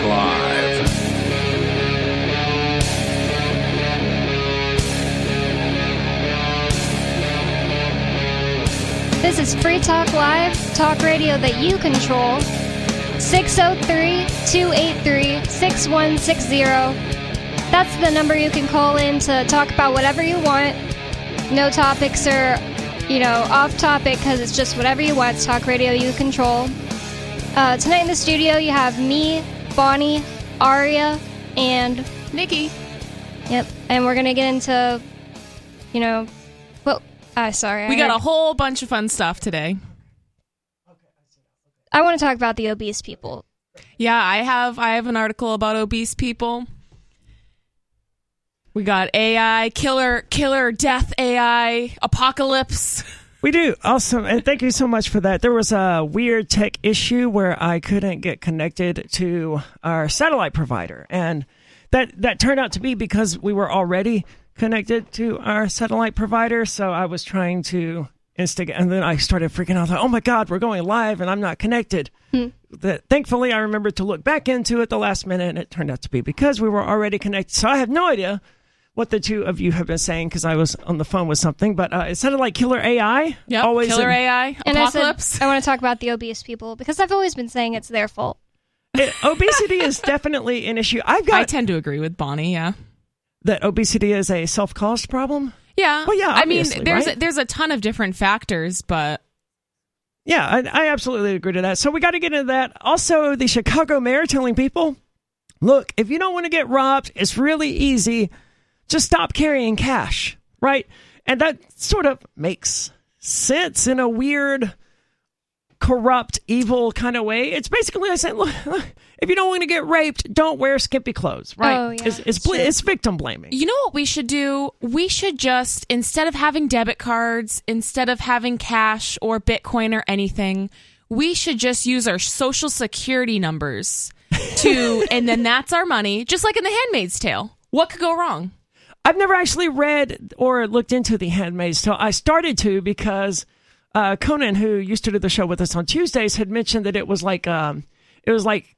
Talk Live. This is Free Talk Live, talk radio that you control. 603 283 6160. That's the number you can call in to talk about whatever you want. No topics are, you know, off topic because it's just whatever you want. It's talk radio you control. Uh, tonight in the studio, you have me, Bonnie, Aria, and Nikki. Yep. And we're going to get into, you know, well, uh, sorry. We I got heard- a whole bunch of fun stuff today. I want to talk about the obese people. Yeah, I have I have an article about obese people. We got AI, killer killer death AI, apocalypse. We do. Awesome. And thank you so much for that. There was a weird tech issue where I couldn't get connected to our satellite provider. And that, that turned out to be because we were already connected to our satellite provider. So I was trying to instigate. And then I started freaking out. Like, oh my God, we're going live and I'm not connected. Hmm. That thankfully, I remembered to look back into it the last minute. And it turned out to be because we were already connected. So I have no idea what the two of you have been saying because I was on the phone with something, but uh, it sounded like killer AI. Yep, always killer an- AI, And apocalypse. I said I want to talk about the obese people because I've always been saying it's their fault. it- obesity is definitely an issue. I've got. I tend to agree with Bonnie, yeah. that obesity is a self-caused problem. Yeah. Well, yeah, I mean, there's right? a, there's a ton of different factors, but Yeah, I, I absolutely agree to that. So we got to get into that. Also, the Chicago mayor telling people, look, if you don't want to get robbed, it's really easy. Just stop carrying cash, right? And that sort of makes sense in a weird, corrupt, evil kind of way. It's basically like saying, look, look, if you don't want to get raped, don't wear skimpy clothes, right? Oh, yeah, it's, it's, bl- it's victim blaming. You know what we should do? We should just instead of having debit cards, instead of having cash or Bitcoin or anything, we should just use our social security numbers to and then that's our money, just like in The Handmaid's Tale. What could go wrong? I've never actually read or looked into The Handmaid's Tale. I started to because uh, Conan, who used to do the show with us on Tuesdays, had mentioned that it was like um, it was like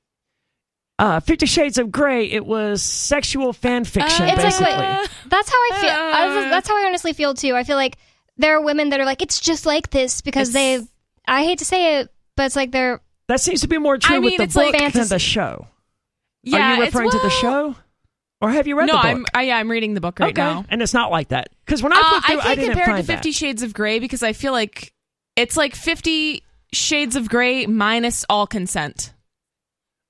uh, Fifty Shades of Grey. It was sexual fan fiction, Uh, It's basically. like that's how I feel. I- Uh. that's how I honestly feel too. I feel like there are women that are like it's just like this because they. I hate to say it, but it's like they're that seems to be more true I with mean, the it's book like than the show. Yeah, Are you referring to the show, or have you read No, the book? I'm I, yeah, I'm reading the book right okay, now. and it's not like that because when I Uh, flipped through, I, can't didn't compare it find to Fifty that. Shades of Grey because I feel like it's like Fifty Shades of Grey minus all consent.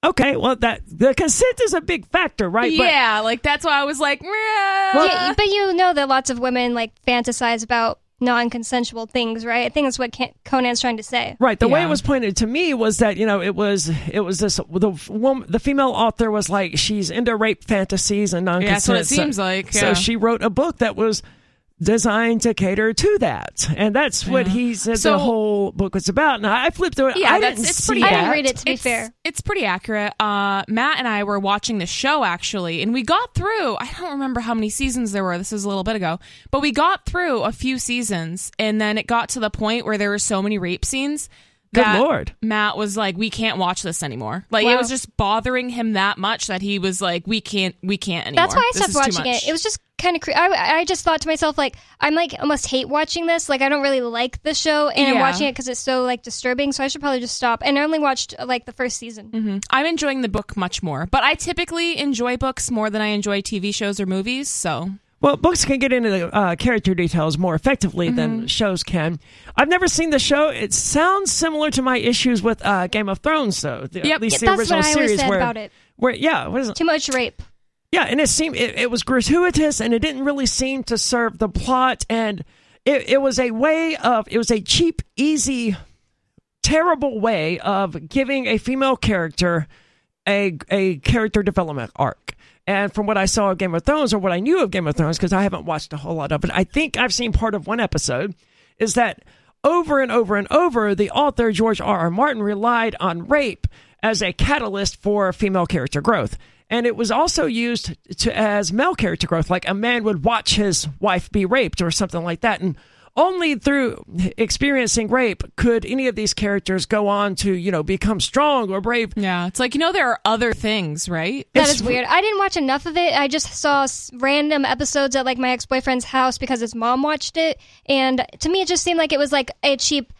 Okay, well that the consent is a big factor, right? But- yeah, like that's why I was like, "Meh." yeah, but you know that lots of women like fantasize about non-consensual things, right? I think that's what Conan's trying to say. Right. The way it was pointed to me was that you know it was it was this the woman the female author was like she's into rape fantasies and non Yeah, that's what it seems like, So she wrote a book that was designed to cater to that, and that's what he said So- the whole book was about. And I flipped through it. Yeah, I that's- didn't it's see pretty- I didn't read it to be it's, fair. It's pretty accurate. Uh, Matt and I were watching the show actually, and we got through. I don't remember how many seasons there were. This is a little bit ago, but we got through a few seasons, and then it got to the point where there were so many rape scenes. Good Lord. Matt was like, "We can't watch this anymore." Like Wow. it was just bothering him that much that he was like, "We can't, we can't anymore." That's why I stopped watching it. It was just kind of. Cre- I I just thought to myself like I'm like almost hate watching this. Like I don't really like the show, and I'm Yeah. watching it because it's so like disturbing. So I should probably just stop. And I only watched like the first season. Mhm. I'm enjoying the book much more, but I typically enjoy books more than I enjoy TV shows or movies. So Well, books can get into the uh, character details more effectively Mm-hmm. than shows can. I've never seen the show. It sounds similar to my issues with uh, Game of Thrones, though. The, Yep. At least Yeah, the that's what original I always series, said where, about it. where yeah, what is it? Too much rape. Yeah, and it seemed it, it was gratuitous, and it didn't really seem to serve the plot, and it, it was a way of it was a cheap, easy, terrible way of giving a female character a a character development arc. And from what I saw of Game of Thrones, or what I knew of Game of Thrones, because I haven't watched a whole lot of it, I think I've seen part of one episode, is that over and over and over, the author George R. R. Martin relied on rape as a catalyst for female character growth. And it was also used to as male character growth, like a man would watch his wife be raped or something like that. And only through experiencing rape could any of these characters go on to, you know, become strong or brave. Yeah, it's like you know there are other things, right? That It's- is weird. I didn't watch enough of it. I just saw random episodes at like my ex boyfriend's house because his mom watched it, and to me, it just seemed like it was like a cheap,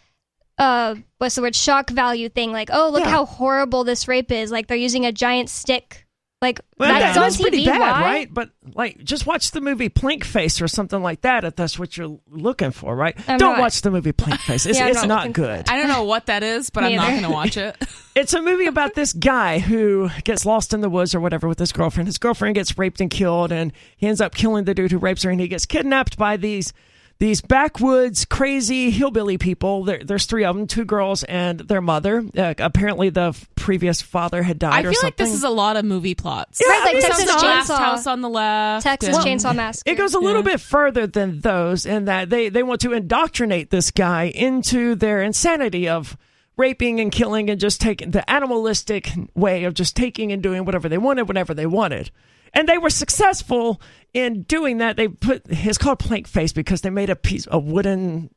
uh, what's the word, shock value thing. Like, oh, look Yeah. how horrible this rape is. Like they're using a giant stick. Like Well, that's that- on that's TV. pretty bad, Why? right? But like, just watch the movie Plank Face or something like that if that's what you're looking for, right? I'm Don't not. watch the movie Plank Face. It's, Yeah, it's not not good. I don't know what that is, but I'm not going to watch it. It's a movie about this guy who gets lost in the woods or whatever with his girlfriend. His girlfriend gets raped and killed, and he ends up killing the dude who rapes her, and he gets kidnapped by these these backwoods crazy hillbilly people. There, there's three of them, two girls and their mother. Uh, apparently, the f- previous father had died I or feel something. like this is a lot of movie plots. Yeah, Right, like I mean, Texas it's not- Last Chainsaw. House on the left. Texas and- Chainsaw Massacre. It goes a little Yeah. bit further than those in that they, they want to indoctrinate this guy into their insanity of raping and killing and just taking the animalistic way of just taking and doing whatever they wanted whenever they wanted. And they were successful in doing that. They put it's called plank face because they made a piece a wooden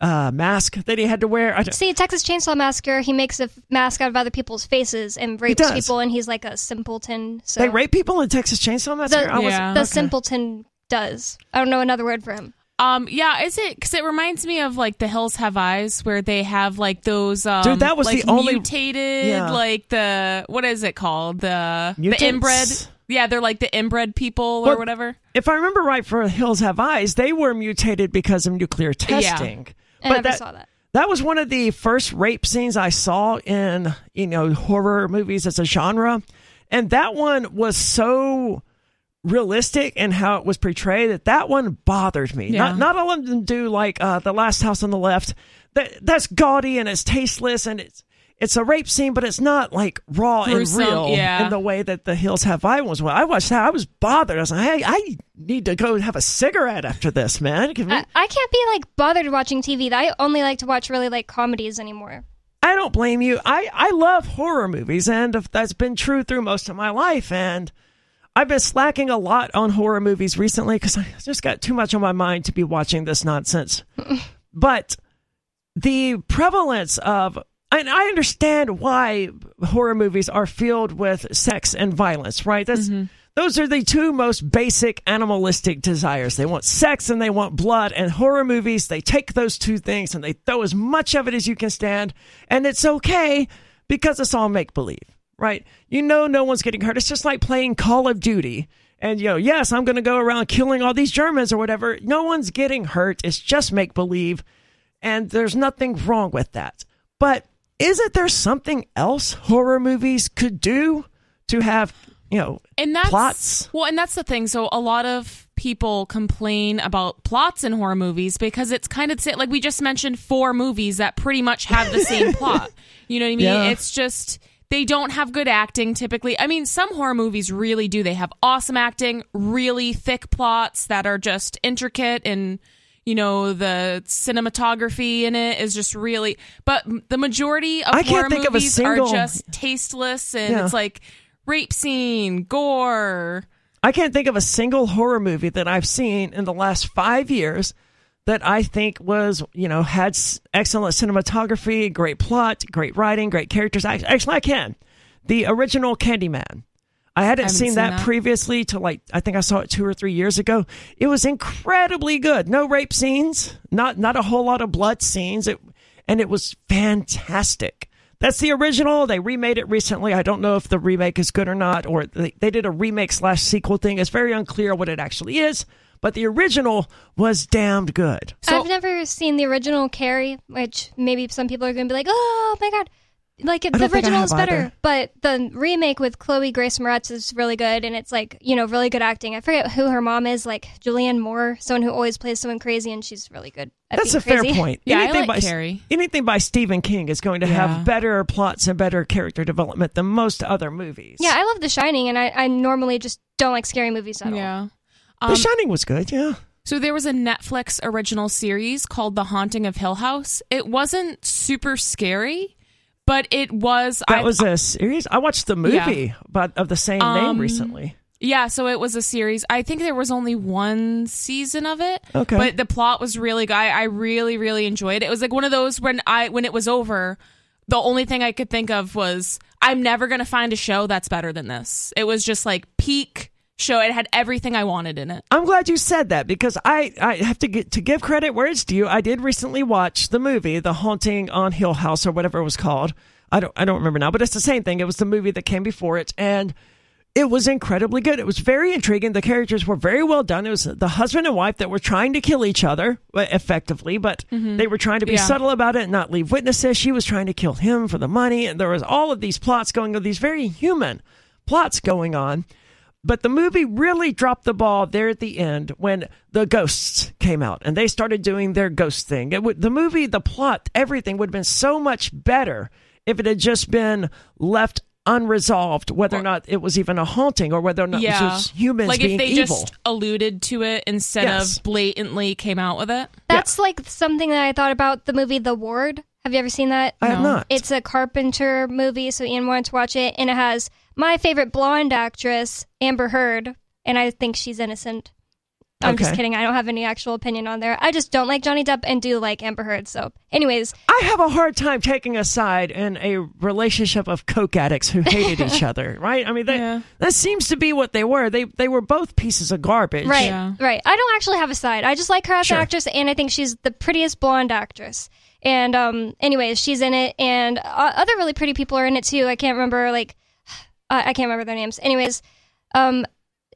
uh, mask that he had to wear. See, Texas Chainsaw Massacre, he makes a f- mask out of other people's faces and rapes people, and he's like a simpleton. So they rape people in Texas Chainsaw Massacre. I The, was- Yeah. the okay. simpleton does. I don't know another word for him. Um, yeah, is it? Because it reminds me of like The Hills Have Eyes, where they have like those. Um, Dude, that was like, the only- mutated, Yeah. like the what is it called? The Mutants? the inbred. Yeah, they're like the inbred people or Well, whatever. If I remember right, for Hills Have Eyes, they were mutated because of nuclear testing. I But never that- saw that. That was one of the first rape scenes I saw in, you know, horror movies as a genre. And that one was so realistic in how it was portrayed that that one bothered me. Yeah. Not not all of them do like uh, the last house on the left. That that's gaudy and it's tasteless and it's it's a rape scene, but it's not like raw Gruesome, and real yeah. in the way that the Hills Have Eyes was. When I watched that, I was bothered. I was like, hey, I need to go have a cigarette after this, man. Can we- I, I can't be like bothered watching TV. I only like to watch really like comedies anymore. I don't blame you. I, I love horror movies, and that's been true through most of my life. And I've been slacking a lot on horror movies recently because I just got too much on my mind to be watching this nonsense. but the prevalence of, and I understand why horror movies are filled with sex and violence, right? That's. Mm-hmm. Those are the two most basic animalistic desires. They want sex and they want blood. And horror movies, they take those two things and they throw as much of it as you can stand. And it's okay because it's all make believe, right? You know, no one's getting hurt. It's just like playing Call of Duty. And, you know, yes, I'm going to go around killing all these Germans or whatever. No one's getting hurt. It's just make believe. And there's nothing wrong with that. But isn't there something else horror movies could do to have, you know, and that's plots? well and that's the thing. So a lot of people complain about plots in horror movies because it's kind of like we just mentioned four movies that pretty much have the same plot. You know what i mean? Yeah. it's just they don't have good acting typically. I mean some horror movies really do. They have awesome acting really thick plots that are just intricate and you know the cinematography in it is just really but the majority of I horror think of movies single- are just tasteless and Yeah. it's like rape scene, gore. I can't think of a single horror movie that I've seen in the last five years that I think was, you know, had excellent cinematography, great plot, great writing, great characters. Actually, I can. The original Candyman. I hadn't haven't seen, seen that, that. previously to like I think I saw it two or three years ago. It was incredibly good. No rape scenes, not not a whole lot of blood scenes. It and it was fantastic. That's the original. They remade it recently. I don't know if the remake is good or not, or they, they did a remake slash sequel thing. It's very unclear what it actually is, but the original was damned good. So- I've never seen the original Carrie, which maybe some people are going to be like, "Oh my god." Like the don't think I original is better, either. but the remake with Chloe Grace Moretz is really good, and it's like you know really good acting. I forget who her mom is, like Julianne Moore, someone who always plays someone crazy, and she's really good. At That's a being fair point. Yeah, I anything like by Carrie. anything by Stephen King is going to Yeah. have better plots and better character development than most other movies. Yeah, I love The Shining, and I, I normally just don't like scary movies at all. Yeah. The Um, Shining was good. Yeah. so there was a Netflix original series called The Haunting of Hill House. It wasn't super scary, but it was. That I, was a series. I watched the movie, but of the same name Um, recently. Yeah, so it was a series. I think there was only one season of it. Okay. But the plot was really good. I, I really, really enjoyed it. It was like one of those when I when it was over, the only thing I could think of was I'm never gonna find a show that's better than this. It was just like peak show. It had everything I wanted in it. I'm glad you said that because I, I have to get to give credit where it's due. I did recently watch the movie The Haunting on Hill House or whatever it was called. I don't I don't remember now, but it's the same thing. It was the movie that came before it and it was incredibly good. It was very intriguing. The characters were very well done. It was the husband and wife that were trying to kill each other effectively, but mm-hmm. they were trying to be Yeah. subtle about it and not leave witnesses. She was trying to kill him for the money, and there was all of these plots going on, these very human plots going on. But the movie really dropped the ball there at the end when the ghosts came out and they started doing their ghost thing. It would, the movie, the plot, everything would have been so much better if it had just been left unresolved, whether or not it was even a haunting or whether or not it yeah. was just humans like being if they evil. just alluded to it instead Yes. of blatantly came out with it. That's like something that I thought about the movie The Ward. Have you ever seen that? I have not. It's a Carpenter movie, so Ian wanted to watch it, and it has my favorite blonde actress, Amber Heard, and I think she's innocent. I'm just kidding. I don't have any actual opinion on there. I just don't like Johnny Depp and do like Amber Heard. So, anyways, I have a hard time taking a side in a relationship of coke addicts who hated each other, right? I mean, that, Yeah. that seems to be what they were. They they were both pieces of garbage. right, Yeah. right. I don't actually have a side. I just like her as Sure. an actress, and I think she's the prettiest blonde actress. And um, anyways, she's in it, and uh, other really pretty people are in it too. I can't remember like uh, I can't remember their names. Anyways, um,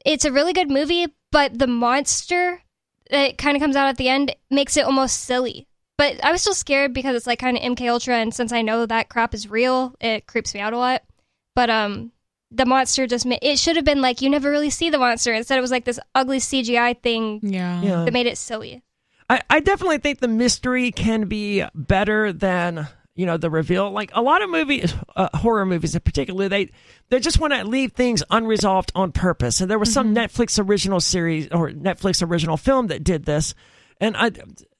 it's a really good movie, but the monster that kind of comes out at the end makes it almost silly. But I was still scared because it's like kind of MK Ultra, and since I know that crap is real, it creeps me out a lot. But um, the monster just ma- it should have been like you never really see the monster. Instead, it was like this ugly CGI thing Yeah. Yeah. that made it silly. I, I definitely think the mystery can be better than you know the reveal. Like a lot of movies, uh, horror movies in particular, they they just want to leave things unresolved on purpose. And there was some Netflix original series or Netflix original film that did this. And I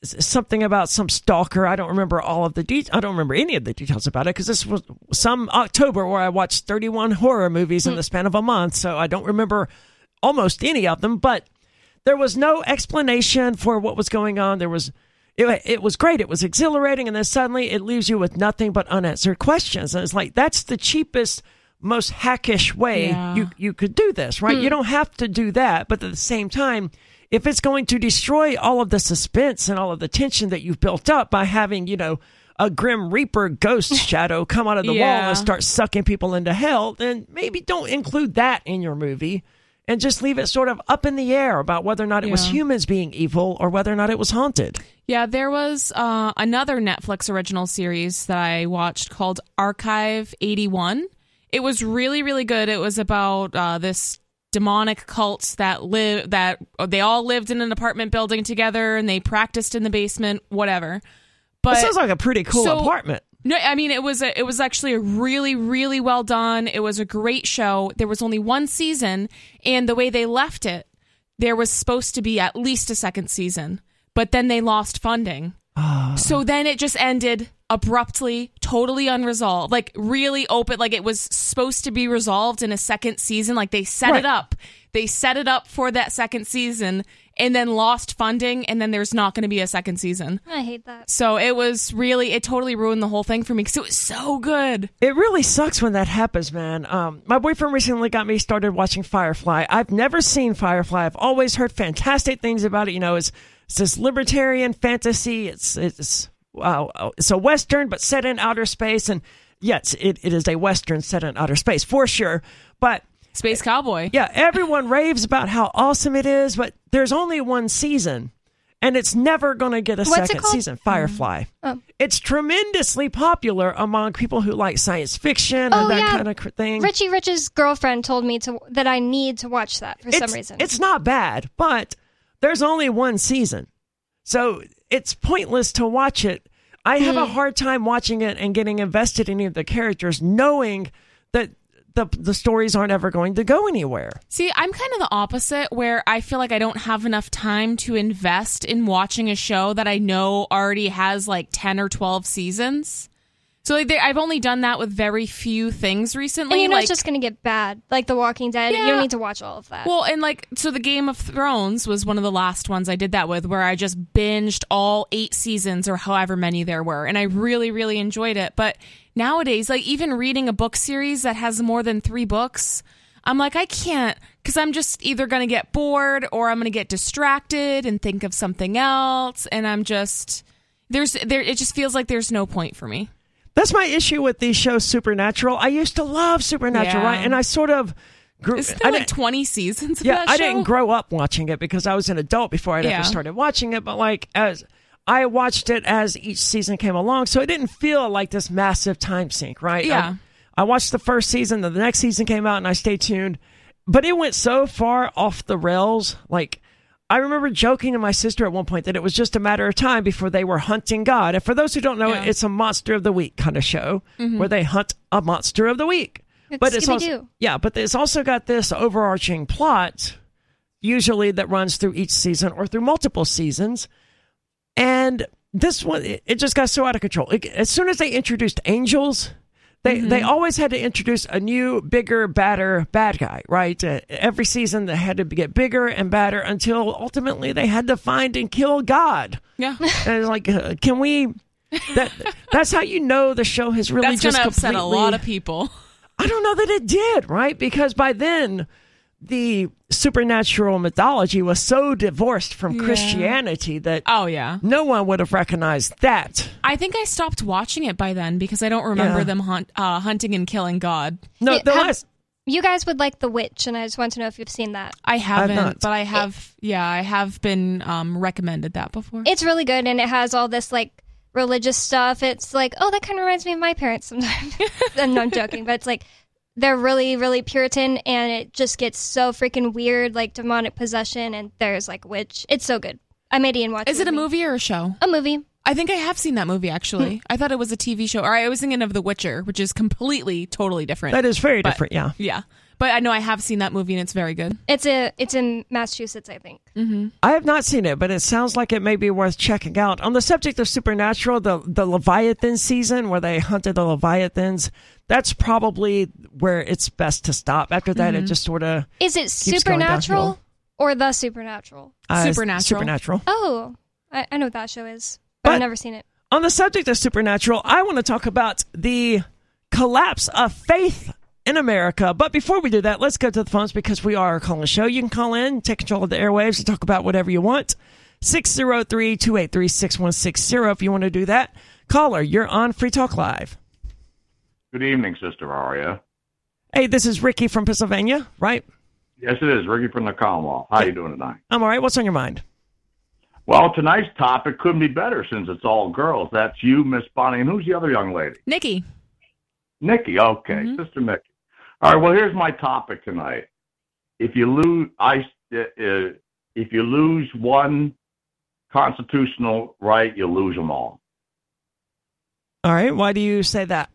something about some stalker. I don't remember all of the de- I don't remember any of the details about it because this was some October where I watched 31 horror movies in the span of a month, so I don't remember almost any of them. But there was no explanation for what was going on. There was it, it was great. It was exhilarating, and then suddenly it leaves you with nothing but unanswered questions. And it's like that's the cheapest, most hackish way Yeah. you you could do this, right? You hmm. don't have to do that, but at the same time, if it's going to destroy all of the suspense and all of the tension that you've built up by having, you know. A grim reaper ghost shadow come out of the wall and start sucking people into hell, then maybe don't include that in your movie and just leave it sort of up in the air about whether or not it was humans being evil or whether or not it was haunted. Yeah, there was uh, another Netflix original series that I watched called Archive 81. It was really, really good. It was about uh, this demonic cults that live that they all lived in an apartment building together and they practiced in the basement, whatever. But That sounds like a pretty cool so- apartment. no, I mean it was a, it was actually a really really well done. It was a great show. There was only one season, and the way they left it, there was supposed to be at least a second season, but then they lost funding. So then it just ended abruptly, totally unresolved. Like really open like it was supposed to be resolved in a second season. Like they set Right. it up. They set it up for that second season and then lost funding and then there's not going to be a second season. I hate that. So it was really, it totally ruined the whole thing for me because it was so good. It really sucks when that happens, man. Um, my boyfriend recently got me started watching Firefly. I've never seen Firefly. I've always heard fantastic things about it. You know, it's, it's this libertarian fantasy. It's it's wow, it's a western but set in outer space, and yes, it, it is a western set in outer space for sure. But Space Cowboy. yeah, everyone raves about how awesome it is, but there's only one season, and it's never going to get a What's second season. Firefly. Mm. Oh. It's tremendously popular among people who like science fiction Oh, and that yeah. kind of cr- thing. Richie Rich's girlfriend told me to that I need to watch that for it's, some reason. it's not bad, but there's only one season, so it's pointless to watch it. I have a Hmm. hard time watching it and getting invested in any of the characters, knowing that the the stories aren't ever going to go anywhere. See, I'm kind of the opposite where I feel like I don't have enough time to invest in watching a show that I know already has like 10 or 12 seasons. So like, they, I've only done that with very few things recently. And you know like, it's just going to get bad. Like The Walking Dead. You don't need to watch all of that. Well, and like, so the Game of Thrones was one of the last ones I did that with, where I just binged all eight seasons or however many there were, and I really, really enjoyed it. But nowadays, like, even reading a book series that has more than three books, I'm like, I can't, because I'm just either going to get bored or I'm going to get distracted and think of something else, and I'm just there's there. It just feels like there's no point for me. That's my issue with these shows, Supernatural. I used to love Supernatural, Yeah. right? And I sort of grew. Isn't I there like 20 seasons of yeah, I show? didn't grow up watching it because I was an adult before I'd Yeah. ever started watching it. But like as I watched it as each season came along, so it didn't feel like this massive time sink, right? Yeah. I, I watched the first season, then the next season came out, and I stayed tuned. But it went so far off the rails, like. I remember joking to my sister at one point that it was just a matter of time before they were hunting God. And for those who don't know, Yeah. it's a monster of the week kind of show mm-hmm. where they hunt a monster of the week. It's but it's also, yeah, but it's also got this overarching plot, usually that runs through each season or through multiple seasons. And this one, it, it just got so out of control. It, as soon as they introduced angels, they they always had to introduce a new, bigger, badder bad guy, right? Uh, every season they had to get bigger and badder until ultimately they had to find and kill God. Yeah. And it's like, uh, can we? That that's how you know the show has really That's just upset a lot of people. I don't know that it did, right? Because by then, the supernatural mythology was so divorced from Yeah. Christianity that Oh, yeah. no one would have recognized that. I think I stopped watching it by then because I don't remember Yeah. them hunt, uh, hunting and killing God. No, Yeah, the have- last. you guys would like The Witch, and I just want to know if you've seen that. I haven't, not. but I have. Yeah, I have been um, recommended that before. It's really good, and it has all this like religious stuff. It's like, oh, that kind of reminds me of my parents sometimes. I'm not joking, but it's like they're really, really Puritan, and it just gets so freaking weird, like demonic possession, and there's like witch. It's so good. I made Ian watch. Is it a with movie or a show? A movie. I think I have seen that movie Hmm. actually. I thought it was a TV show, or I was thinking of The Witcher, which is completely, totally different. That is very But- different, yeah. yeah, but I know I have seen that movie and it's very good. It's a. It's in Massachusetts, I think. I have not seen it, but it sounds like it may be worth checking out. On the subject of supernatural, the the Leviathan season where they hunted the Leviathans, that's probably where it's best to stop. After that, Mm-hmm. it just sort of Is it Keeps supernatural downhill. or the supernatural? uh, Supernatural. Supernatural. Oh, I, I know what that show is, but, But- I've never seen it. On the subject of supernatural, I want to talk about the collapse of faith in America. But before we do that, let's go to the phones because we are calling a calling show. You can call in, take control of the airwaves, and talk about whatever you want. 603 283 6160 if you want to do that. Caller, you're on Free Talk Live. Good evening, Sister Aria. Hey, this is Ricky from Pennsylvania, right? Yes, it is. Ricky from the Commonwealth. How are you doing tonight? I'm all right. What's on your mind? Well, tonight's topic couldn't be better since it's all girls. That's you, Miss Bonnie, and who's the other young lady? Nikki, Nikki. Okay, Mhm. Sister Nikki. All right. Well, here's my topic tonight. If you lose, I uh, uh, if you lose one constitutional right, you lose them all. All right. Why do you say that?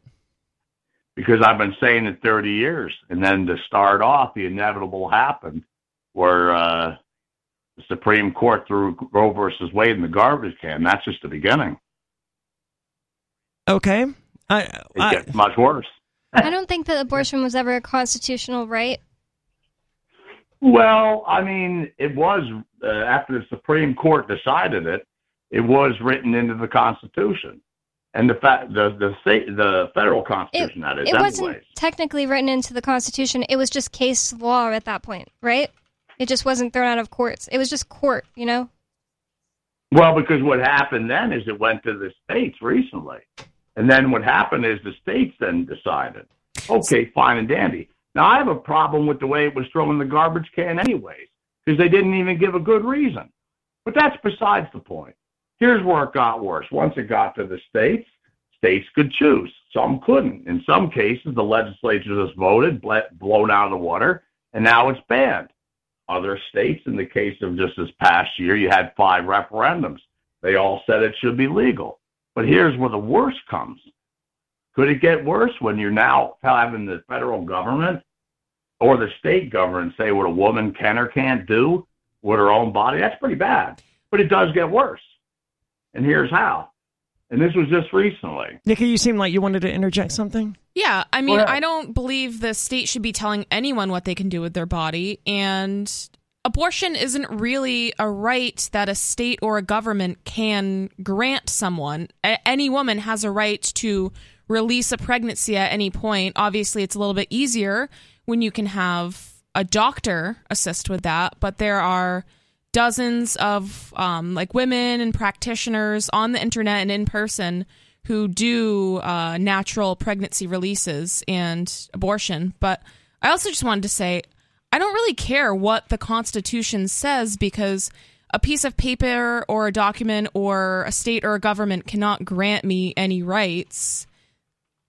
Because I've been saying it 30 years, and then to start off, the inevitable happened, where uh, the Supreme Court threw Roe versus Wade in the garbage can. That's just the beginning. Okay. I, It I, gets much worse. I don't think that abortion was ever a constitutional right. Well, I mean, it was uh, after the Supreme Court decided it. It was written into the Constitution, and the fa- the the state the federal It, Constitution that is. it wasn't technically written into the Constitution. It was just case law at that point, right? It just wasn't thrown out of courts. It was just court, you know? Well, because what happened then is it went to the states recently, and then what happened is the states then decided, okay, fine and dandy. Now I have a problem with the way it was thrown in the garbage can, anyways, because they didn't even give a good reason. But that's besides the point. Here's where it got worse. Once it got to the states, states could choose. Some couldn't. In some cases, the legislature just voted, blown out of the water, and now it's banned. Other states, in the case of just this past year, you had five referendums. They all said it should be legal. But here's where the worst comes. Could it get worse when you're now having the federal government or the state government say what a woman can or can't do with her own body? That's pretty bad. But it does get worse. And here's how. and this was just recently. Nikki, you seem like you wanted to interject something. Yeah, I mean. I don't believe the state should be telling anyone what they can do with their body. And abortion isn't really a right that a state or a government can grant someone. A- any woman has a right to release a pregnancy at any point. Obviously, it's a little bit easier when you can have a doctor assist with that, but there are dozens of um, like women and practitioners on the internet and in person who do uh, natural pregnancy releases and abortion. But I also just wanted to say I don't really care what the Constitution says because a piece of paper or a document or a state or a government cannot grant me any rights.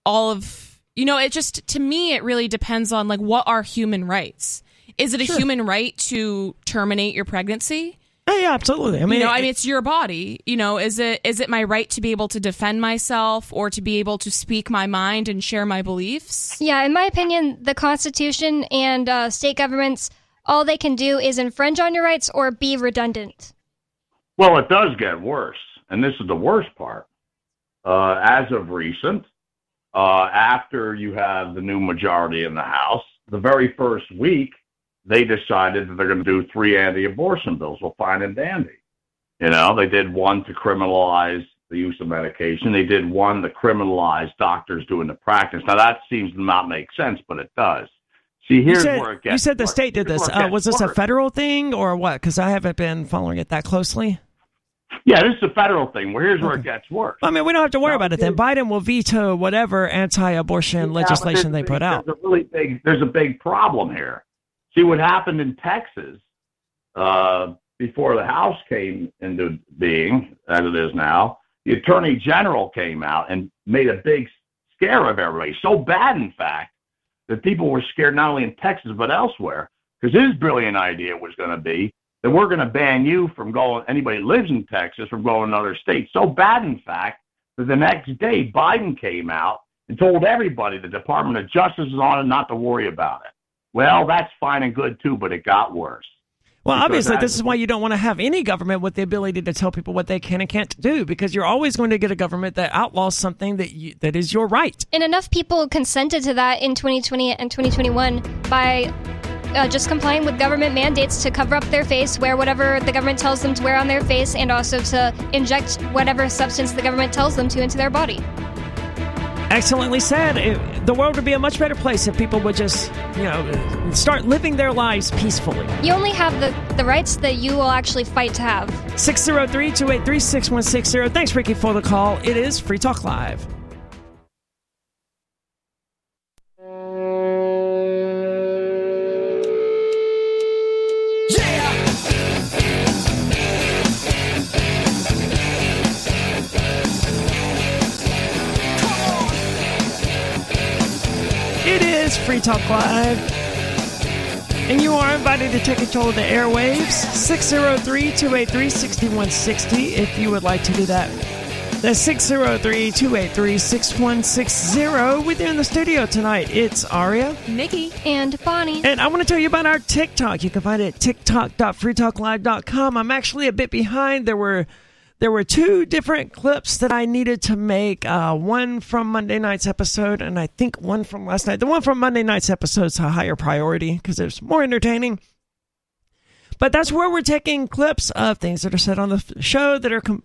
All of you know, it just to me it really depends on like what are human rights. Is it a human right to terminate your pregnancy? Oh, yeah, absolutely. I mean, you know, I mean, it's your body. You know, is it is it my right to be able to defend myself or to be able to speak my mind and share my beliefs? Yeah, in my opinion, the Constitution and uh, state governments, all they can do is infringe on your rights or be redundant. Well, it does get worse, and this is the worst part. Uh, as of recent, uh, after you have the new majority in the House, the very first week, they decided that they're going to do three anti-abortion bills. Well, fine and dandy. You know, they did one to criminalize the use of medication. They did one to criminalize doctors doing the practice. Now that seems to not make sense, but it does. See, you here's said, where it gets. you said the worse. state did Here's this. Uh, was this a federal thing or what? Because I haven't been following it that closely. Yeah, this is a federal thing. Well, here's where it gets worse. I mean, we don't have to worry No, about it then. Biden will veto whatever anti-abortion Yeah, legislation they put out. There's a really big. There's a big problem here. See what happened in Texas uh, before the House came into being, as it is now. The Attorney General came out and made a big scare of everybody. So bad, in fact, that people were scared not only in Texas but elsewhere. Because his brilliant idea was going to be that we're going to ban you from going. Anybody that lives in Texas from going to other states. So bad, in fact, that the next day Biden came out and told everybody the Department of Justice is on it not to worry about it. Well, that's fine and good too, but it got worse. Well, Because obviously, I- this is why you don't want to have any government with the ability to tell people what they can and can't do, because you're always going to get a government that outlaws something that you, that is your right. And enough people consented to that in 2020 and 2021 by uh, just complying with government mandates to cover up their face, wear whatever the government tells them to wear on their face, and also to inject whatever substance the government tells them to into their body. Excellently said. It, the world would be a much better place if people would just, you know, start living their lives peacefully. You only have the, the rights that you will actually fight to have. 603 283 6160. Thanks, Ricky, for the call. It is Free Talk Live. Talk Live. And you are invited to take control of the airwaves. 603 283 6160 if you would like to do that. That's 603 283 6160. With you in the studio tonight, it's Aria. Nikki. And Bonnie. And I want to tell you about our TikTok. You can find it at tiktok.freetalklive.com. I'm actually a bit behind. There were there were two different clips that I needed to make. Uh, one from Monday night's episode, and I think one from last night. The one from Monday night's episode is a higher priority because it's more entertaining. But that's where we're taking clips of things that are said on the show that are com-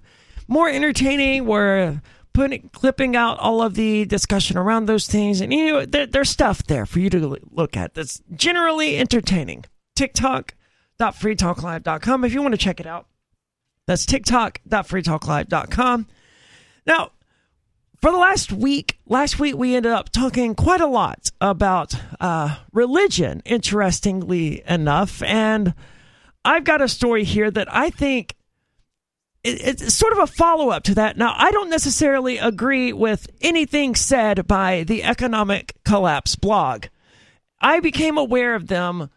more entertaining. We're putting clipping out all of the discussion around those things, and you know there, there's stuff there for you to look at that's generally entertaining. TikTok.freetalklive.com if you want to check it out. That's TikTok.freetalklive.com. Now, for the last week, last week we ended up talking quite a lot about uh, religion, interestingly enough, and I've got a story here that I think it, it's sort of a follow up to that. Now, I don't necessarily agree with anything said by the Economic Collapse blog. I became aware of them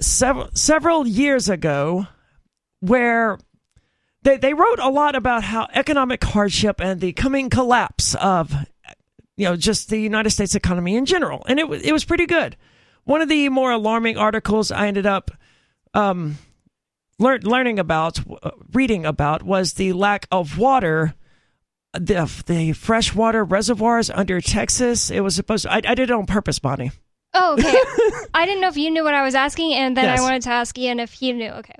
several several years ago, where they they wrote a lot about how economic hardship and the coming collapse of you know just the United States economy in general, and it was it was pretty good. One of the more alarming articles I ended up um, lear- learning about, uh, reading about, was the lack of water the the freshwater reservoirs under Texas. It was supposed. To, I, I did it on purpose, Bonnie. Oh, okay. I didn't know if you knew what I was asking, and then Yes. I wanted to ask Ian if he knew. Okay.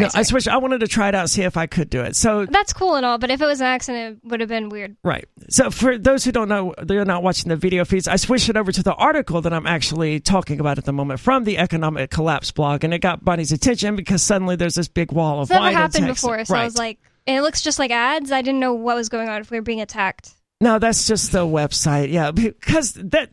No, I switched. I wanted to try it out, see if I could do it. So That's cool and all, but if it was an accident, it would have been weird. Right. So for those who don't know, they're not watching the video feeds. I switched it over to the article that I'm actually talking about at the moment from the Economic Collapse blog, and it got Bonnie's attention because suddenly there's this big wall of It's never happened before, so right. I was like, and it looks just like ads. I didn't know what was going on if we were being attacked. No, that's just the website. Yeah, because that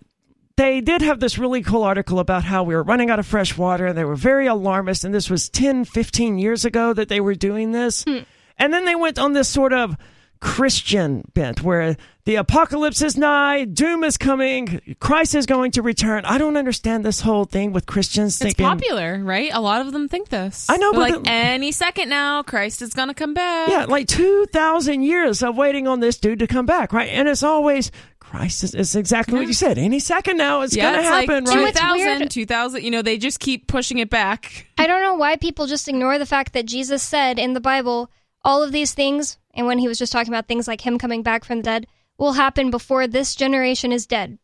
they did have this really cool article about how we were running out of fresh water and they were very alarmist and this was 10, 15 years ago that they were doing this. Hmm. And then they went on this sort of Christian bent where the apocalypse is nigh, doom is coming, Christ is going to return. I don't understand this whole thing with Christians It's thinking popular, right? A lot of them think this. I know, They're but like the- any second now, Christ is gonna come back. Yeah, like 2,000 years of waiting on this dude to come back, right? And it's always, Christ is, is exactly what you said. Any second now, it's yeah, going to it's happen, like right? 2000, 2000, You know, they just keep pushing it back. I don't know why people just ignore the fact that Jesus said in the Bible all of these things, and when he was just talking about things like him coming back from the dead, will happen before this generation is dead.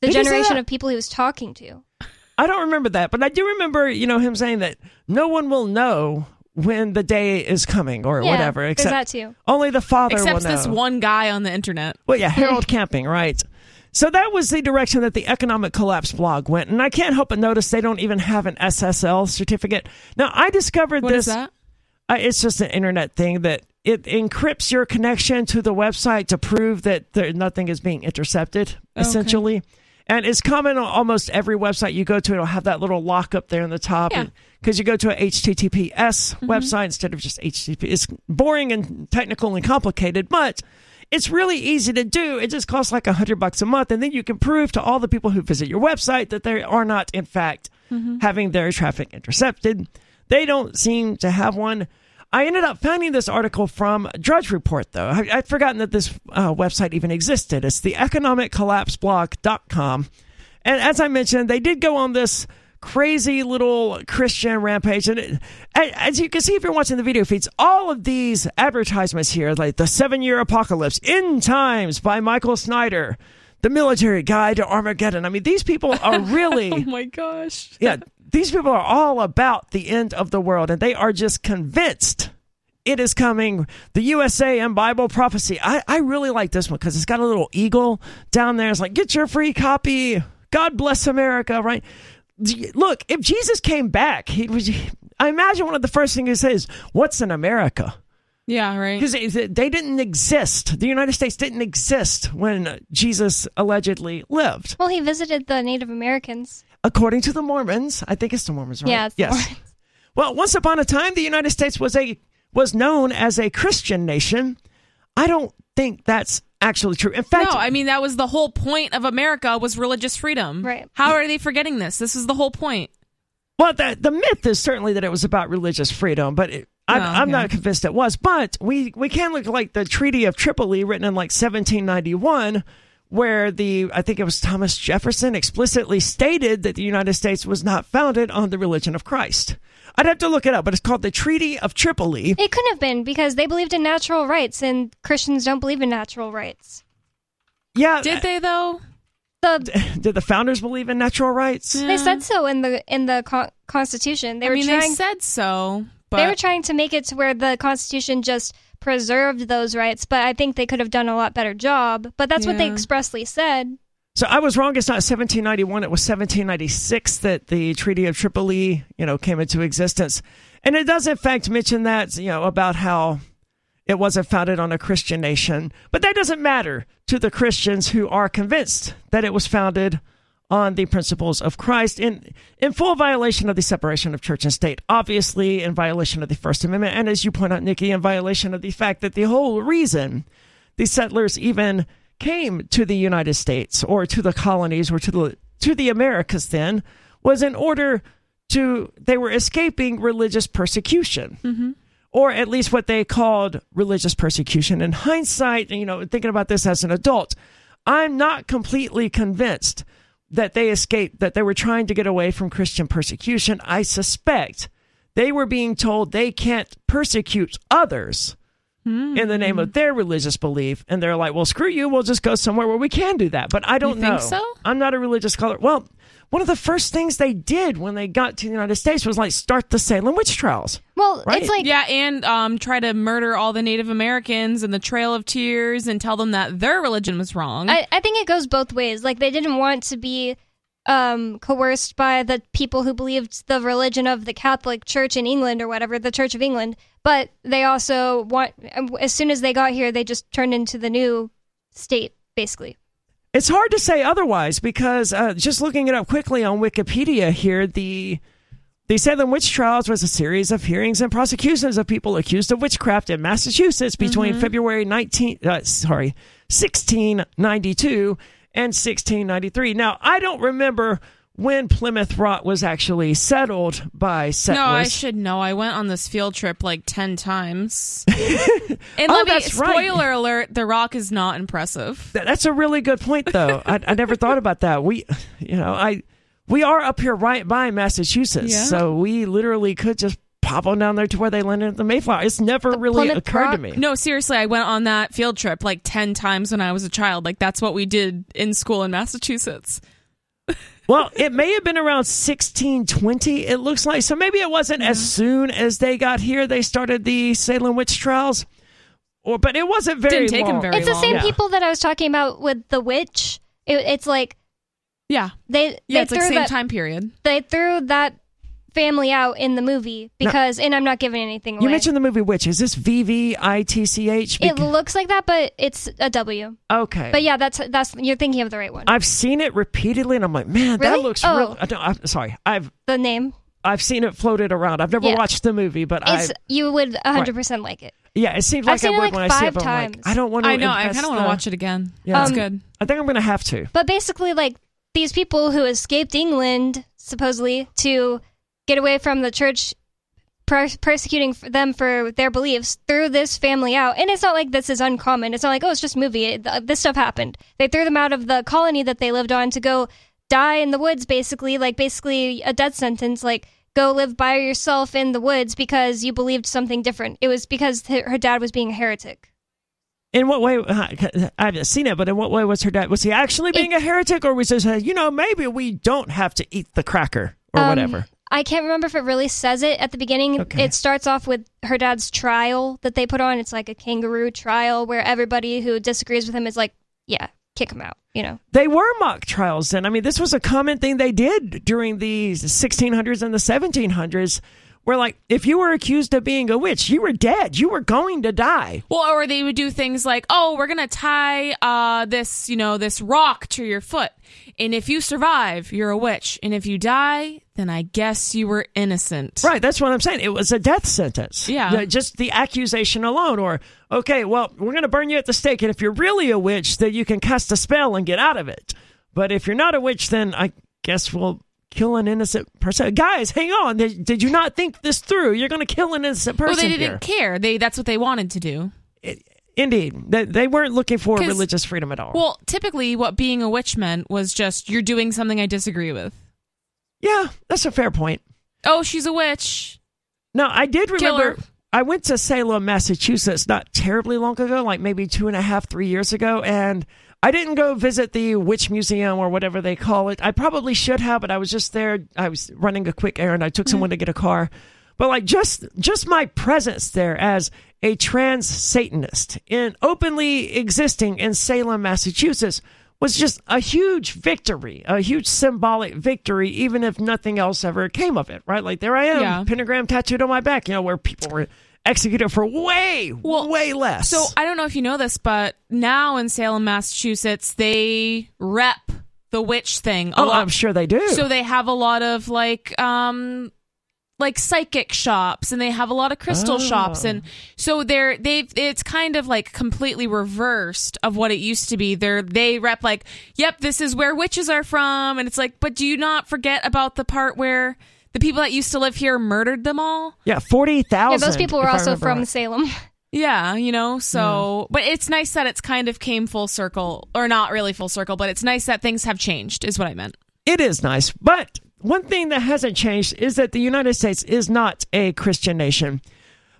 The Did he say generation that? of people he was talking to. I don't remember that, but I do remember, you know, him saying that no one will know when the day is coming or Yeah, whatever, except that too. only the Father Except will know. this one guy on the internet. Well, yeah, Harold Camping, right. So that was the direction that the Economic Collapse blog went, and I can't help but notice they don't even have an SSL certificate. Now, I discovered What this. is that? Uh, it's just an internet thing that it encrypts your connection to the website to prove that there, nothing is being intercepted, Okay. essentially. And it's common on almost every website you go to. It'll have that little lock up there in the top. Yeah. Because you go to a HTTPS mm-hmm. website instead of just HTTP. It's boring and technical and complicated, but it's really easy to do. It just costs like a hundred bucks a month, and then you can prove to all the people who visit your website that they are not, in fact, mm-hmm. having their traffic intercepted. They don't seem to have one. I ended up finding this article from Drudge Report, though. I, I'd forgotten that this uh, website even existed. It's the economiccollapseblog.com. And as I mentioned, they did go on this crazy little Christian rampage. And it, as you can see if you're watching the video feeds, all of these advertisements here, like the seven year apocalypse, End Times by Michael Snyder, the military guide to Armageddon. I mean, these people are really. Oh my gosh. yeah, these people are all about the end of the world, and they are just convinced it is coming. The USA and Bible prophecy. I, I really like this one because it's got a little eagle down there. It's like, get your free copy. God bless America, right? Look, if Jesus came back, he was. I imagine one of the first things he says, "What's in America?" Yeah, right. Because they, they didn't exist. The United States didn't exist when Jesus allegedly lived. Well, he visited the Native Americans. According to the Mormons, I think it's the Mormons, right? Yeah, it's yes. Mormons. Well, once upon a time, the United States was a was known as a Christian nation. I don't think that's actually true. In fact, no, I mean that was the whole point of America was religious freedom. Right. How are they forgetting this? This is the whole point. well, the the myth is certainly that it was about religious freedom, but it, I'm, Oh, I'm okay. not convinced it was. But we we can look like the Treaty of Tripoli, written in like 1791. Where the I think it was Thomas Jefferson explicitly stated that the United States was not founded on the religion of Christ. I'd have to look it up, but it's called the Treaty of Tripoli. It couldn't have been because they believed in natural rights, and Christians don't believe in natural rights. Yeah, Did they though? The did the founders believe in natural rights? they said so in the in the con- Constitution. They I were mean, trying. they said so, but they were trying to make it to where the Constitution just preserved those rights, but I think they could have done a lot better job. But that's what they expressly said. So I was wrong. It's not 1791. It was 1796 that the Treaty of Tripoli, you know, came into existence. And it does in fact mention that, you know, about how it wasn't founded on a Christian nation. But that doesn't matter to the Christians who are convinced that it was founded on the principles of Christ in in full violation of the separation of church and state, obviously in violation of the First Amendment, and as you point out, Nikki, in violation of the fact that the whole reason the settlers even came to the United States or to the colonies or to the to the Americas then was in order to they were escaping religious persecution. Mm-hmm. Or at least what they called religious persecution. In hindsight, you know, thinking about this as an adult, I'm not completely convinced that they escaped, that they were trying to get away from Christian persecution. I suspect they were being told they can't persecute others in the name of hmm. their religious belief, and they're like, "Well, screw you. We'll just go somewhere where we can do that." But I don't You think know. so? I'm not a religious scholar. Well, one of the first things they did when they got to the United States was like start the Salem witch trials. Well, Right. it's like Yeah, and um, try to murder all the Native Americans and the Trail of Tears and tell them that their religion was wrong. I, I think it goes both ways. Like they didn't want to be um, coerced by the people who believed the religion of the Catholic Church in England or whatever, the Church of England. But they also want, as soon as they got here, they just turned into the new state, basically. It's hard to say otherwise because uh, just looking it up quickly on Wikipedia here, the the Salem witch trials was a series of hearings and prosecutions of people accused of witchcraft in Massachusetts between February 19 uh, sorry 1692 and 1693. Now I don't remember when Plymouth Rock was actually settled by settlers. no, I should know. I went on this field trip like 10 times. and Oh, let me, that's right. spoiler alert, The Rock is not impressive. Th- That's a really good point, though. I, I never thought about that. We, you know, I we are up here right by Massachusetts, Yeah. so we literally could just pop on down there to where they landed at the Mayflower. It's never really Plymouth occurred to me. No, seriously, I went on that field trip like 10 times when I was a child. Like, that's what we did in school in Massachusetts. Well, it may have been around 1620. It looks like so. Maybe it wasn't as mm-hmm. soon as they got here. They started the Salem witch trials, or but it wasn't very Didn't take 'em long. very it's the same Yeah. people that I was talking about with the witch. It, it's like Yeah. they Yeah, they it's like same that time period. they threw that family out in the movie because, and I'm not giving anything away. You mentioned the movie Witch. Is this V V I T C H? it looks like that, but it's a W. Okay. But yeah, that's that's you're thinking of the right one. I've seen it repeatedly, and I'm like, man, that Really? looks Oh. real. I don't, I'm sorry, I've the name I've seen it floated around. I've never Yeah. watched the movie, but I it's you would 100 percent like it. yeah, it seems I've like seen I it, would like, when I see it. five But I'm like, times. I don't want to. I know. I kind of want to watch it again. Yeah. It's Um, good. I think I'm going to have to. But basically, like these people who escaped England supposedly to get away from the church persecuting them for their beliefs threw this family out. And it's not like this is uncommon. It's not like oh, it's just a movie. It, this stuff happened. They threw them out of the colony that they lived on to go die in the woods. Basically, like basically a death sentence. Like go live by yourself in the woods because you believed something different. It was because her her dad was being a heretic. In what way? I haven't seen it, but in what way was her dad? Was he actually being a heretic, or was he just, you know, maybe we don't have to eat the cracker or Um, whatever? I can't remember if it really says it at the beginning. Okay. It starts off with her dad's trial that they put on. It's like a kangaroo trial where everybody who disagrees with him is like, yeah, kick him out, you know. They were mock trials then. I mean, this was a common thing they did during the 1600s and the 1700s, where like if you were accused of being a witch, you were dead. You were going to die. Well, or they would do things like, "Oh, we're gonna tie uh, this, you know, this rock to your foot, and if you survive, you're a witch, and if you die, then I guess you were innocent." Right, that's what I'm saying. It was a death sentence. Yeah. Just the accusation alone, or okay, well, we're going to burn you at the stake, and if you're really a witch, then you can cast a spell and get out of it. But if you're not a witch, then I guess we'll kill an innocent person. Guys, hang on. Did, did you not think this through? You're going to kill an innocent person. Well, they didn't here. care. They that's what they wanted to do. Indeed, they, they weren't looking for religious freedom at all. Well, typically, what being a witch meant was just you're doing something I disagree with. yeah, that's a fair point. Oh, she's a witch. No, I did remember. I went to Salem, Massachusetts, not terribly long ago, like maybe two and a half, three years ago, and I didn't go visit the witch museum or whatever they call it. I probably should have, but I was just there. I was running a quick errand. I took mm-hmm. someone to get a car, but like just just my presence there as a trans Satanist in openly existing in Salem, Massachusetts. Was just a huge victory, a huge symbolic victory, even if nothing else ever came of it, right? Like there I am, Yeah. pentagram tattooed on my back, you know, where people were executed for way, Well, way less. So I don't know if you know this, but now in Salem, Massachusetts, they rep the witch thing. oh, lot. I'm sure they do. So they have a lot of like um like psychic shops and they have a lot of crystal Oh. shops and so they're they've it's kind of like completely reversed of what it used to be. They're they rep like, yep, this is where witches are from and it's like, but do you not forget about the part where the people that used to live here murdered them all? yeah, forty Yeah, those people were also from Salem. Yeah, you know, so but it's nice that it's kind of came full circle or not really full circle, but it's nice that things have changed is what I meant. It is nice, but one thing that hasn't changed is that the United States is not a Christian nation.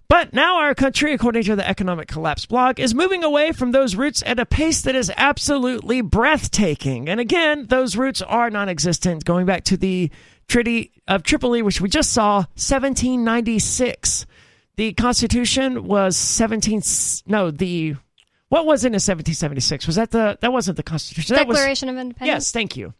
But now our country, according to the Economic Collapse blog, is moving away from those roots at a pace that is absolutely breathtaking. And again, those roots are non existent, going back to the Treaty of Tripoli, which we just saw, 1796. The Constitution was 17. No, the. What was it in 1776? Was that the. That wasn't the Constitution. That was, Declaration of Independence. Yes, thank you.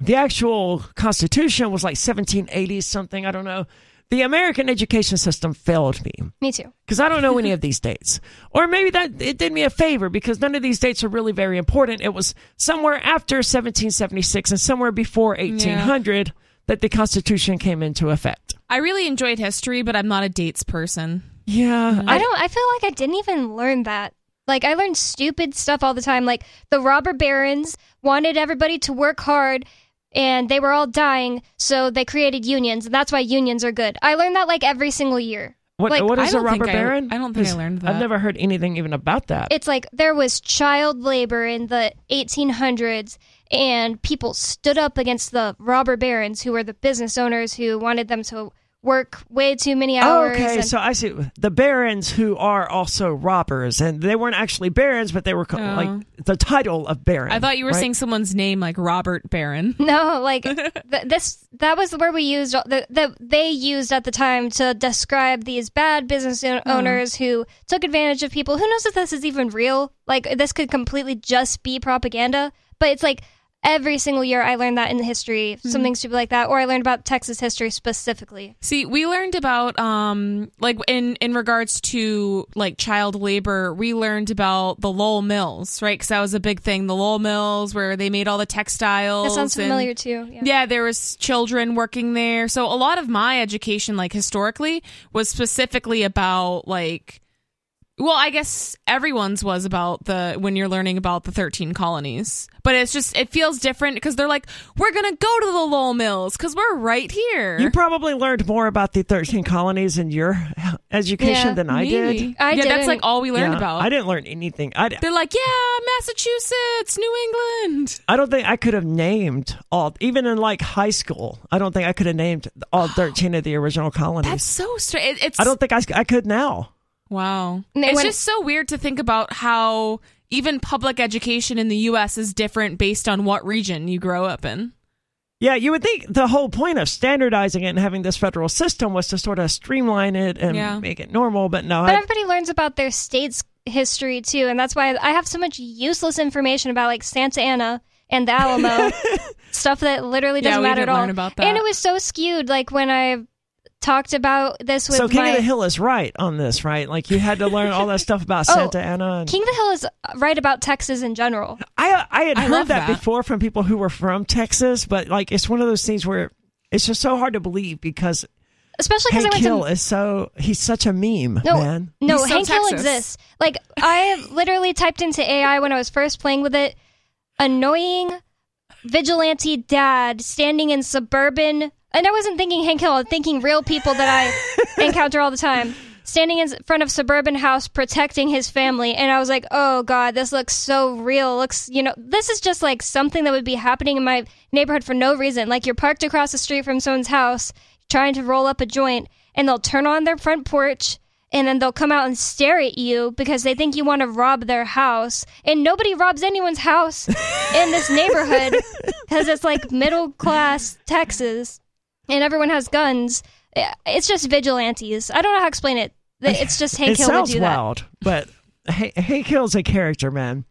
The actual Constitution was like 1780 something. I don't know. The American education system failed me Me too. because I don't know any of these dates. Or maybe that it did me a favor because none of these dates are really very important. It was somewhere after 1776 and somewhere before 1800 that the Constitution came into effect. I really enjoyed history, but I'm not a dates person. Yeah, I don't. I feel like I didn't even learn that. Like I learned stupid stuff all the time. Like the robber barons wanted everybody to work hard, and they were all dying, so they created unions, and that's why unions are good. I learned that like every single year. What, like, what I a don't think robber I- baron? I don't think I 'Cause learned that. I've never heard anything even about that. It's like there was child labor in the 1800s, and people stood up against the robber barons, who were the business owners who wanted them to work way too many Oh, hours. okay, and- so I see the barons who are also robbers, and they weren't actually barons, but they were co- Oh. like the title of baron. I thought you were right? saying someone's name like Robert Barron. No, like th- this. That was the word we used. That the, they used at the time to describe these bad business o- hmm. owners who took advantage of people. Who knows if this is even real? Like this could completely just be propaganda. But it's like every single year I learned that in the history, something stupid like that, or I learned about Texas history specifically. See, we learned about um like in in regards to like child labor, we learned about the Lowell Mills, right? Cuz that was a big thing, the Lowell Mills where they made all the textiles. That sounds and- familiar too. Yeah. Yeah, there was children working there. So a lot of my education like historically was specifically about like well, I guess everyone's was about the when you're learning about the 13 colonies. But it's just it feels different because they're like we're going to go to the Lowell Mills cuz we're right here. You probably learned more about the 13 colonies in your education Yeah, than I Maybe. did. I yeah, that's didn't- like all we learned Yeah, about. I didn't learn anything. I, They're like, yeah, Massachusetts, New England. I don't think I could have named all, even in like high school, I don't think I could have named all 13 of the original colonies. That's so strange. It's I don't think I, I could now. Wow. It's went- just so weird to think about how even public education in the US is different based on what region you grow up in. Yeah, you would think the whole point of standardizing it and having this federal system was to sort of streamline it and Yeah. make it normal, but no. But I, everybody learns about their state's history too, and that's why I have so much useless information about like Santa Anna and the Alamo, stuff that literally doesn't we matter did at all. learn about that. And it was so skewed. Like when I talked about this with so King my of the Hill is right on this, right? Like you had to learn all that stuff about Oh, Santa Anna. And, King of the Hill is right about Texas in general. I I had I heard that, that. before from people who were from Texas, but like it's one of those things where it's just so hard to believe because Especially because I Hank went Hill to is so he's such a meme, no, man. no, He's so Hank Hill exists. Like I literally typed into AI when I was first playing with it, annoying vigilante dad standing in suburban. And I wasn't thinking Hank Hill. I was thinking real people that I encounter all the time. Standing in front of suburban house protecting his family, and I was like, "Oh God, this looks so real. Looks, you know, this is just like something that would be happening in my neighborhood for no reason. Like you're parked across the street from someone's house, trying to roll up a joint, and they'll turn on their front porch, and then they'll come out and stare at you because they think you want to rob their house. And nobody robs anyone's house in this neighborhood because it's like middle class Texas, and everyone has guns. It's just vigilantes. I don't know how to explain it. It's just Hank it Hill would sounds do that. wild, but Hank, Hank Hill's a character, man.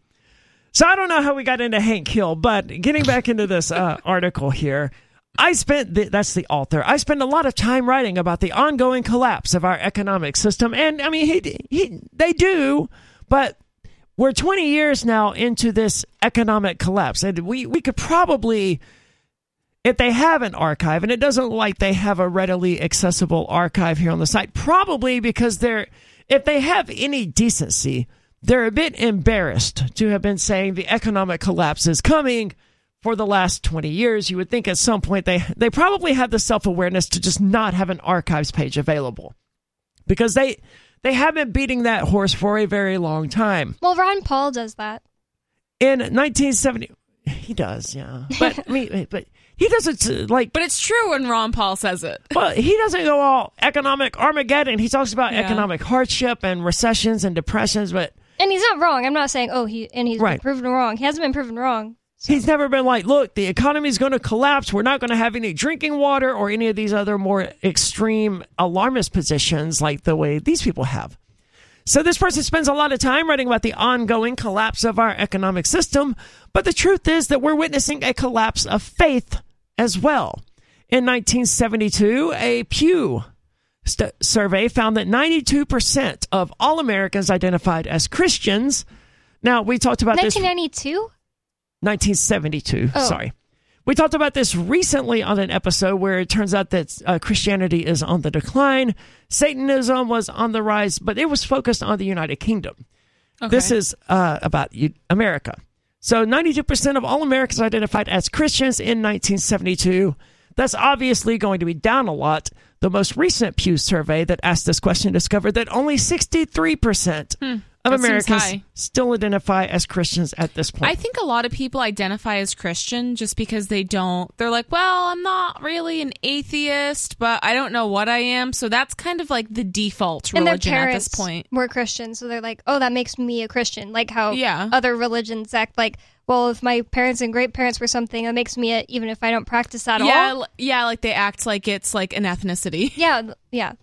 So I don't know how we got into Hank Hill, but getting back into this uh, article here, I spent the, that's the author. I spent a lot of time writing about the ongoing collapse of our economic system, and I mean, he, he they do, but we're 20 years now into this economic collapse, and we we could probably if they have an archive, and it doesn't look like they have a readily accessible archive here on the site, probably because they're, if they have any decency, they're a bit embarrassed to have been saying the economic collapse is coming for the last 20 years. You would think at some point they, they probably have the self awareness to just not have an archives page available because they, they have been beating that horse for a very long time. Well, Ron Paul does that. In 1970, he does, yeah. But I mean, but he doesn't like. But it's true when Ron Paul says it. Well, he doesn't go all economic Armageddon. He talks about Yeah. economic hardship and recessions and depressions, but And he's not wrong. I'm not saying, oh, he and he's Right. been proven wrong. He hasn't been proven wrong. he's never been like, look, the economy's going to collapse. We're not going to have any drinking water or any of these other more extreme alarmist positions like the way these people have. So this person spends a lot of time writing about the ongoing collapse of our economic system, but the truth is that we're witnessing a collapse of faith as well. In 1972, a Pew st- survey found that 92% of all Americans identified as Christians. Now, we talked about this 1992. 1972. Oh. Sorry. We talked about this recently on an episode where it turns out that uh, Christianity is on the decline, Satanism was on the rise, but it was focused on the United Kingdom. This is uh, about U- America. So 92% of all Americans identified as Christians in 1972. That's obviously going to be down a lot. The most recent Pew survey that asked this question discovered that only 63% of that Americans still identify as Christians at this point. I think a lot of people identify as Christian just because they don't. They're like, well, I'm not really an atheist, but I don't know what I am. So that's kind of like the default And their religion at this point. were Christians, so they're like, oh, that makes me a Christian. Like how Yeah. other religions act like, well, if my parents and great parents were something, that makes me a, even if I don't practice at Yeah, all. l- yeah, like they act like it's like an ethnicity. Yeah, yeah.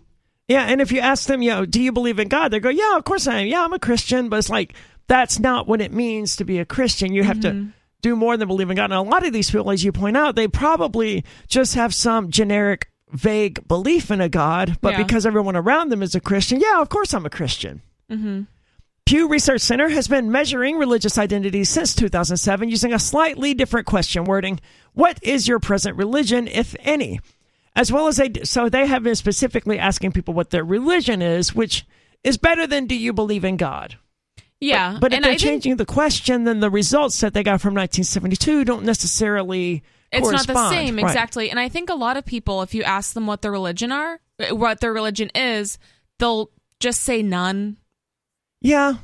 Yeah, and if you ask them, you know, do you believe in God? They go, yeah, of course I am. Yeah, I'm a Christian, but it's like that's not what it means to be a Christian. You have to mm-hmm. do more than believe in God. And a lot of these people, as you point out, they probably just have some generic, vague belief in a God, but Yeah. because everyone around them is a Christian, yeah, of course I'm a Christian. Mm-hmm. Pew Research Center has been measuring religious identities since 2007 using a slightly different question wording. What is your present religion, if any? As well as they, so they have been specifically asking people what their religion is, which is better than do you believe in God? Yeah, But if and they're I think changing the question, then the results that they got from 1972 don't necessarily it's not the same Right. exactly. And I think a lot of people, if you ask them what their religion are, eh, what their religion is, they'll just say none. Yeah,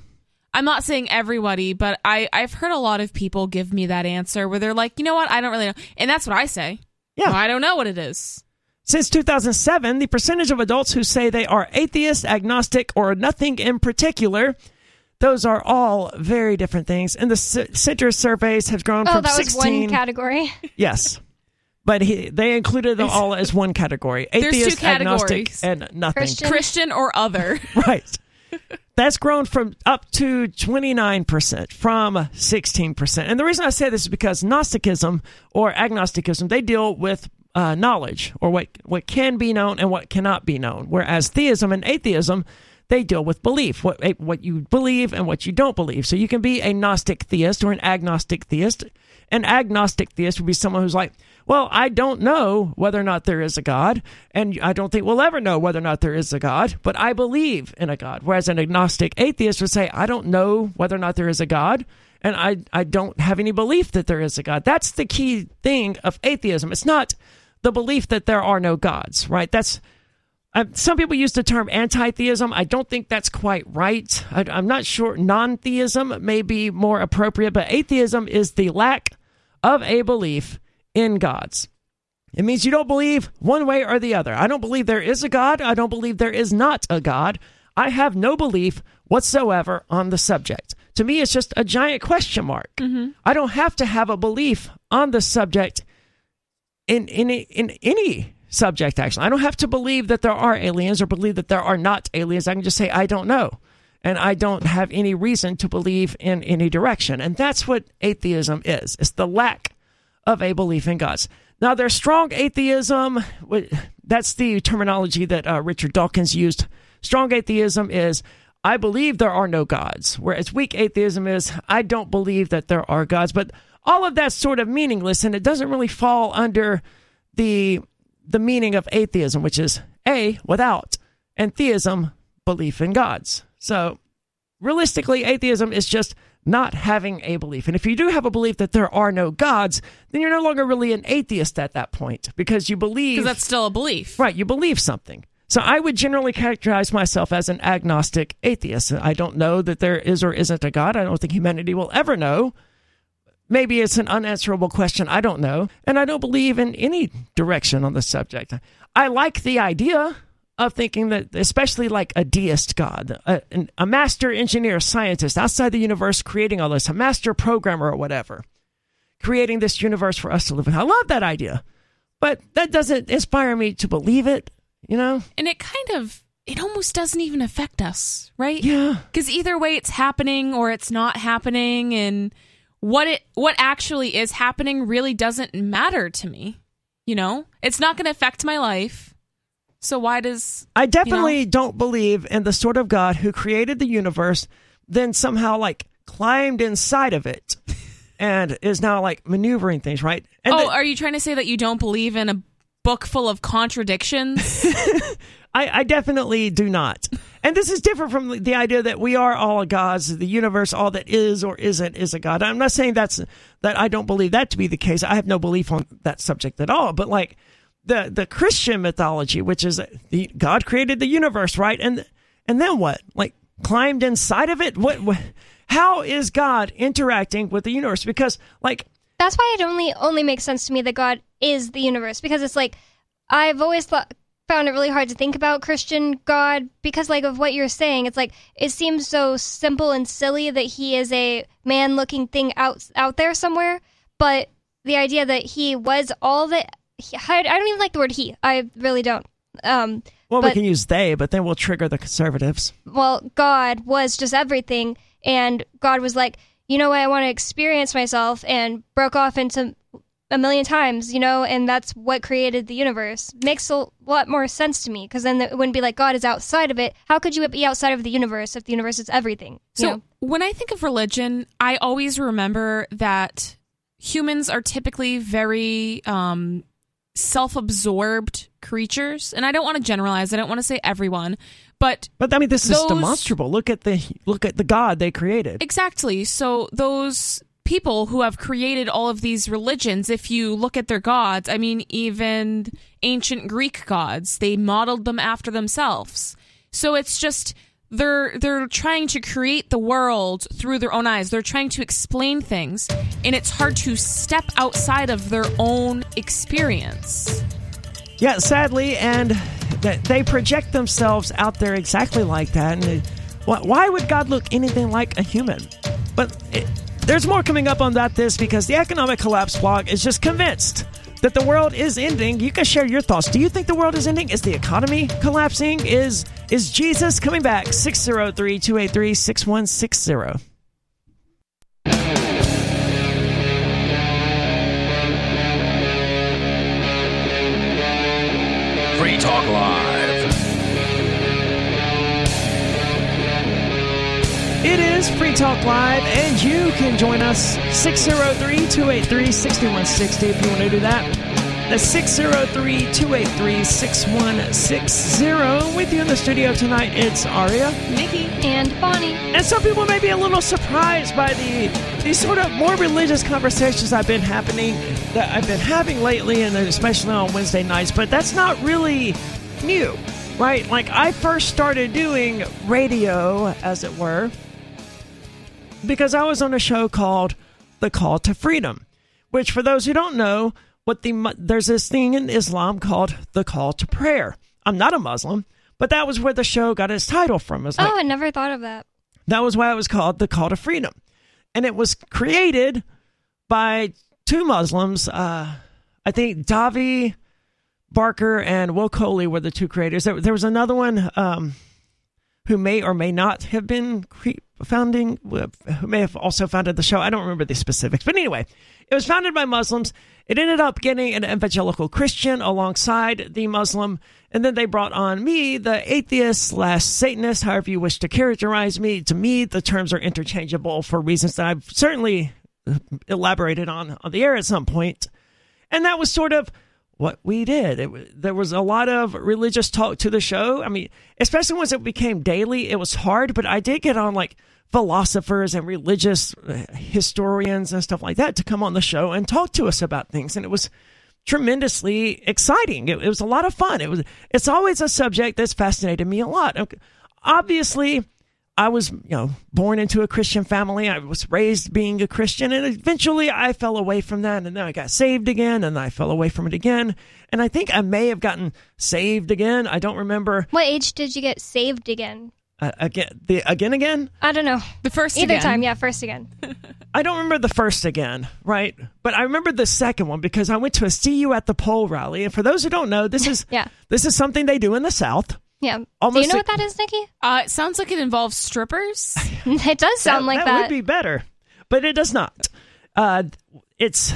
I'm not saying everybody, but I I've heard a lot of people give me that answer where they're like, you know what, I don't really know, and that's what I say. Yeah. I don't know what it is. Since 2007, the percentage of adults who say they are atheist, agnostic, or nothing in particular, those are all very different things. And the C- Center surveys have grown Oh, from that was 16. one category. yes. But he, they included them all as one category There's two atheist, agnostic, and nothing. Christian. Christian or other. Right. That's grown from up to 29% from 16%. And the reason I say this is because Gnosticism or agnosticism, they deal with uh, knowledge or what, what can be known and what cannot be known. Whereas theism and atheism, they deal with belief, what, eh, what you believe and what you don't believe. So you can be a Gnostic theist or an agnostic theist. An agnostic theist would be someone who's like, well, I don't know whether or not there is a God, and I don't think we'll ever know whether or not there is a God, but I believe in a God. Whereas an agnostic atheist would say, I don't know whether or not there is a God, and I, I don't have any belief that there is a God. That's the key thing of atheism. It's not the belief that there are no gods, right? That's uh, some people use the term anti-theism. I don't think that's quite right. I, I'm not sure. Non-theism may be more appropriate, but atheism is the lack of a belief in gods. It means you don't believe one way or the other. I don't believe there is a God. I don't believe there is not a God. I have no belief whatsoever on the subject. To me, it's just a giant question mark. I don't have to have a belief on the subject in in in any subject actually. I don't have to believe that there are aliens or believe that there are not aliens. I can just say i don't know. And i don't have any reason to believe in any direction. And that's what atheism is. It's the lack of a belief in gods. Now there's strong atheism. That's the terminology that uh, richard dawkins used. Strong atheism is i believe there are no gods. Whereas weak atheism is i don't believe that there are gods. But all of that's sort of meaningless and it doesn't really fall under the the meaning of atheism which is a without and theism belief in gods so realistically atheism is just not having a belief and if you do have a belief that there are no gods then you're no longer really an atheist at that point because you believe Because that's still a belief. Right, you believe something. So I would generally characterize myself as an agnostic atheist. I don't know that there is or isn't a God. I don't think humanity will ever know. Maybe it's an unanswerable question. I don't know. And I don't believe in any direction on the subject. I like the idea of thinking that, especially like a deist God, a, a master engineer, scientist outside the universe creating all this, a master programmer or whatever, creating this universe for us to live in. I love that idea. But that doesn't inspire me to believe it, you know? And it kind of it almost doesn't even affect us, right? Yeah. Because either way, it's happening or it's not happening, and what it what actually is happening really doesn't matter to me. You know, it's not going to affect my life. So why does I definitely you know? don't believe in the sort of God who created the universe, then somehow like climbed inside of it, and is now like maneuvering things, right? And oh, the- are you trying to say that you don't believe in a book full of contradictions? I, I definitely do not. And this is different from the idea that we are all gods, the universe, all that is or isn't is a god. I'm not saying that's that I don't believe that to be the case. I have no belief on that subject at all. But like the the Christian mythology, which is the God created the universe, right? And and then what? Like climbed inside of it? What? what how is God interacting with the universe? Because like That's why it only only makes sense to me that God is the universe because it's like I've always thought found it really hard to think about Christian God because like of what you're saying. It's like it seems so simple and silly that he is a man looking thing out out there somewhere but the idea that he was all that he, I, I don't even like the word he. I really don't. Um well, we can use they, but then we'll trigger the conservatives. well, God was just everything, and God was like, you know what, I want to experience myself, and broke off into a million times, you know, and that's what created the universe. Makes a lot more sense to me because then it wouldn't be like God is outside of it. How could you be outside of the universe if the universe is everything? So know? when I think of religion, I always remember that humans are typically very um, self-absorbed creatures, and I don't want to generalize. I don't want to say everyone, but But I mean, this is demonstrable. Look at the look at the God they created. exactly. So those people who have created all of these religions, if you look at their gods, I mean, even ancient Greek gods, they modeled them after themselves. So it's just they're they're trying to create the world through their own eyes. They're trying to explain things, and it's hard to step outside of their own experience. Yeah, sadly, and they project themselves out there exactly like that. And why, why would God look anything like a human? But it, there's more coming up on that. This because the Economic Collapse blog is just convinced that the world is ending. You can share your thoughts. Do you think the world is ending? Is the economy collapsing? Is is Jesus coming back? 603 283 6160. Is Free Talk Live, and you can join us 603 283 6160 if you want to do that. That's 603 283 6160. With you in the studio tonight, it's Aria. Nikki, and Bonnie. And some people may be a little surprised by the these sort of more religious conversations I've been happening that I've been having lately, and especially on Wednesday nights. But that's not really new, right? Like I first started doing radio, as it were, because I was on a show called The Call to Freedom, which, for those who don't know, what the there's this thing in Islam called the Call to Prayer. I'm not a Muslim, but that was where the show got its title from. It was like, Oh, I never thought of that. that was why it was called the Call to Freedom. And it was created by two Muslims. Uh, I think Davi Barker and Will Coley were the two creators. There, there was another one um, who may or may not have been cre- founding, who may have also founded the show. I don't remember the specifics. But anyway, it was founded by Muslims. It ended up getting an evangelical Christian alongside the Muslim. And then they brought on me, the atheist slash Satanist, however you wish to characterize me. To me, the terms are interchangeable for reasons that I've certainly elaborated on on the air at some point. And that was sort of what we did. It, there was a lot of religious talk to the show. I mean, especially once it became daily, it was hard, but I did get on like philosophers and religious uh, historians and stuff like that to come on the show and talk to us about things. And it was tremendously exciting. It, it was a lot of fun. It was, it's always a subject that's fascinated me a lot. Obviously, I was, you know, born into a Christian family. I was raised being a Christian, and eventually I fell away from that, and then I got saved again, and I fell away from it again. And I think I may have gotten saved again. I don't remember. What age did you get saved again? Uh, again, the again, again. I don't know. The first Either again. time, yeah, first again. I don't remember the first again, right? But I remember the second one because I went to a "See You at the Pole" rally, and for those who don't know, this is Yeah. this is something they do in the South. Yeah. Almost Do you know a- what that is, Nikki? Uh, it sounds like it involves strippers. it does sound like that, that. would be better, but it does not. Uh, it's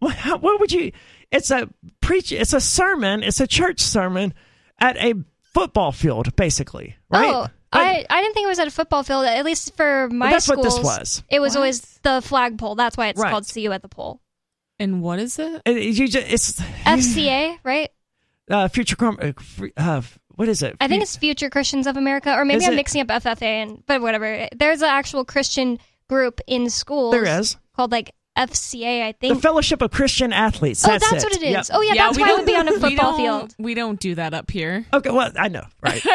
what, what would you? It's a preach. It's a sermon. It's a church sermon at a football field, basically. Right? Oh, I, I didn't think it was at a football field. At least for my that's what this was. It was What? always the flagpole. That's why it's Right. called "See You at the Pole." and what is it? It- it- you just, it's FCA, right? uh, future. Crom- uh, free- uh, what is it? I think it's Future Christians of America, or maybe Is I'm it? mixing up FFA and but whatever. There's an actual Christian group in schools. There is. called like FCA, I think. the. Fellowship of Christian Athletes. oh, That's, that's it. what it is. Yep. Oh yeah, that's we why I would be on a football don't- field. We don't do that up here. Okay, well, I know, right?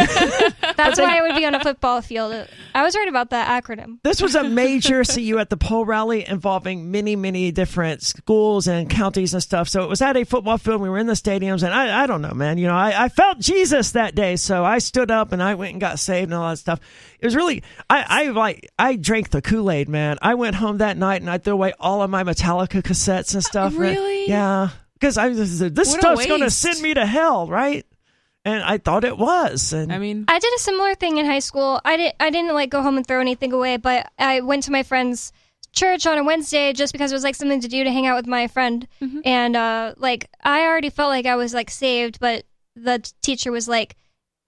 That's why I would be on a football field. I was right about that acronym. This was a major see you at the pole rally involving many, many different schools and counties and stuff. So it was at a football field. We were in the stadiums, and I, I don't know, man. You know, I, I felt Jesus that day, so I stood up and I went and got saved and all that stuff. It was really, I, I like, I drank the Kool Aid, man. I went home that night and I threw away all of my Metallica cassettes and stuff. Really? Yeah, because I was this What a stuff's going to send me to hell, right? And I thought it was. And I mean, I did a similar thing in high school. I didn't I didn't like go home and throw anything away, but I went to my friend's church on a Wednesday just because it was like something to do to hang out with my friend. And uh like I already felt like I was like saved, but the t- teacher was like,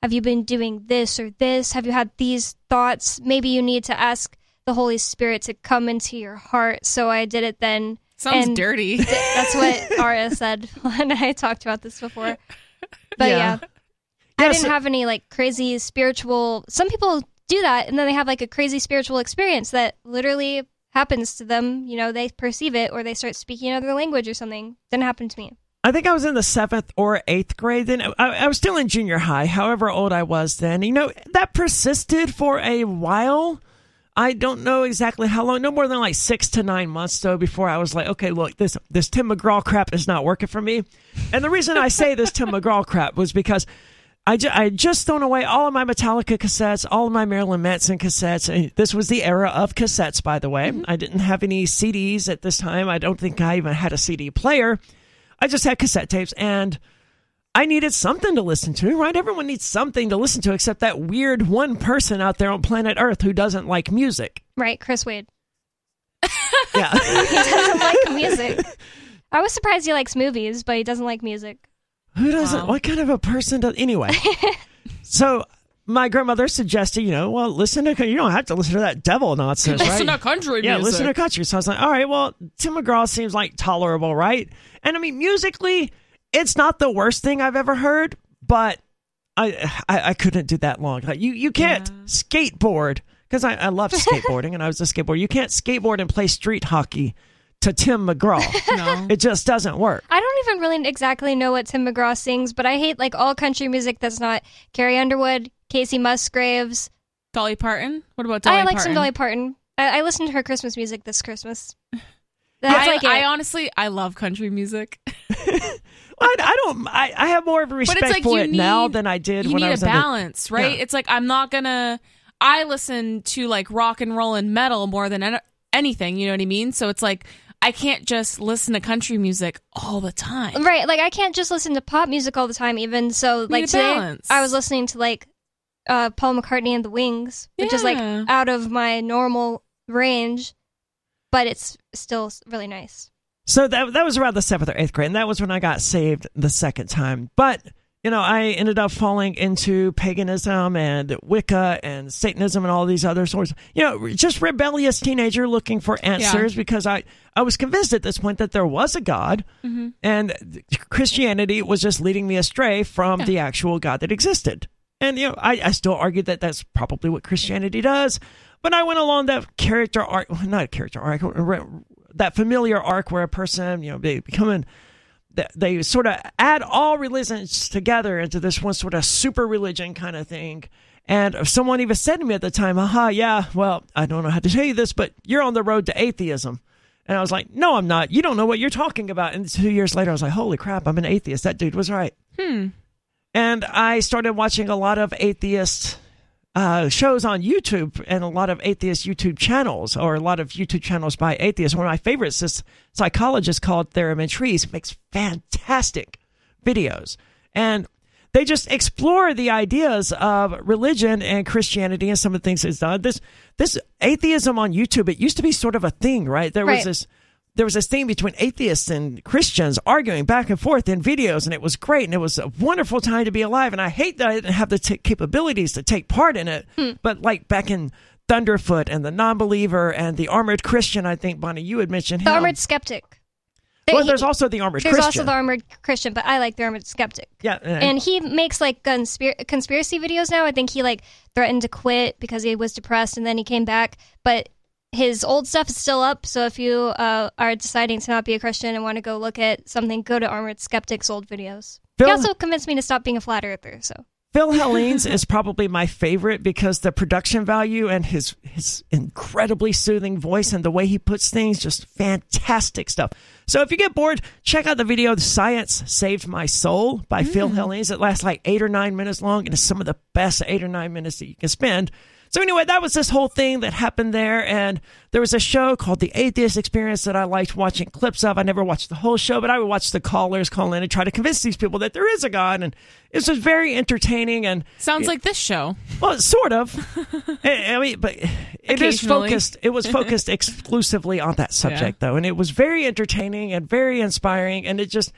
"Have you been doing this or this? Have you had these thoughts? Maybe you need to ask the Holy Spirit to come into your heart." So I did it then. sounds and dirty. That's what Aria said when I talked about this before. But Yeah. yeah. I Yes. didn't have any like crazy spiritual. Some people do that, and then they have like a crazy spiritual experience that literally happens to them. You know, they perceive it, or they start speaking another language or something. Didn't happen to me. I think I was in the seventh or eighth grade. Then I, I was still in junior high, however old I was then. You know, that persisted for a while. I don't know exactly how long, no more than like six to nine months though, before I was like, okay, look, this this Tim McGraw crap is not working for me. And the reason I say this Tim McGraw crap was because I, ju- I had just thrown away all of my Metallica cassettes, all of my Marilyn Manson cassettes. And this was the era of cassettes, by the way. Mm-hmm. I didn't have any CDs at this time. I don't think I even had a CD player. I just had cassette tapes and I needed something to listen to, right? Everyone needs something to listen to except that weird one person out there on planet Earth who doesn't like music. Right, Chris Waid. Yeah. He doesn't like music. I was surprised he likes movies, but he doesn't like music. who doesn't? Wow. What kind of a person does? Anyway. so my grandmother suggested, you know, well, listen to, you don't have to listen to that devil nonsense, right? Listen to country Yeah, music. listen to country. So I was like, all right, well, Tim McGraw seems like tolerable, right? And I mean, musically, it's not the worst thing I've ever heard, but I I, I couldn't do that long. Like you, you can't Yeah. skateboard because I, I love skateboarding and I was a skateboarder. You can't skateboard and play street hockey to Tim McGraw. No. it just doesn't work. I don't even really exactly know what Tim McGraw sings, but I hate like all country music that's not Carrie Underwood, Kacey Musgraves. Dolly Parton. What about Dolly I like Parton? some Dolly Parton. I, I listened to her Christmas music this Christmas. That's I, like it. I honestly, I love country music. I, I don't. I, I have more of a respect like for you it now than I did you when need I a was in the- balance, right? Yeah. It's like I'm not gonna. I listen to like rock and roll and metal more than an- anything. You know what I mean? So it's like I can't just listen to country music all the time. Right, like I can't just listen to pop music all the time. Even so, like today, balance. I was listening to like uh, Paul McCartney and the Wings, which is like out of my normal range, but it's still really nice. So that that was around the seventh or eighth grade, and that was when I got saved the second time. But you know, I ended up falling into paganism and Wicca and Satanism and all these other sorts. You know, just rebellious teenager looking for answers because I I was convinced at this point that there was a God, mm-hmm. and Christianity was just leading me astray from the actual God that existed. And you know, I, I still argue that that's probably what Christianity does. But I went along that character arc, well, not a character arc, that familiar arc where a person, you know, they become they- they sort of add all religions together into this one sort of super religion kind of thing. And someone even said to me at the time, "Aha, yeah, well, I don't know how to tell you this, but you're on the road to atheism." And I was like, "No, I'm not. You don't know what you're talking about." And two years later, I was like, "Holy crap, I'm an atheist. That dude was right." Hmm. And I started watching a lot of atheist uh, shows on YouTube and a lot of atheist YouTube channels, or a lot of YouTube channels by atheists. One of my favorites is psychologist called Theramin Trees, makes fantastic videos, and they just explore the ideas of religion and Christianity and some of the things it's done. This this atheism on YouTube, it used to be sort of a thing, right? There was this there was this thing between atheists and Christians arguing back and forth in videos, and it was great, and it was a wonderful time to be alive. And I hate that I didn't have the t- capabilities to take part in it. Hmm. But like back in Thunderfoot and the Non-Believer and the Armored Christian, I think Bonnie, you had mentioned The him. armored skeptic. Well, there's also the Armored there's Christian. also the armored Christian, but I like the armored skeptic. yeah, And he makes like conspir- conspiracy videos now. I think he like threatened to quit because he was depressed, and then he came back. But his old stuff is still up. So if you uh, are deciding to not be a Christian and want to go look at something, go to Armored Skeptic's old videos. Phil- he also convinced me to stop being a flat earther. So Phil Hellenes is probably my favorite because the production value and his his incredibly soothing voice and the way he puts things just fantastic stuff. So if you get bored, check out the video "Science Saved My Soul" by Phil Hellenes. It lasts like eight or nine minutes long and it's some of the best eight or nine minutes that you can spend. So anyway, that was this whole thing that happened there, and there was a show called The Atheist Experience that I liked watching clips of. I never watched the whole show, but I would watch the callers call in and try to convince these people that there is a God, and it was very entertaining and Sounds like this show. well, sort of. I I mean, but it is focused. It was focused exclusively on that subject, though, and it was very entertaining and very inspiring, and it just.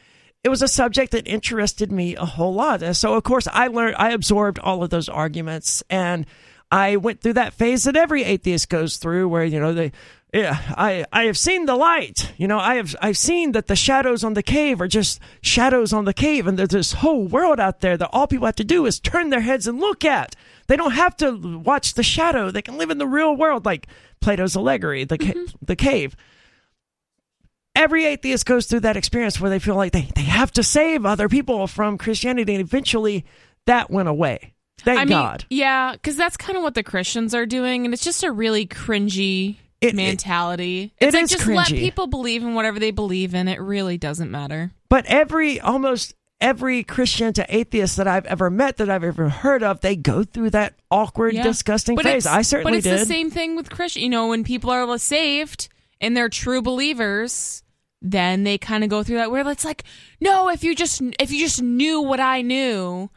It was a subject that interested me a whole lot. And so, of course, I learned, I absorbed all of those arguments, and I went through that phase that every atheist goes through, where you know they, yeah, I I have seen the light. You know, I have I've seen that the shadows on the cave are just shadows on the cave, and there's this whole world out there that all people have to do is turn their heads and look at. They don't have to watch the shadow. They can live in the real world, like Plato's allegory, the ca- mm-hmm. the cave. Every atheist goes through that experience where they feel like they, they have to save other people from Christianity, and eventually that went away. Thank I mean, God. yeah, because that's kind of what the Christians are doing, and it's just a really cringy It- it- mentality. it it's like is just let cringy. people believe in whatever they believe in. It really doesn't matter. But every almost every Christian to atheist that I've ever met that I've ever heard of, they go through that awkward, Yeah. disgusting but phase. I certainly did. But it's did. the same thing with Christian. You know, when people are saved and they're true believers, then they kind of go through that where it's like, no, if you just if you just knew what I knew,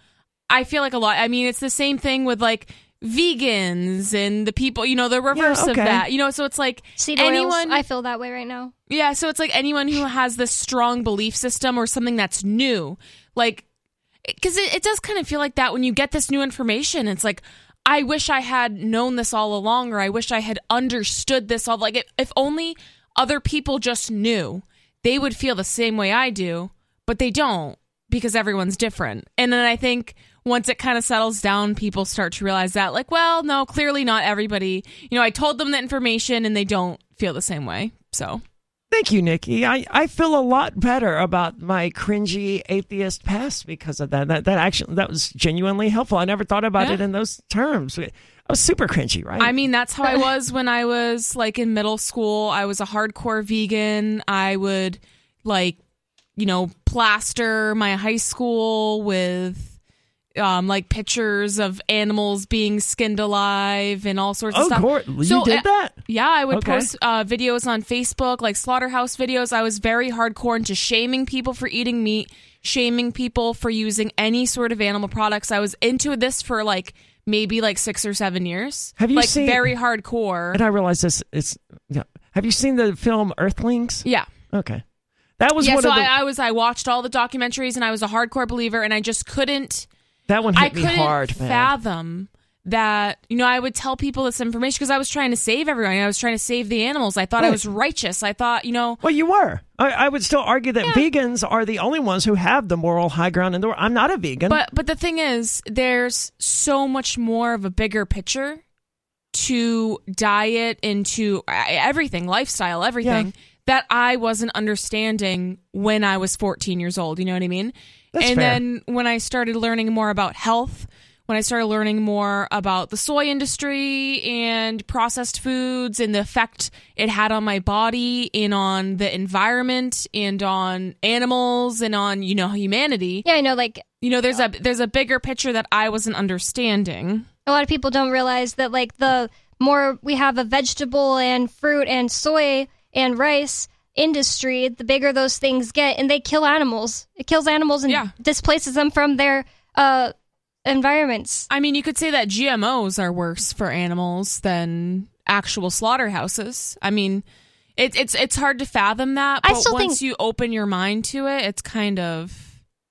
I feel like a lot. I mean, it's the same thing with like vegans and the people. You know, the reverse of okay. that. You know, so it's like seed oils, anyone. I feel that way right now. Yeah, so it's like anyone who has this strong belief system or something that's new, like, because it, it does kind of feel like that when you get this new information. It's like, I wish I had known this all along, or I wish I had understood this all. Like, if, if only other people just knew, they would feel the same way I do, but they don't because everyone's different. And then I think once it kind of settles down, people start to realize that, like, well, no, clearly not everybody. You know, I told them the information and they don't feel the same way. So. Thank you, Nikki. I, I feel a lot better about my cringy atheist past because of that. That that actually that was genuinely helpful. I never thought about Yeah. it in those terms. I was super cringy, right? I mean, that's how I was when I was like in middle school. I was a hardcore vegan. I would like, you know, plaster my high school with um like pictures of animals being skinned alive and all sorts of oh, stuff. Gor- you So, did uh, that? Yeah, I would Okay. post uh, videos on Facebook, like slaughterhouse videos. I was very hardcore into shaming people for eating meat, shaming people for using any sort of animal products. I was into this for like maybe like six or seven years. Have you like seen- very hardcore? And I realize this. It's yeah. Have you seen the film Earthlings? yeah. Okay, that was Yeah, one so of the. I, I was I watched all the documentaries and I was a hardcore believer and I just couldn't that one I hit me couldn't hard, man. fathom that you know I would tell people this information because I was trying to save everyone. I was trying to save the animals. I thought I was righteous. I thought you know Well, you were. I, I would still argue that vegans are the only ones who have the moral high ground in the world. I'm not a vegan. But but the thing is, there's so much more of a bigger picture to diet into everything, lifestyle, everything that I wasn't understanding when I was 14 years old. You know what I mean? That's and fair. then when I started learning more about health, when I started learning more about the soy industry and processed foods and the effect it had on my body and on the environment and on animals and on, you know, humanity. Yeah, I know. Like You know, there's a there's a bigger picture that I wasn't understanding. a lot of people don't realize that like the more we have a vegetable and fruit and soy and rice industry, the bigger those things get, and they kill animals. It kills animals and Yeah. displaces them from their uh, environments. I mean, you could say that GMOs are worse for animals than actual slaughterhouses. I mean, it, it's it's hard to fathom that, I but still once think- you open your mind to it, it's kind of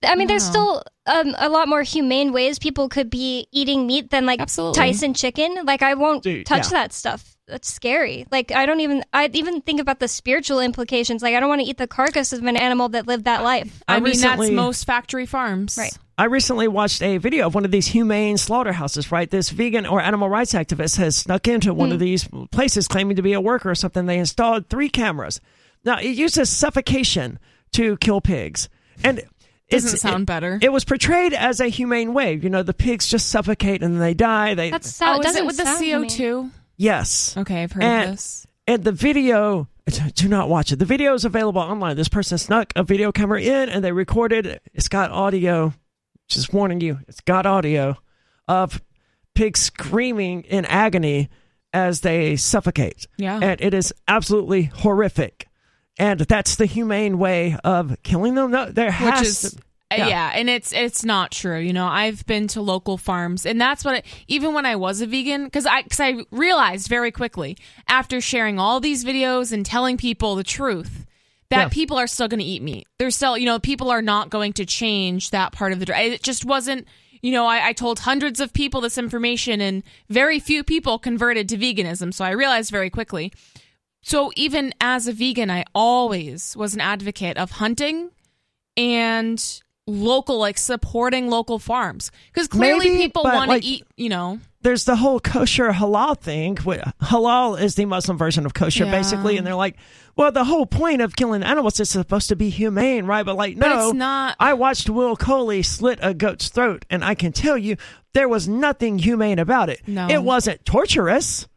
I mean, there's Wow. still um, a lot more humane ways people could be eating meat than like Absolutely. Tyson chicken. Like I won't Dude, touch yeah. that stuff. That's scary. Like I don't even. I even think about the spiritual implications. Like I don't want to eat the carcass of an animal that lived that life. I, I mean, recently- that's most factory farms. Right. I recently watched a video of one of these humane slaughterhouses, right? This vegan or animal rights activist has snuck into one of hmm. these places claiming to be a worker or something. They installed three cameras. Now, it uses suffocation to kill pigs. And Doesn't it's- sound it- better. It was portrayed as a humane way. You know, the pigs just suffocate and they die. They That's so, oh, is doesn't it with the CO humane. two? Yes. Okay, I've heard And- of this. And the video, do not watch it. The video is available online. This person snuck a video camera in and they recorded. It's got audio. Just warning you, it's got audio of pigs screaming in agony as they suffocate. Yeah. And it is absolutely horrific. And that's the humane way of killing them. No, there has which is to. Yeah. yeah. and it's it's not true you know i've been to local farms and that's what it, even when i was a vegan because i because i realized very quickly after sharing all these videos and telling people the truth that Yeah. people are still going to eat meat they're still you know people are not going to change that part of the it just wasn't you know I, I told hundreds of people this information and very few people converted to veganism so i realized very quickly so even as a vegan i always was an advocate of hunting and local like supporting local farms because clearly Maybe, people want to like- eat you know there's the whole kosher halal thing. Halal is the Muslim version of kosher, Yeah. basically, and they're like, well, the whole point of killing animals is supposed to be humane, right? But like, But no, it's not- I watched Will Coley slit a goat's throat, and I can tell you there was nothing humane about it. No. it wasn't torturous,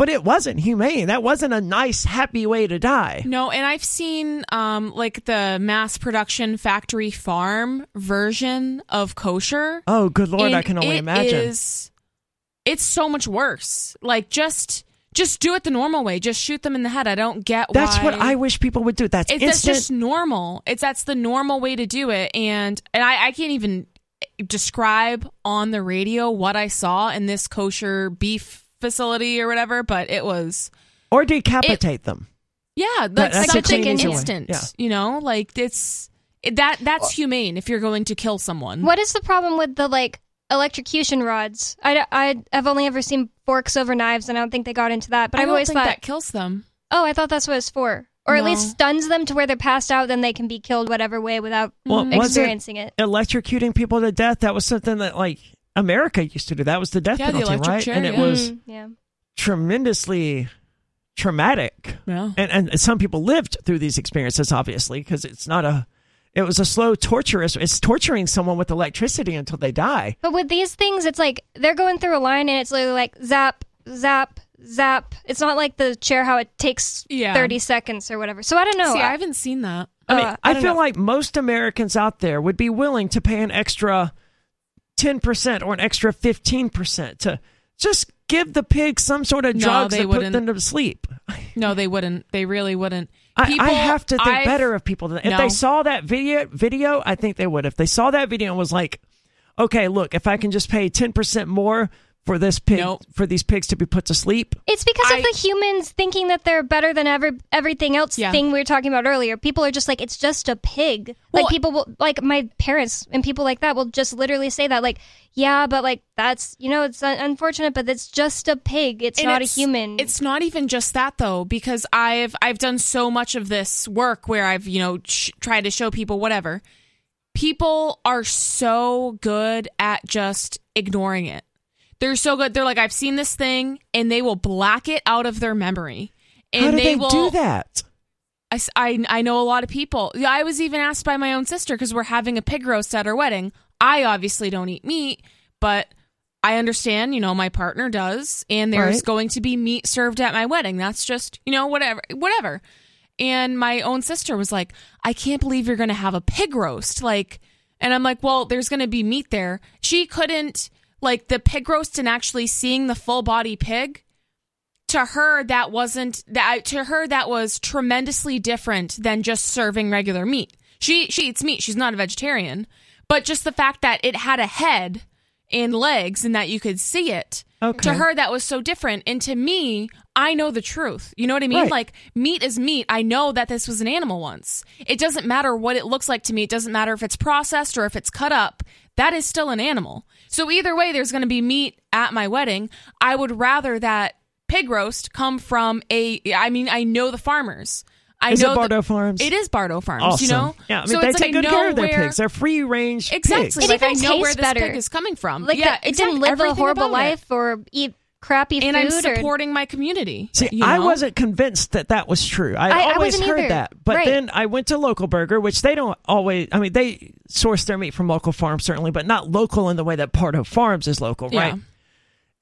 but it wasn't humane. That wasn't a nice, happy way to die. no and i've seen um like the mass production factory farm version of kosher Oh, good lord! I can only it imagine. is- it's so much worse like just just do it the normal way just shoot them in the head i don't get That's why what I wish people would do. That's it's that's just normal. It's that's the normal way to do it, and and I, I can't even describe on the radio what I saw in this kosher beef facility or whatever, but it was or decapitate them. yeah, That- like that's a something clean, instant. Yeah. You know, like it's it- that that's uh, humane if you're going to kill someone. What is the problem with the like electrocution rods? I, I have only ever seen forks over knives, and I don't think they got into that. But I I've don't always think thought, that kills them. oh, I thought that's what it's for, or at No. least stuns them to where they're passed out, then they can be killed whatever way without Well, mm. was it- experiencing it. electrocuting people to death that was something that like america used to do that was the death Yeah, penalty electric right chair, and it yeah. was yeah. tremendously traumatic Yeah. and and some people lived through these experiences obviously because it's not a it was a slow torturous it's torturing someone with electricity until they die But with these things, it's like they're going through a line, and it's literally like zap, zap, zap. It's not like the chair how it takes Yeah. thirty seconds or whatever. So I don't know. See, I haven't seen that. i mean Uh, i, I feel know. like most americans out there would be willing to pay an extra 10% or an extra 15% to just give the pig some sort of No, drugs they that put wouldn't. them to sleep No, they wouldn't. They really wouldn't. I, People, I have to think I've- better of people if No. they saw that video. Video, I think they would. If they saw that video and was like, "Okay, look, if I can just pay ten percent more for this pig, Nope. for these pigs to be put to sleep," It's because I- of the humans thinking that they're better than every everything else Yeah. thing we were talking about earlier. People are just like, it's just a pig. Well- like people will, like my parents and people like that will just literally say that, like, yeah, but like that's you know it's unfortunate, but it's just a pig. It's not it's- a human. It's not even just that though, because I've I've done so much of this work where I've you know sh- tried to show people whatever. People are so good at just ignoring it. They're so good. They're like, I've seen this thing, and they will black it out of their memory. And how do they, will do that? I, I know a lot of people. I was even asked by my own sister because we're having a pig roast at our wedding. I obviously don't eat meat, but I understand, you know, my partner does, and there's Right. going to be meat served at my wedding. That's just, you know, whatever, whatever. And my own sister was like, I can't believe you're going to have a pig roast. Like, and I'm like, well, there's going to be meat there. She couldn't, like, the pig roast and actually seeing the full body pig, to her, that wasn't, that to her, that was tremendously different than just serving regular meat. She, she eats meat. She's not a vegetarian. But just the fact that it had a head and legs and that you could see it. Okay. To her, that was so different. And to me, I know the truth. You know what I mean? Right. Like, meat is meat. I know that this was an animal once. It doesn't matter what it looks like to me. It doesn't matter if it's processed or if it's cut up. That is still an animal. So either way, there's going to be meat at my wedding. I would rather that pig roast come from a, I mean, I know the farmers. I Is know that- Bardo Farms? It is Bardo Farms, Awesome. you know? Yeah, I mean, so they take like good care of their where, pigs. They're free range Exactly. pigs. It like I even know where tastes this better. pig is coming from. Like yeah, the, it exactly. didn't live a horrible about it. life or eat crappy And I'm food. or, supporting my community. See, you I wasn't convinced that that was true. I, I- I always wasn't heard either. that, but Right. then I went to Local Burger, which they don't always. I mean, they source their meat from local farms certainly, but not local in the way that Pardo Farms is local, Yeah. right?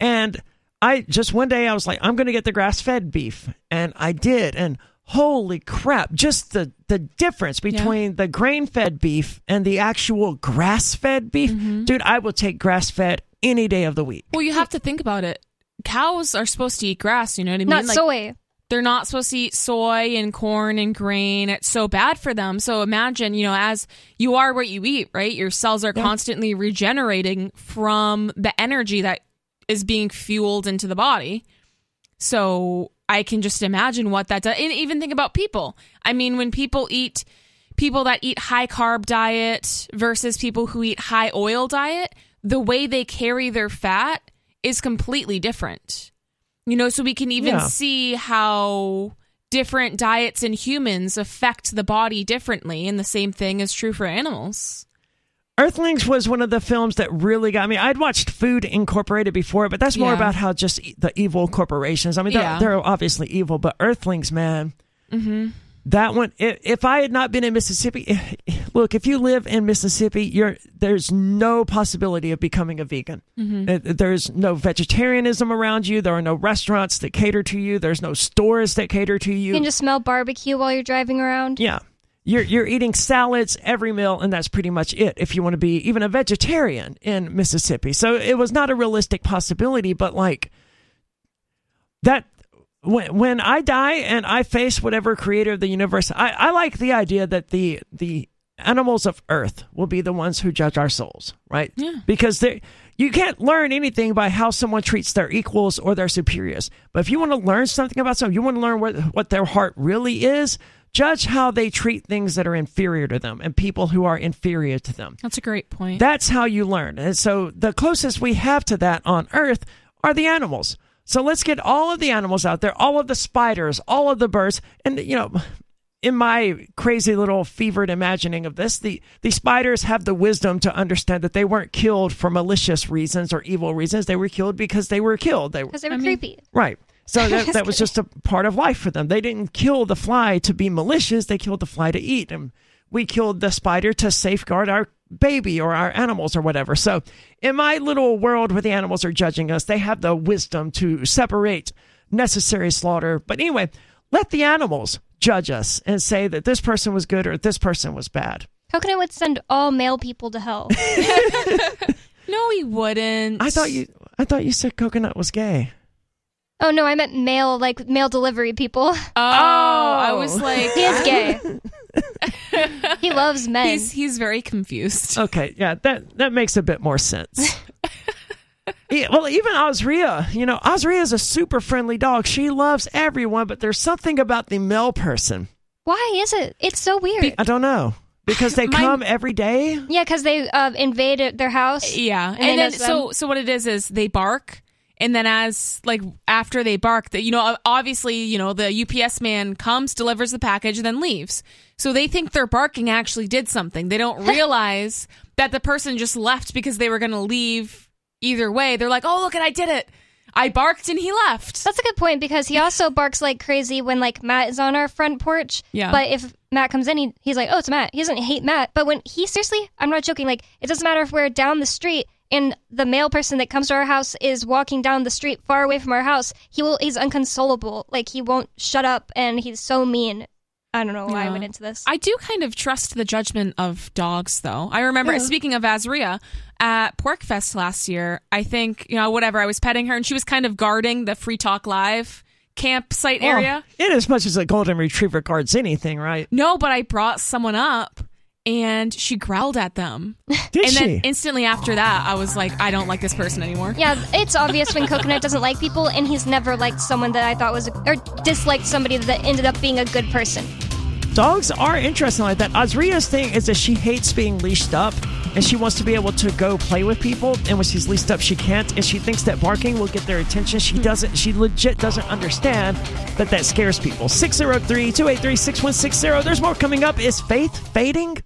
And I just one day I was like, I'm going to get the grass fed beef, and I did, and holy crap, just the the difference between the grain fed beef and the actual grass fed beef, Mm-hmm. dude. I will take grass fed any day of the week. Well, you have to think about it. Cows are supposed to eat grass. You know what I mean? not like, soy. they're not supposed to eat soy and corn and grain. It's so bad for them. So imagine, you know, as you are what you eat, right? Your cells are constantly regenerating from the energy that is being fueled into the body. So I can just imagine what that does. And even think about people. I mean, when people eat, people that eat high carb diet versus people who eat high oil diet, the way they carry their fat is completely different. You know, so we can even Yeah. see how different diets in humans affect the body differently. And the same thing is true for animals. Earthlings was one of the films that really got me. I'd watched Food Incorporated before, but that's more Yeah. about how just e- the evil corporations. I mean, they're, Yeah. they're obviously evil, but Earthlings, man, Mm-hmm. That one. If I had not been in Mississippi, look, if you live in Mississippi, you're there's no possibility of becoming a vegan. Mm-hmm. There's no vegetarianism around you. There are no restaurants that cater to you. There's no stores that cater to you. You can just smell barbecue while you're driving around. yeah. You're you're eating salads every meal and that's pretty much it if you want to be even a vegetarian in Mississippi. So it was not a realistic possibility, but like that when when I die and I face whatever creator of the universe, I, I like the idea that the the animals of earth will be the ones who judge our souls, right? Yeah. Because they you can't learn anything by how someone treats their equals or their superiors. But if you want to learn something about someone, you want to learn what what their heart really is, judge how they treat things that are inferior to them and people who are inferior to them. That's a great point. That's how you learn. And so the closest we have to that on Earth are the animals. So let's get all of the animals out there, all of the spiders, all of the birds, and you know, in my crazy little fevered imagining of this, the the spiders have the wisdom to understand that they weren't killed for malicious reasons or evil reasons. They were killed because they were killed. They Because they were I mean- creepy. Right. So that, that was just a part of life for them. They didn't kill the fly to be malicious. They killed the fly to eat. And we killed the spider to safeguard our baby or our animals or whatever. So in my little world where the animals are judging us, they have the wisdom to separate necessary slaughter. But anyway, let the animals judge us and say that this person was good or this person was bad. how Coconut would send all male people to hell. no, he wouldn't. I thought you I thought you said coconut was gay. oh no, I meant male, like mail delivery people. Oh, I was oh. like, He is gay. he loves men. he's he's very confused. Okay, yeah, that that makes a bit more sense. Yeah, well, even Osria, you know, Osria is a super friendly dog. She loves everyone, but there's something about the male person. Why is it? It's so weird. I don't know because they My- come every day. yeah, because they uh, invade their house. Yeah, and, they then so so what it is is they bark, and then as like after they bark, that you know obviously you know the UPS man comes, delivers the package, and then leaves. So they think their barking actually did something. They don't realize that the person just left because they were going to leave either way. They're like, oh look, at I did it. I barked and he left. That's a good point because he also barks like crazy when like Matt is on our front porch. Yeah. But if Matt comes in, he, he's like, "Oh, it's Matt." He doesn't hate Matt, but when he seriously, I'm not joking. Like it doesn't matter if we're down the street. And the male person that comes to our house is walking down the street far away from our house, he will he's unconsolable. Like he won't shut up and he's so mean. I don't know why I went into this. I do kind of trust the judgment of dogs, though. I remember, Yeah. speaking of Azria, at PorcFest last year, I think, you know, whatever, I was petting her and she was kind of guarding the Free Talk Live campsite oh, area. Well, in as much as a golden retriever guards anything, right? No, but I brought someone up and she growled at them. Did and she? then instantly after that, I was like, I don't like this person anymore. yeah, it's obvious when Coconut doesn't like people, and he's never liked someone that I thought was, or disliked somebody that ended up being a good person. Dogs are interesting like that. Azria's thing is that she hates being leashed up and she wants to be able to go play with people. And when she's leashed up, she can't. And she thinks that barking will get their attention. She doesn't, she legit doesn't understand that that scares people. 603 283 6160. There's more coming up. Is faith fading?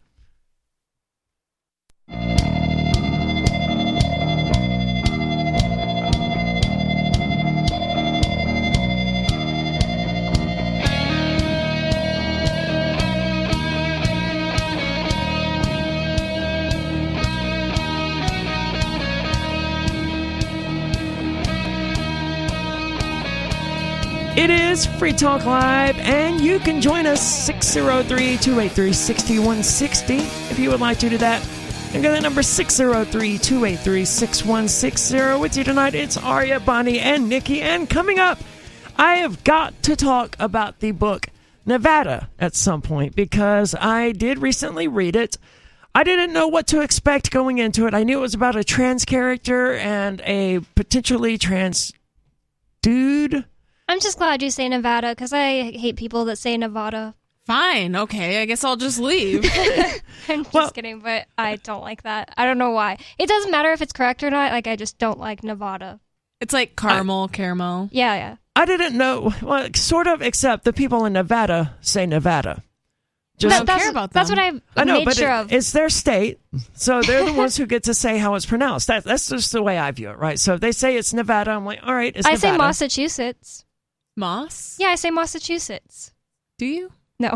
It is Free Talk Live, and you can join us 603 283 6160 if you would like to do that. Again, the number 603 283 6160. With you tonight, it's Aria, Bonnie, and Nikki. And coming up, I have got to talk about the book Nevada at some point because I did recently read it. I didn't know what to expect going into it. I knew it was about a trans character and a potentially trans dude. I'm just glad you say Nevada because I hate people that say Nevada. Fine, okay, I guess I'll just leave. I'm just Well- kidding, but I don't like that. I don't know why. It doesn't matter if it's correct or not. Like I just don't like Nevada. it's like caramel, caramel. Yeah, yeah. I didn't know, well, sort of, except the people in Nevada say Nevada. Just, don't that's, care about that. That's what I, I know, made but sure it- of. it's their state, so they're the ones who get to say how it's pronounced. That, that's just the way I view it, right? So if they say it's Nevada, I'm like, all right, it's I say Massachusetts. Moss? Yeah, I say Massachusetts. Do you? No,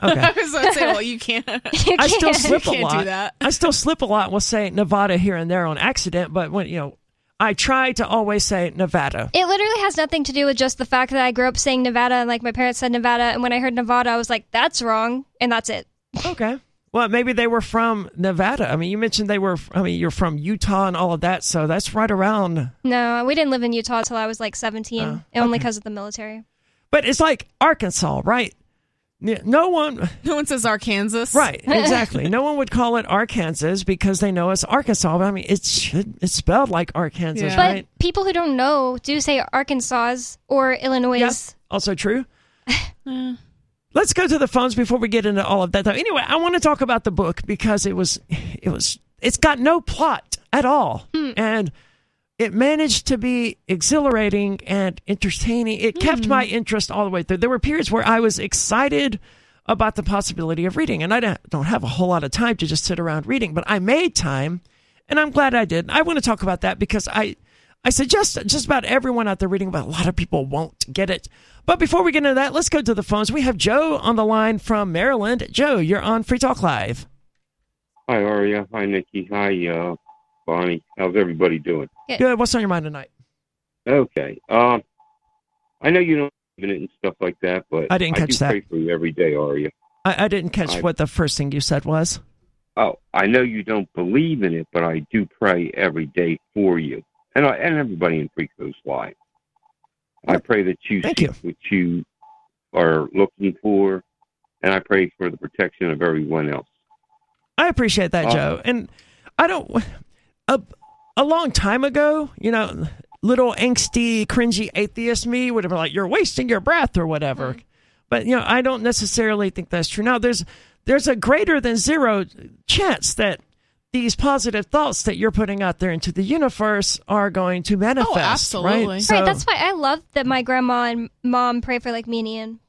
Okay. I was going to say, well, you can't. you I still can't. slip a can't do lot. that. I still slip a lot. We'll say Nevada here and there on accident, but when you know, I try to always say Nevada. It literally has nothing to do with just the fact that I grew up saying Nevada and like my parents said Nevada, and when I heard Nevada, I was like, "That's wrong," and that's it. Okay. Well, maybe they were from Nevada. I mean, you mentioned they were. I mean, you're from Utah and all of that, so that's right around. No, we didn't live in Utah until I was like 17, Oh, only because of the military. But it's like Arkansas, right? N- No one, No one says Arkansas. right? Exactly. no one would call it Arkansas because they know it's Arkansas. But I mean, it should. It's spelled like Arkansas, Yeah. But people who don't know do say Arkansas or Illinois. Yes. Also true. Let's go to the phones before we get into all of that. Though. Anyway, I want to talk about the book because it was, it was, it's got no plot at all, hmm. and it managed to be exhilarating and entertaining. It kept my interest all the way through. There were periods where I was excited about the possibility of reading, and I don't- don't have a whole lot of time to just sit around reading, but I made time, and I'm glad I did. I want to talk about that because I. I suggest just about everyone out there reading, but a lot of people won't get it. But before we get into that, let's go to the phones. We have Joe on the line from Maryland. Joe, you're on Free Talk Live. Hi, Aria. Hi, Nikki. Hi, uh, Bonnie. How's everybody doing? Good. What's on your mind tonight? Okay. Um, I know you don't believe in it and stuff like that, but I didn't catch I do that. pray for you every day, Aria. I, I didn't catch I- what the first thing you said was. Oh, I know you don't believe in it, but I do pray every day for you and I, and everybody in Free Talk Live. I pray that you Thank seek you. what you are looking for, and I pray for the protection of everyone else. I appreciate that, Uh, Joe. And I don't. A, a long time ago, you know, little angsty, cringy atheist me would have been like, "You're wasting your breath" or whatever. But you know, I don't necessarily think that's true. Now, there's there's a greater than zero chance that these positive thoughts that you're putting out there into the universe are going to oh, manifest. absolutely. Right. Right, that's why I love that my grandma and mom pray for like me and Ian.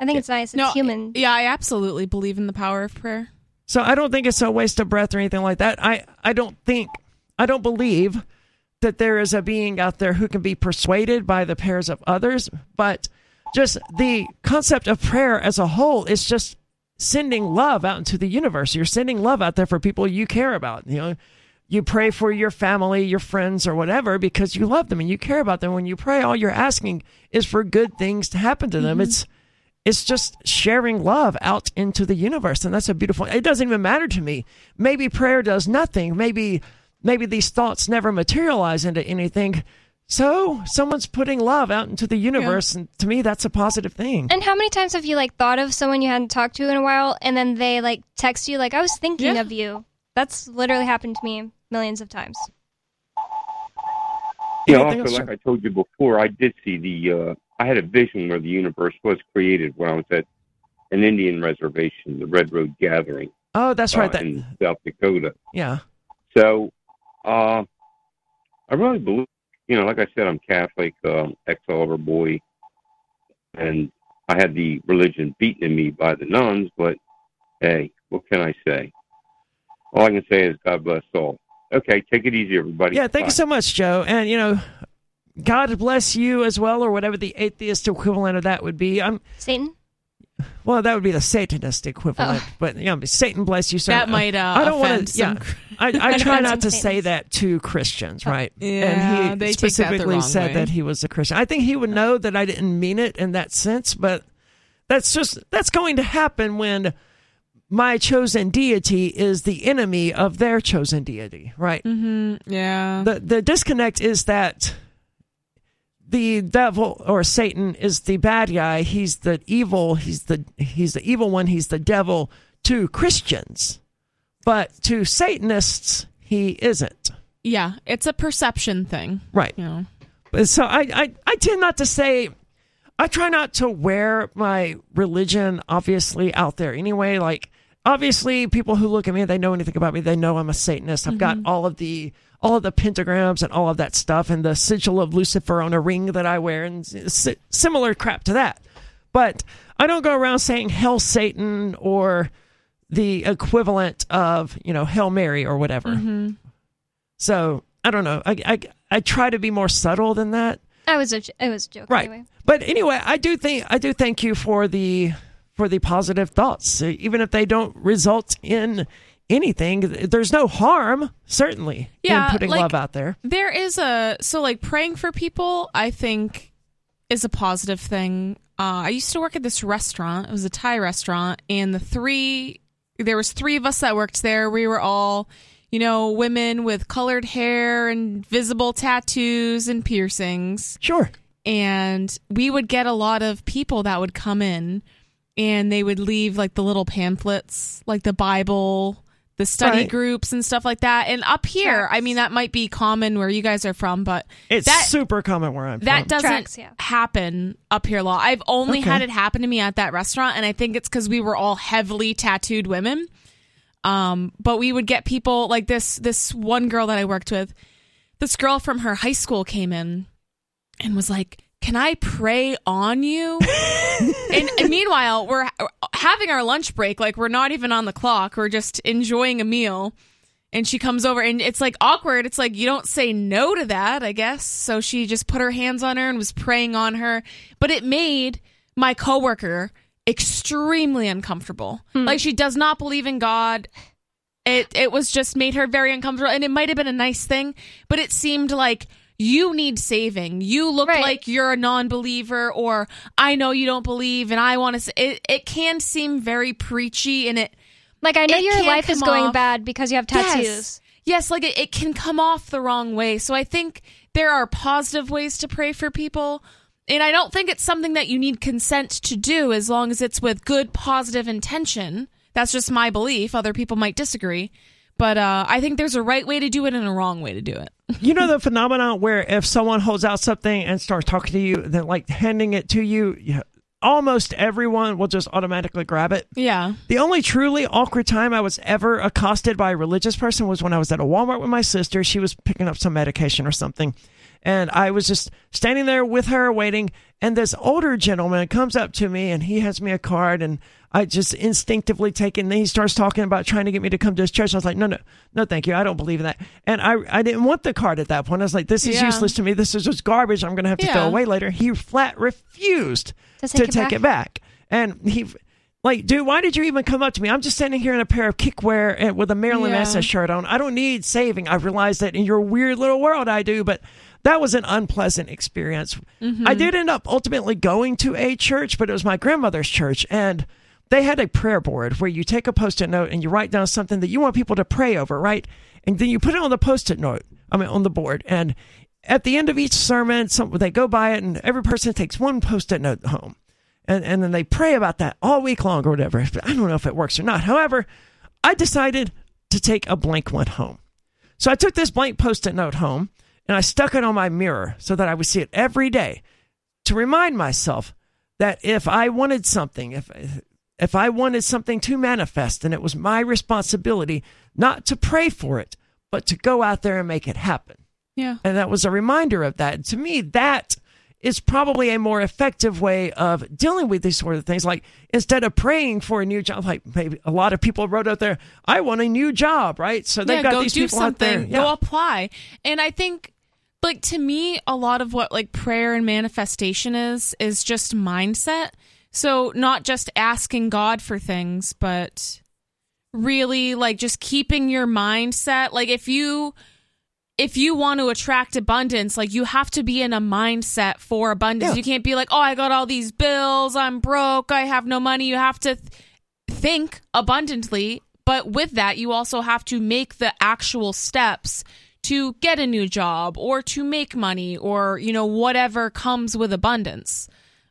I think it's nice. It's No, human. Yeah, I absolutely believe in the power of prayer. So I don't think it's a waste of breath or anything like that. I, I don't think, I don't believe that there is a being out there who can be persuaded by the prayers of others, but just the concept of prayer as a whole is just sending love out into the universe. You're sending love out there for people you care about. You know, you pray for your family, your friends, or whatever because you love them and you care about them. When you pray, all you're asking is for good things to happen to them. Mm-hmm. It's it's just sharing love out into the universe, and that's a beautiful. It doesn't even matter to me. Maybe prayer does nothing. Maybe maybe these thoughts never materialize into anything. So someone's putting love out into the universe, and to me, that's a positive thing. And how many times have you like thought of someone you hadn't talked to in a while, and then they like text you like, "I was thinking Yeah. of you." That's literally happened to me millions of times. Yeah, also, like? I told you before, I did see the. Uh, I had a vision where the universe was created when I was at an Indian reservation, the Red Road Gathering, Oh, that's right. uh, That in South Dakota. yeah. So, uh, I really believe, you know, like I said, I'm Catholic, um, ex Oliver boy, and I had the religion beaten in me by the nuns. But hey, what can I say? All I can say is God bless all. Okay, take it easy, everybody. Yeah, thank Bye. you so much, Joe. And you know, God bless you as well, or whatever the atheist equivalent of that would be. I'm Satan. well, that would be the Satanist equivalent. Oh. But yeah, Satan bless you, sir. That might, uh, I don't wanna- Yeah, I, I try not some to say that to Christians, right? Yeah, and he they take that the specifically said way. that he was a Christian. I think he would know that I didn't mean it in that sense, but that's just that's going to happen when my chosen deity is the enemy of their chosen deity, right? Mm-hmm. Yeah. the the disconnect is that the devil or Satan is the bad guy. He's the evil. He's the he's the evil one. He's the devil to Christians, but to Satanists he isn't. yeah. It's a perception thing. Right. You know. But So I, I I tend not to say. I try not to wear my religion obviously out there anyway. Like obviously, people who look at me, they know anything about me. They know I'm a Satanist. I've got mm-hmm. all of the all the pentagrams and all of that stuff, and the sigil of Lucifer on a ring that I wear, and si- similar crap to that. But I don't go around saying "Hell Satan" or the equivalent of you know "Hail Mary" or whatever. Mm-hmm. So I don't know. I, I I try to be more subtle than that. I was a, it was a joke Right. anyway. But anyway, I do think I do thank you for the for the positive thoughts, even if they don't result in anything. There's no harm, certainly, Yeah, in putting like- love out there. There is a so like praying for people. I think is a positive thing. Uh, I used to work at this restaurant. It was a Thai restaurant, and the three there was three of us that worked there. We were all, you know, women with colored hair and visible tattoos and piercings. Sure. and we would get a lot of people that would come in and they would leave like the little pamphlets like the bible the study Right. groups and stuff like that and up here i mean that might be common where you guys are from but It's that super common where I'm from. that from. doesn't Tracks, yeah. happen up here a lot i've only Okay. had it happen to me at that restaurant and i think it's because we were all heavily tattooed women um but we would get people like this this one girl that i worked with this girl from her high school came in and was like, "Can I pray on you?" and, and meanwhile, we're having our lunch break, like we're not even on the clock. We're just enjoying a meal. And she comes over, and it's like awkward. It's like you don't say no to that, I guess. So she just put her hands on her and was praying on her. But it made my coworker extremely uncomfortable. Hmm. Like she does not believe in God it it was just made her very uncomfortable and it might have been a nice thing but it seemed like you need saving you look Right. like you're a non-believer or i know you don't believe and i want to it, it can seem very preachy and it Like I know your life is going off- bad because you have tattoos. Yes. Yes, like it, it can come off the wrong way. So I think there are positive ways to pray for people. And I don't think it's something that you need consent to do as long as it's with good, positive intention. That's just my belief. Other people might disagree. But uh, I think there's a right way to do it and a wrong way to do it. you know the phenomenon where if someone holds out something and starts talking to you, then like handing it to you, you almost everyone will just automatically grab it. Yeah. The only truly awkward time I was ever accosted by a religious person was when I was at a Walmart with my sister. She was picking up some medication or something. And I was just standing there with her waiting. And this older gentleman comes up to me and he hands me a card. And I just instinctively take it. And then he starts talking about trying to get me to come to his church. I was like, no, no, no, thank you. I don't believe in that. And I, I didn't want the card at that point. I was like, this is Yeah. useless to me. This is just garbage. I'm going to have to Yeah. throw away later. He flat refused To take it take back? it back. And he Like, dude, why did you even come up to me? I'm just standing here in a pair of kickwear and with a Marilyn Yeah. Manson shirt on. I don't need saving. I realize that in your weird little world, I do, but that was an unpleasant experience. I mm-hmm. did end up ultimately going to a church, but it was my grandmother's church, and they had a prayer board where you take a post-it note and you write down something that you want people to pray over, right? And then you put it on the post-it note. I mean, on the board, and at the end of each sermon, some, they go by it, and every person takes one post-it note home and, and then they pray about that all week long or whatever. I don't know if it works or not. However, I decided to take a blank one home. So I took this blank post it note home and I stuck it on my mirror so that I would see it every day to remind myself that if I wanted something, if if I wanted something to manifest, then it was my responsibility not to pray for it, but to go out there and make it happen. Yeah. And that was a reminder of that. And to me, that is probably a more effective way of dealing with these sort of things. Like instead of praying for a new job, like maybe a lot of people wrote out there, I want a new job, right? So they've yeah, got go these do people out there. something. Yeah. Go apply. And I think, like to me, a lot of what like prayer and manifestation is is just mindset. So not just asking God for things, but really like just keeping your mindset. Like if you if you want to attract abundance, like you have to be in a mindset for abundance. Yeah. You can't be like, "Oh, I got all these bills, I'm broke, I have no money." You have to th- think abundantly, but with that, you also have to make the actual steps to get a new job or to make money or, you know, whatever comes with abundance.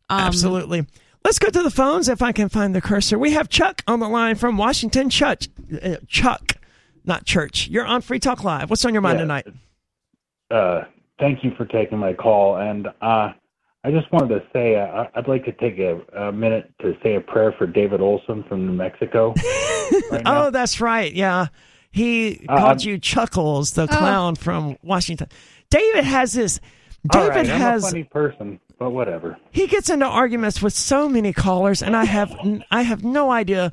Um, Absolutely. Let's go to the phones if I can find the cursor. We have Chuck on the line from Washington. Chuck, uh, Chuck, not church. You're on Free Talk Live. What's on your mind Yeah. tonight? Uh, thank you for taking my call. And uh, I just wanted to say uh, I'd like to take a, a minute to say a prayer for David Olson from New Mexico. right. Oh, that's right. Yeah. He Uh, called I'm- you Chuckles, the clown from Washington. David has this. David right, I'm has. a funny person, but whatever. he gets into arguments with so many callers, and I have I have no idea.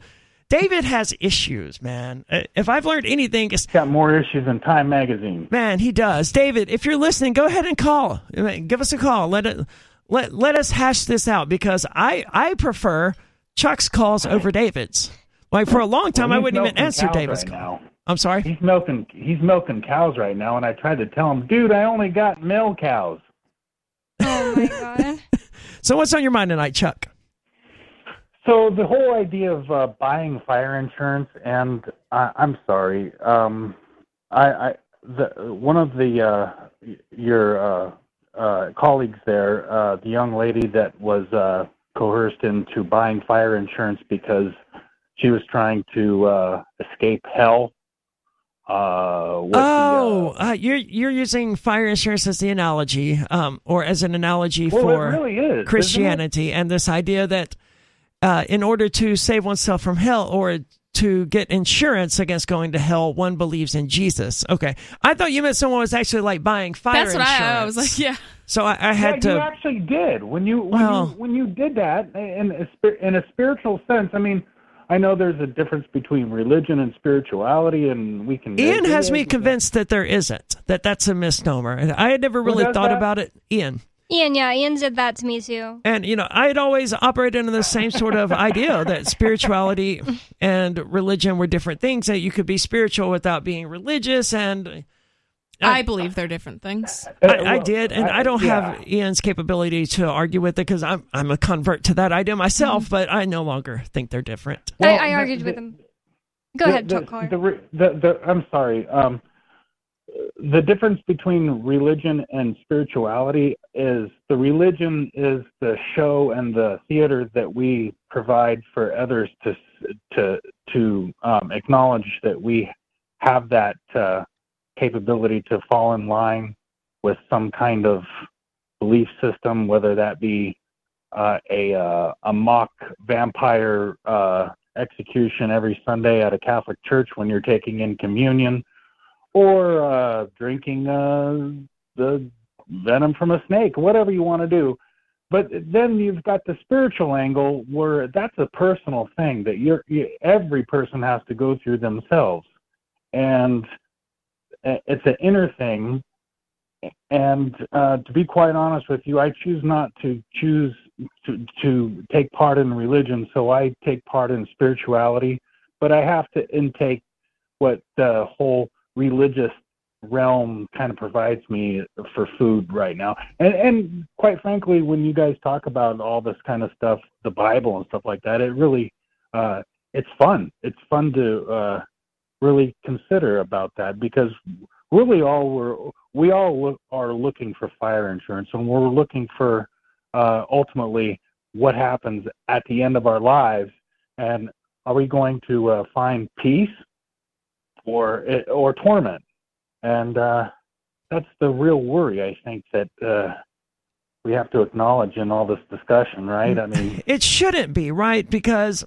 David has issues, man. Uh, If I've learned anything, it's Got more issues than Time Magazine. man, he does. David, if you're listening, go ahead and call. Give us a call. Let it let let us hash this out because I I prefer Chuck's calls over David's. Like for a long time, Well, I wouldn't even answer David's right call. now. I'm sorry. He's milking. He's milking cows right now, and I tried to tell him, dude, I only got male cows. Oh my god. So what's on your mind tonight, Chuck? So the whole idea of uh, buying fire insurance, and I, I'm sorry, um, I, I the one of the uh, your uh, uh, colleagues there, uh, the young lady that was uh, coerced into buying fire insurance because she was trying to uh, escape hell. Uh, with Oh, the, uh, uh, you're you're using fire insurance as the analogy, um, or as an analogy well, for really is? Christianity, and this idea that uh, in order to save oneself from hell or to get insurance against going to hell, one believes in Jesus. Okay, I thought you meant someone was actually like buying fire That's what insurance. I, I was like, yeah. So I, I had yeah, to. you actually did when you when Well- you when you did that in a, in a spiritual sense. I mean, I know there's a difference between religion and spirituality, and we can. Ian has me convinced that there isn't. That that's a misnomer, and I had never really thought that? about it. Ian. Ian, yeah, Ian did that to me too. And you know, I had always operated in the same sort of idea that spirituality and religion were different things. That you could be spiritual without being religious, and I believe they're different things. Uh, I, I did, and I, don't yeah. have Ian's capability to argue with it because I'm I'm a convert to that idea myself. But I no longer think they're different. Well, I, I argued the- with him. Go the, ahead, the, talk the, the, the, I'm sorry. Um, the difference between religion and spirituality is the religion is the show and the theater that we provide for others to to to um, acknowledge that we have that uh, capability to fall in line with some kind of belief system, whether that be uh, a uh, a mock vampire uh, execution every Sunday at a Catholic church when you're taking in communion, or uh, drinking uh, the venom from a snake, whatever you want to do. But then you've got the spiritual angle where that's a personal thing that you're you, every person has to go through themselves, and it's an inner thing. And uh, to be quite honest with you, I choose not to choose to to take part in religion, so I take part in spirituality, but I have to intake what the whole religious realm kind of provides me for food right now. And and quite frankly, when you guys talk about all this kind of stuff, the Bible and stuff like that, it really uh, it's fun. It's fun to uh, really consider about that because really all we're we all look, are looking for fire insurance, and we're looking for uh, ultimately what happens at the end of our lives, and are we going to uh, find peace or or torment? And uh, that's the real worry, I think, that uh, we have to acknowledge in all this discussion, right? I mean, it shouldn't be, right? Because,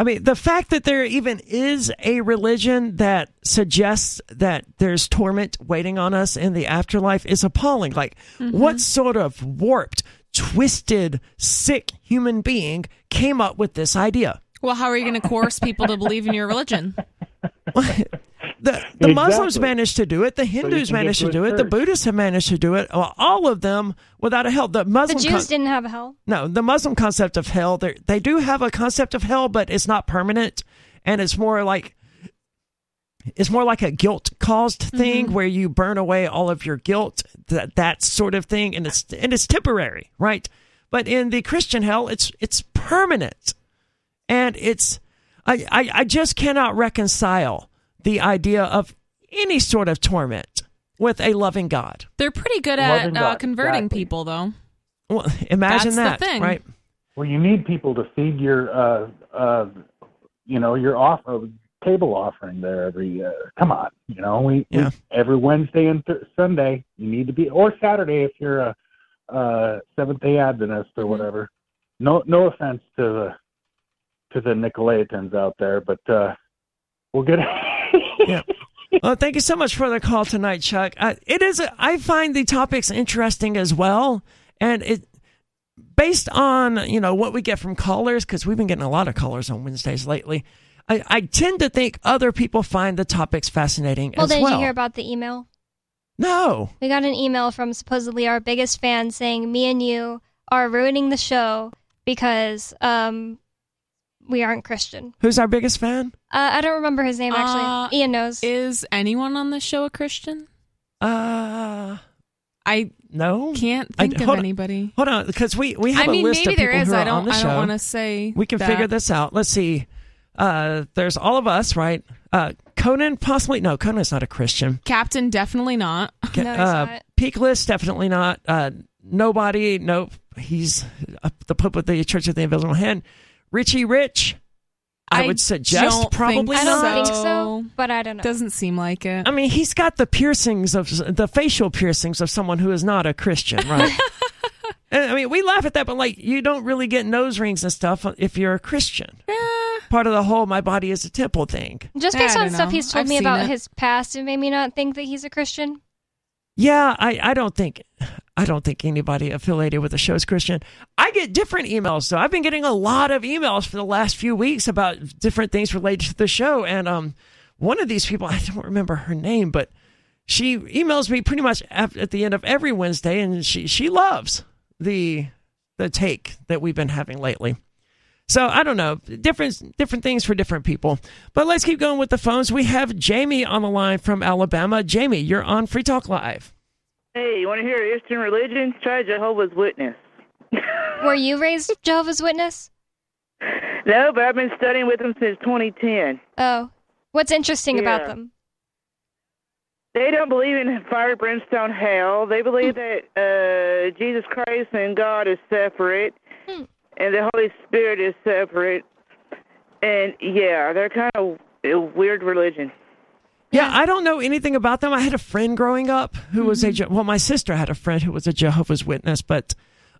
I mean, the fact that there even is a religion that suggests that there's torment waiting on us in the afterlife is appalling. Like, Mm-hmm. what sort of warped, twisted, sick human being came up with this idea? Well, how are you going to coerce people to believe in your religion? The, the Muslims managed to do it. The Hindus can get managed to to do it. The. Buddhists have managed to do it. Well, all of them without a hell. The The Jews con- didn't have a hell. no, the Muslim concept of hell. They they do have a concept of hell, but it's not permanent, and it's more like it's more like a guilt caused mm-hmm. thing where you burn away all of your guilt, that that sort of thing, and it's and it's temporary, right? But in the Christian hell, it's it's permanent, and it's I I, I just cannot reconcile the idea of any sort of torment with a loving God. They're pretty good at uh, converting exactly. people, though. Well, imagine That's the that, thing. right? well, you need people to feed your, uh, uh, you know, your off uh, table offering there every. Uh, come on, you know, we, Yeah. we every Wednesday and th- Sunday you need to be, or Saturday if you're a, uh Seventh Day Adventist or whatever. No, no offense to the to the Nicolaitans out there, but uh, we'll get. Yeah. Well, thank you so much for the call tonight, Chuck. Uh, it is. A, I find the topics interesting as well, and it based on you know what we get from callers because we've been getting a lot of callers on Wednesdays lately. I, I tend to think other people find the topics fascinating Well, as did well. you hear about the email? no, We got an email from supposedly our biggest fan saying me and you are ruining the show because um we aren't Christian. who's our biggest fan? Uh, I don't remember his name actually. Uh, Ian knows. Is anyone on the show a Christian? Uh, I no. can't I- think of hold on. anybody. Hold on, because we we have I mean, a list maybe of people there is. who are I on don't. the I show. don't want to say. We can that. figure this out. Let's see. Uh, there's all of us, right? Uh, Conan, possibly. No, Conan's not a Christian. Captain, definitely not. No, uh, not. Peak list, definitely not. Uh, nobody, nope. He's uh, the Pope of the Church of the Invisible Hand. Richie Rich, I, would suggest don't probably think I don't not. think so. so, but I don't know. Doesn't seem like it. I mean, he's got the piercings of the facial piercings of someone who is not a Christian, right? And, I mean, we laugh at that, but like, you don't really get nose rings and stuff if you're a Christian. Eh, Part of the whole "my body is a temple" thing. Just based on don't stuff he's told I've me about it. his past, it made me not think that he's a Christian. Yeah, I, I don't think I don't think anybody affiliated with the show is Christian. I get different emails, so I've been getting a lot of emails for the last few weeks about different things related to the show. And um, one of these people, I don't remember her name, but she emails me pretty much at, the end of every Wednesday, and she she loves the the take that we've been having lately. So I don't know, different different things for different people. But let's keep going with the phones. We have Jamie on the line from Alabama. Jamie, you're on Free Talk Live. Hey, you want to hear Eastern religion? Try Jehovah's Witness. Were you raised Jehovah's Witness? No, but I've been studying with them since 2010. Oh, what's interesting about Yeah. them? They don't believe in fire, brimstone, hell. They believe that uh, Jesus Christ and God is separate, Hmm. and the Holy Spirit is separate. And yeah, they're kind of a weird religion. Yeah, I don't know anything about them. I had a friend growing up who was a well, my sister had a friend who was a Jehovah's Witness, but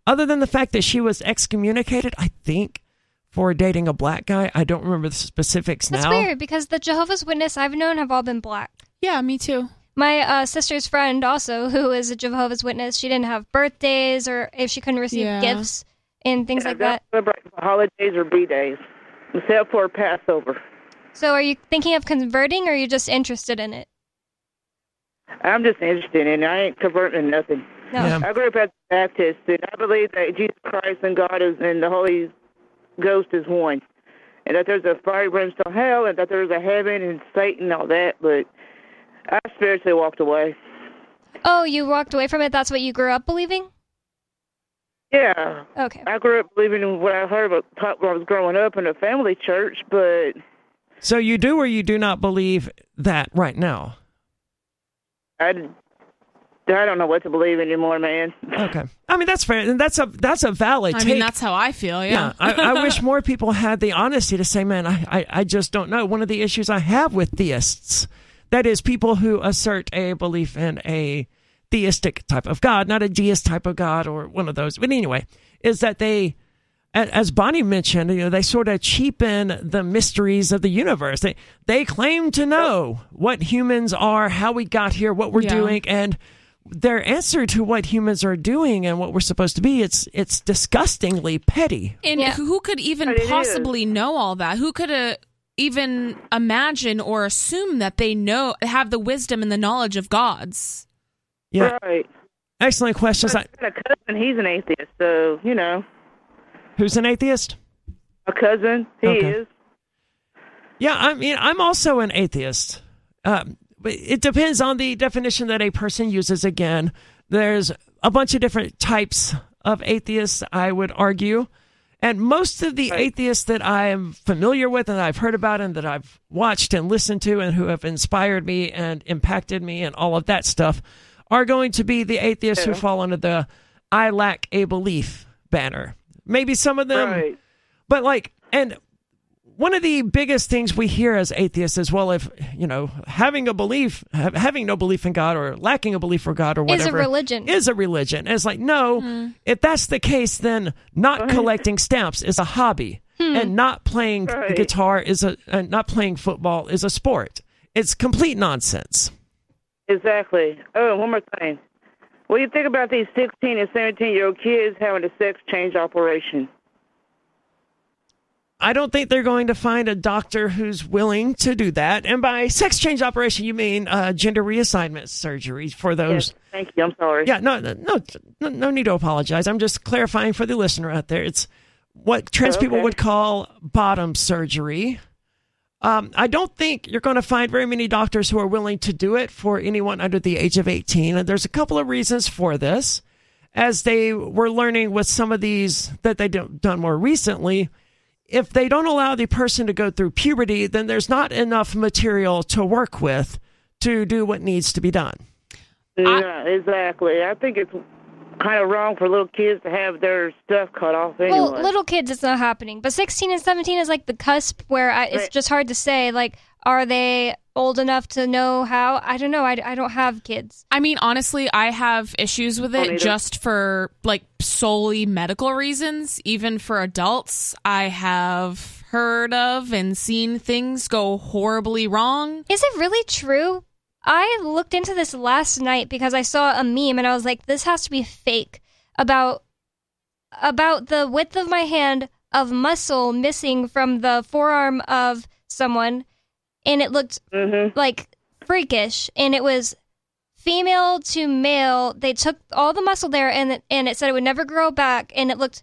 other than the fact that she was excommunicated, I think for dating a black guy, I don't remember the specifics That's now. weird because the Jehovah's Witness I've known have all been black. yeah, me too. My uh, sister's friend, also, who is a Jehovah's Witness, she didn't have birthdays or if she couldn't receive Yeah. gifts and things like that. celebrate holidays or B days, except for Passover. So, are you thinking of converting or are you just interested in it? I'm just interested in it. I ain't converting to nothing. No. Yeah. I grew up as a Baptist, and I believe that Jesus Christ and God is and the Holy Ghost is one, and that there's a fiery brimstone hell, and that there's a heaven and Satan and all that. But I spiritually walked away. Oh, you walked away from it. That's what you grew up believing. Yeah, Okay. I grew up believing in what I heard about when I was growing up in a family church, but So you do or you do not believe that right now? I, I don't know what to believe anymore, man. Okay. I mean that's fair, and that's a that's a valid I take. mean, that's how I feel. Yeah. I, I wish more people had the honesty to say, man, I, I, I just don't know. One of the issues I have with theists, that is, people who assert a belief in a theistic type of God, not a deist type of God or one of those. But anyway, is that they, a- as Bonnie mentioned, you know, they sort of cheapen the mysteries of the universe. They they claim to know what humans are, how we got here, what we're Yeah. doing, and their answer to what humans are doing and what we're supposed to be, it's it's disgustingly petty. And Yeah. who could even But it is. possibly know all that? Who could uh, even imagine or assume that they know have the wisdom and the knowledge of gods? Yeah, Right. excellent questions. I, I got a cousin, he's an atheist, so you know, who's an atheist? a cousin, he Okay. is. Yeah, I mean, I'm also an atheist. Um, it depends on the definition that a person uses. Again, there's a bunch of different types of atheists, I would argue. And most of the atheists that I am familiar with and I've heard about and that I've watched and listened to and who have inspired me and impacted me and all of that stuff are going to be the atheists who fall under the I lack a belief banner. Maybe some of them right. but like, and one of the biggest things we hear as atheists is, well, if you know, having a belief, ha- having no belief in God or lacking a belief for God or whatever Is a whatever religion. is a religion. And it's like, no, hmm. if that's the case, then not collecting stamps is a hobby, hmm. and not playing Right. guitar is a, and not playing football is a sport. It's complete nonsense. Exactly. Oh, and one more thing. What do you think about these 16 and 17 year old kids having a sex change operation? I don't think they're going to find a doctor who's willing to do that. And by sex change operation, you mean uh, gender reassignment surgery for those. Yes. Thank you. I'm sorry. Yeah, no, no, no, no need to apologize. I'm just clarifying for the listener out there. It's what trans people Okay. would call bottom surgery. Um, I don't think you're going to find very many doctors who are willing to do it for anyone under the age of 18. And there's a couple of reasons for this. As they were learning with some of these that they've done more recently, if they don't allow the person to go through puberty, then there's not enough material to work with to do what needs to be done. Yeah, exactly. I think it's kind of wrong for little kids to have their stuff cut off anyway. Well, little kids, it's not happening. But 16 and 17 is like the cusp where I, it's just hard to say. Like, are they old enough to know how? I don't know. I, I don't have kids. I mean, honestly, I have issues with it just for like solely medical reasons. Even for adults, I have heard of and seen things go horribly wrong. Is it really true? I looked into this last night because I saw a meme and I was like, this has to be fake about about the width of my hand of muscle missing from the forearm of someone. And it looked Mhm. like freakish. And it was female to male. They took all the muscle there and it, and it said it would never grow back. And it looked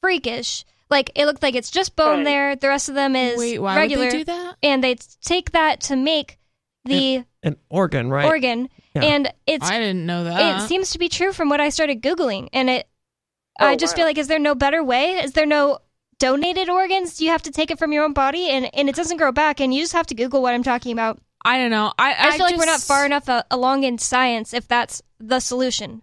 freakish. Like it looked like it's just bone Right. there. The rest of them is Wait, why regular would they do that? and they take that to make the An organ, right? organ Yeah. and it's I didn't know that. it seems to be true from what i started googling and it Oh, i just wow. feel like is there no better way is there no donated organs do you have to take it from your own body and and it doesn't grow back and you just have to google what i'm talking about I don't know. I, i, I feel like we're not far enough uh, along in science if that's the solution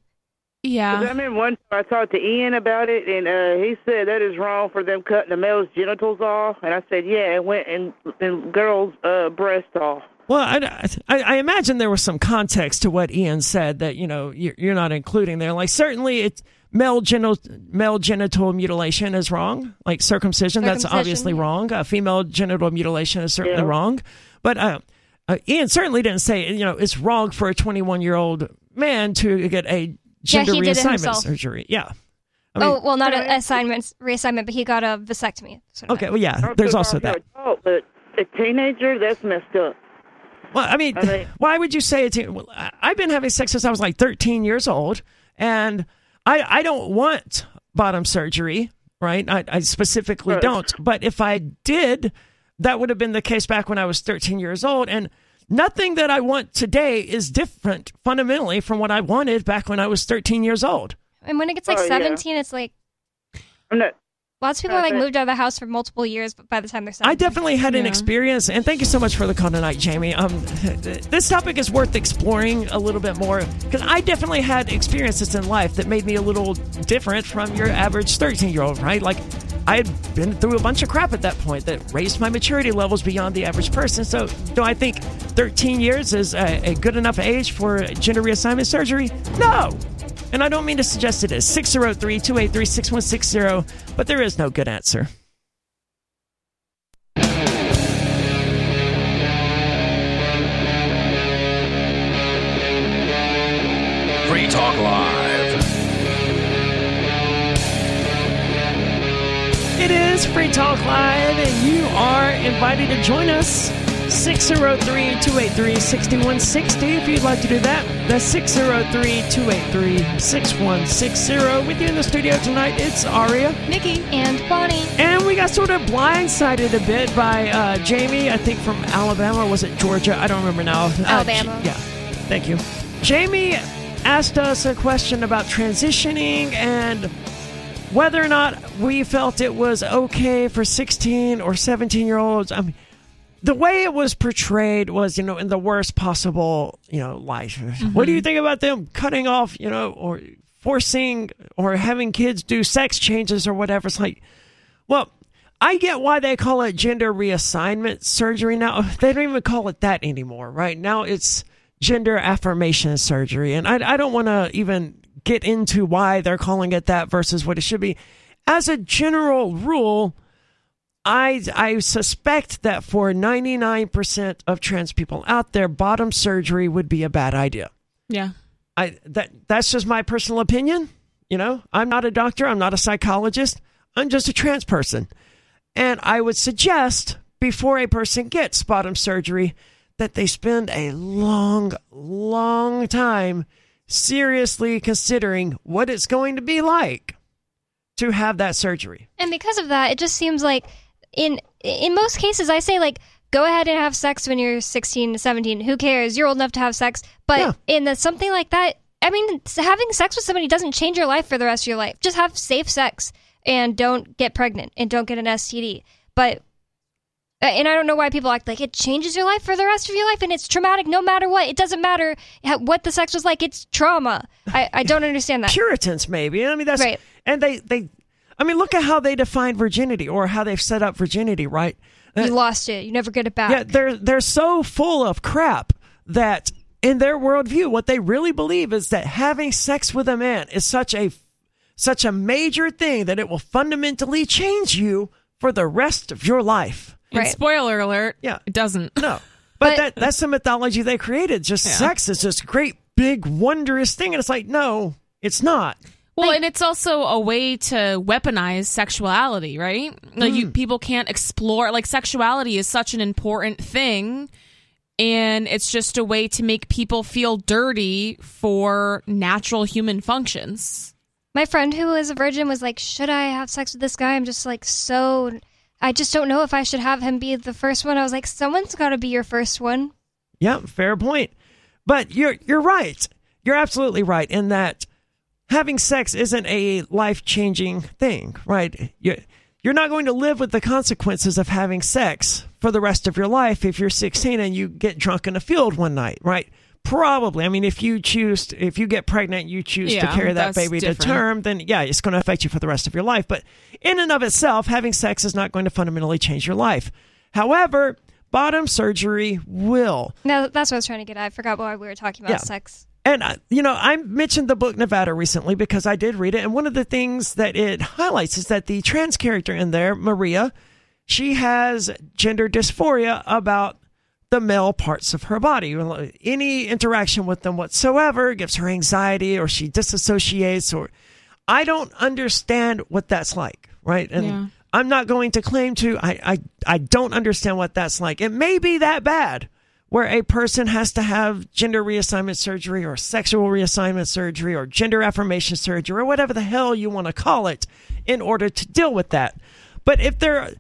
'Cause I Yeah. remember one time I talked to Ian about it, and uh, he said that is wrong for them cutting the male's genitals off. And I said, yeah, it went and, and girls' uh, breast off. Well, I, I, I imagine there was some context to what Ian said that you know you're, you're not including there. Like certainly, it's male genital male genital mutilation is wrong. Like circumcision, that's obviously wrong. Uh, female genital mutilation is certainly Yeah. wrong. But uh, uh, Ian certainly didn't say you know it's wrong for a 21 year old man to get a gender he did it reassignment surgery. Yeah. I mean, oh well not an assignment reassignment but he got a vasectomy So- okay. Well, yeah. There's also that. for an but a teenager, that's messed up. Well, I mean, I why would you say it? Well, I- I've been having sex since I was like 13 years old, And I, I don't want bottom surgery, right? I, I specifically Right. don't. But if I did, that would have been the case back when I was 13 years old. And nothing that I want today is different fundamentally from what I wanted back when I was 13 years old. And when it gets like Oh, yeah. 17, it's like I'm not. Lots of people are like moved out of the house for multiple years but by the time they're 17. I definitely had an Yeah. experience, and thank you so much for the call tonight, Jamie. Um, this topic is worth exploring a little bit more because I definitely had experiences in life that made me a little different from your average 13 year old, right? Like, I had been through a bunch of crap at that point that raised my maturity levels beyond the average person. So, do I think 13 years is a, a good enough age for gender reassignment surgery? No. And I don't mean to suggest it is. 603 283 6160, but there is no good answer. Free Talk Live. Is Free Talk Live, and you are invited to join us. 603 283 6160 if you'd like to do that. That's 603 283 6160. With you in the studio tonight, it's Aria. Nikki. And Bonnie. And we got sort of blindsided a bit by uh, Jamie, I think from Alabama. or Was it Georgia? I don't remember now. Uh, Alabama. J- yeah, thank you. Jamie asked us a question about transitioning and whether or not we felt it was okay for 16 or 17 year olds. I mean, the way it was portrayed was, you know, in the worst possible, you know, life. What do you mm-hmm. think about them cutting off, you know, or forcing or having kids do sex changes or whatever? It's like, well, I get why they call it gender reassignment surgery now. They don't even call it that anymore, right? Now it's gender affirmation surgery. And I, I don't want to even get into why they're calling it that versus what it should be. As a general rule, I, I suspect that for 99% of trans people out there, bottom surgery would be a bad idea. Yeah. I that that's just my personal opinion. You know, I'm not a doctor. I'm not a psychologist. I'm just a trans person, and I would suggest before a person gets bottom surgery that they spend a long, long time seriously considering what it's going to be like to have that surgery. And because of that, it just seems like in in most cases, I say like go ahead and have sex when you're 16 to 17. Who cares? You're old enough to have sex. But Yeah. in the, something like that, I mean, having sex with somebody doesn't change your life for the rest of your life. Just have safe sex and don't get pregnant and don't get an STD. But Uh, and I don't know why people act like it changes your life for the rest of your life and it's traumatic no matter what. It doesn't matter how, what the sex was like. It's trauma. I, I don't understand that. Puritans, maybe. I mean, that's Right. and they they. I mean, look at how they define virginity or how they've set up virginity, right? Uh, you lost it. You never get it back. Yeah, they're they're so full of crap that in their worldview, what they really believe is that having sex with a man is such a such a major thing that it will fundamentally change you for the rest of your life. And spoiler alert. Yeah. It doesn't. No, but, But- that that's the mythology they created. Just Yeah. sex is this great big wondrous thing, and it's like no, it's not. Well, and it's also a way to weaponize sexuality, right? Like you hmm. people can't explore like sexuality is such an important thing and it's just a way to make people feel dirty for natural human functions. My friend who is a virgin was like, "Should I have sex with this guy?" I'm just like, so I just don't know if I should have him be the first one. I was like, someone's got to be your first one. Yeah, fair point. But you're you're right. You're absolutely right in that having sex isn't a life changing thing, right? You you're not going to live with the consequences of having sex for the rest of your life if you're 16 and you get drunk in a field one night, right? Probably. I mean, if you choose, to, if you get pregnant, you choose to carry that that's baby to term, then yeah, it's going to affect you for the rest of your life. But in and of itself, having sex is not going to fundamentally change your life. However, bottom surgery will. No, that's what I was trying to get at. I forgot why we were talking about Yeah. sex. And, uh, you know, I mentioned the book Nevada recently because I did read it. And one of the things that it highlights is that the trans character in there, Maria, she has gender dysphoria about the male parts of her body. Any interaction with them whatsoever gives her anxiety or she disassociates or I don't understand what that's like, right? And Yeah. I'm not going to claim to I, I I don't understand what that's like. It may be that bad where a person has to have gender reassignment surgery or sexual reassignment surgery or gender affirmation surgery or whatever the hell you want to call it in order to deal with that. But if there,